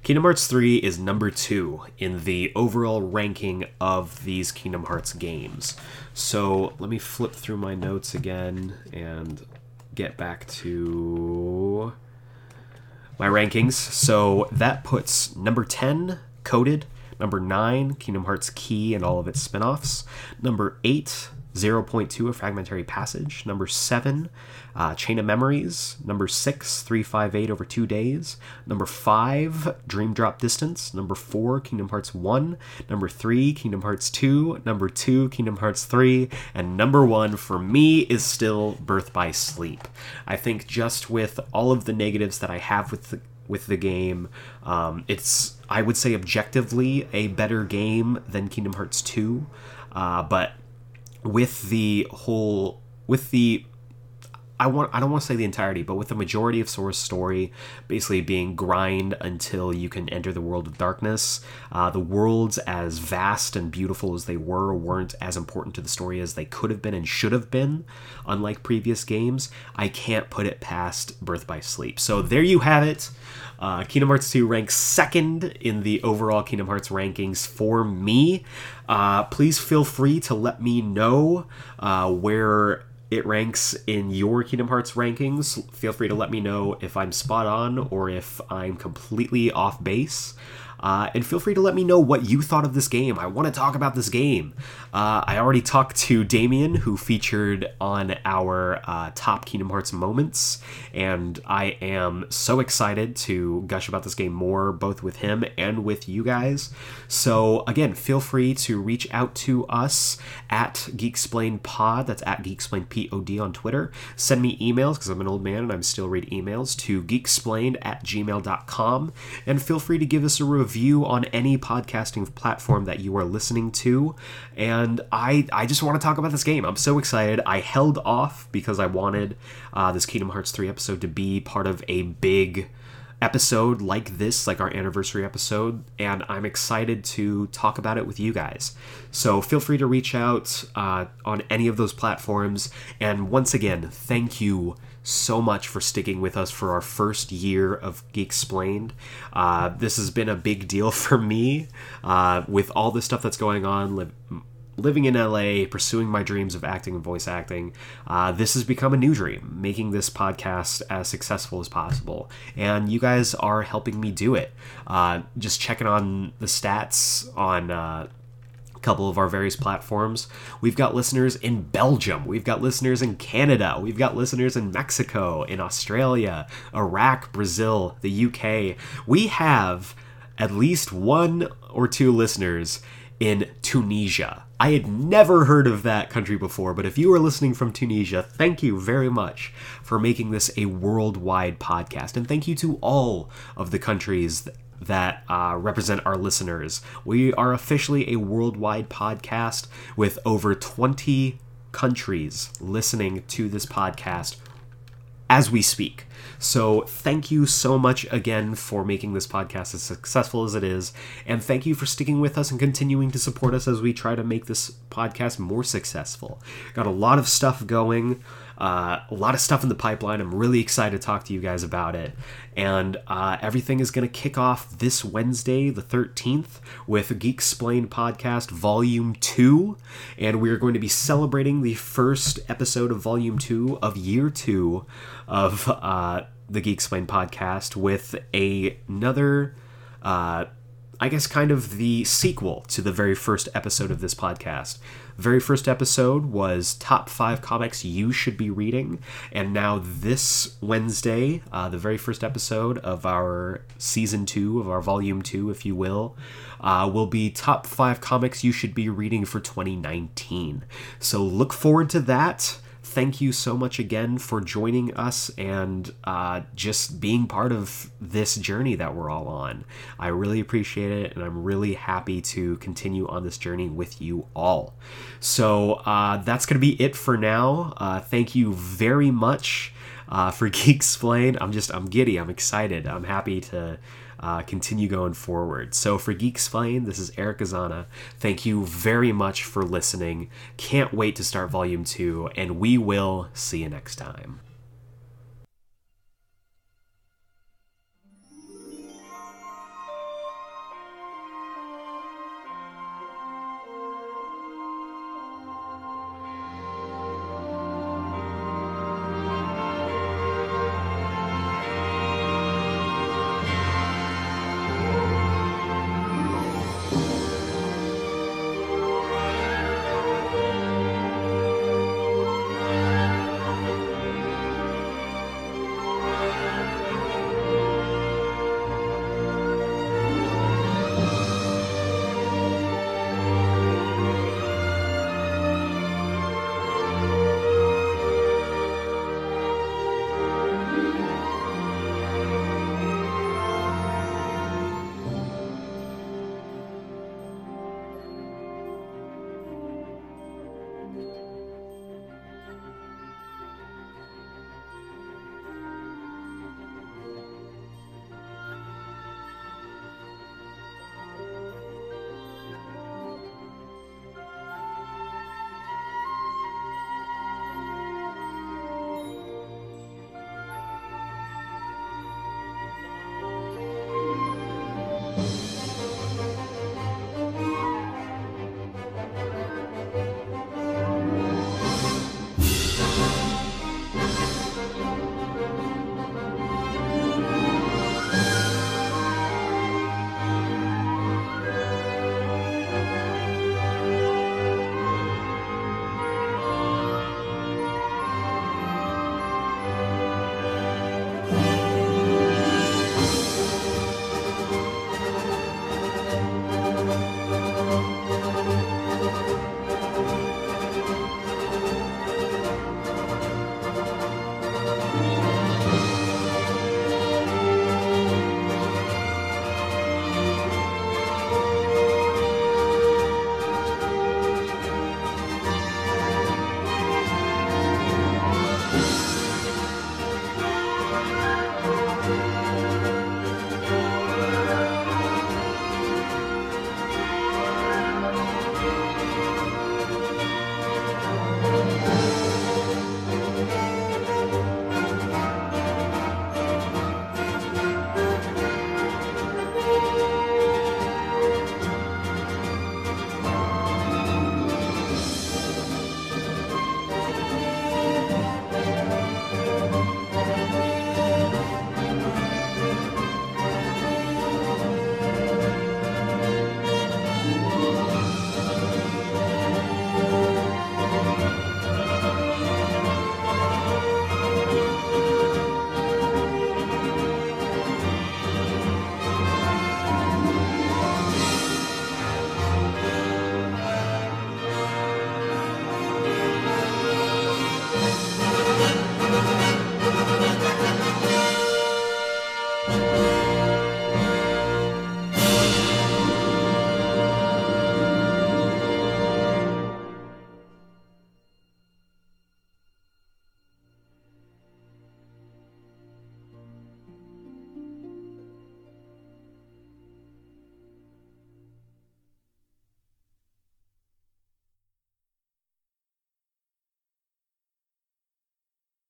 kingdom hearts 3 is number two in the overall ranking of these kingdom hearts games so let me flip through my notes again and get back to my rankings. So that puts number 10, Coded. Number 9, Kingdom Hearts Key and all of its spin offs. Number 8, 0.2, A Fragmentary Passage. Number 7, uh, Chain of Memories. Number 6, 358 over two days. Number 5, Dream Drop Distance. Number 4, Kingdom Hearts 1. Number 3, Kingdom Hearts 2. Number 2, Kingdom Hearts 3. And number 1 for me is still Birth by Sleep. I think just with all of the negatives that I have with the with the game. Um, it's I would say objectively a better game than Kingdom Hearts 2, uh, but with the whole with the I want I don't want to say the entirety, but with the majority of Sora's story basically being grind until you can enter the world of darkness, uh, the worlds as vast and beautiful as they were weren't as important to the story as they could have been and should have been. Unlike previous games, I can't put it past Birth by Sleep. So there you have it. Uh, Kingdom Hearts 2 ranks second in the overall Kingdom Hearts rankings for me. Uh, please feel free to let me know uh, where it ranks in your Kingdom Hearts rankings. Feel free to let me know if I'm spot on or if I'm completely off base. Uh, and feel free to let me know what you thought of this game. I want to talk about this game. Uh, I already talked to Damien, who featured on our uh, top Kingdom Hearts moments, and I am so excited to gush about this game more, both with him and with you guys. So, again, feel free to reach out to us at Geeksplain Pod. That's at Geeksplain Pod on Twitter. Send me emails because I'm an old man and I'm still read emails to geeksplained at gmail.com. And feel free to give us a review on any podcasting platform that you are listening to. And I, I just want to talk about this game. I'm so excited. I held off because I wanted uh, this Kingdom Hearts 3 episode to be part of a big episode like this, like our anniversary episode, and I'm excited to talk about it with you guys. So feel free to reach out uh, on any of those platforms. And once again, thank you so much for sticking with us for our first year of Geek Explained. Uh, this has been a big deal for me uh, with all the stuff that's going on. Li- living in LA, pursuing my dreams of acting and voice acting, uh, this has become a new dream, making this podcast as successful as possible. And you guys are helping me do it. Uh, just checking on the stats on. Uh, couple of our various platforms. We've got listeners in Belgium, we've got listeners in Canada, we've got listeners in Mexico, in Australia, Iraq, Brazil, the UK. We have at least one or two listeners in Tunisia. I had never heard of that country before, but if you are listening from Tunisia, thank you very much for making this a worldwide podcast. And thank you to all of the countries that uh, represent our listeners. We are officially a worldwide podcast with over 20 countries listening to this podcast as we speak. So, thank you so much again for making this podcast as successful as it is. And thank you for sticking with us and continuing to support us as we try to make this podcast more successful. Got a lot of stuff going. Uh, a lot of stuff in the pipeline. I'm really excited to talk to you guys about it. And uh, everything is going to kick off this Wednesday, the 13th, with Geek Explained Podcast Volume 2. And we are going to be celebrating the first episode of Volume 2 of Year 2 of uh, the Geek Explained Podcast with a, another. Uh, I guess kind of the sequel to the very first episode of this podcast. Very first episode was top five comics you should be reading, and now this Wednesday, uh, the very first episode of our season two of our volume two, if you will, uh, will be top five comics you should be reading for 2019. So look forward to that thank you so much again for joining us and uh, just being part of this journey that we're all on. I really appreciate it, and I'm really happy to continue on this journey with you all. So uh, that's going to be it for now. Uh, thank you very much uh, for Geek Explain. I'm just, I'm giddy. I'm excited. I'm happy to uh, continue going forward. So for Geek Explain, this is Eric Azana. Thank you very much for listening. Can't wait to start Volume 2, and we will see you next time.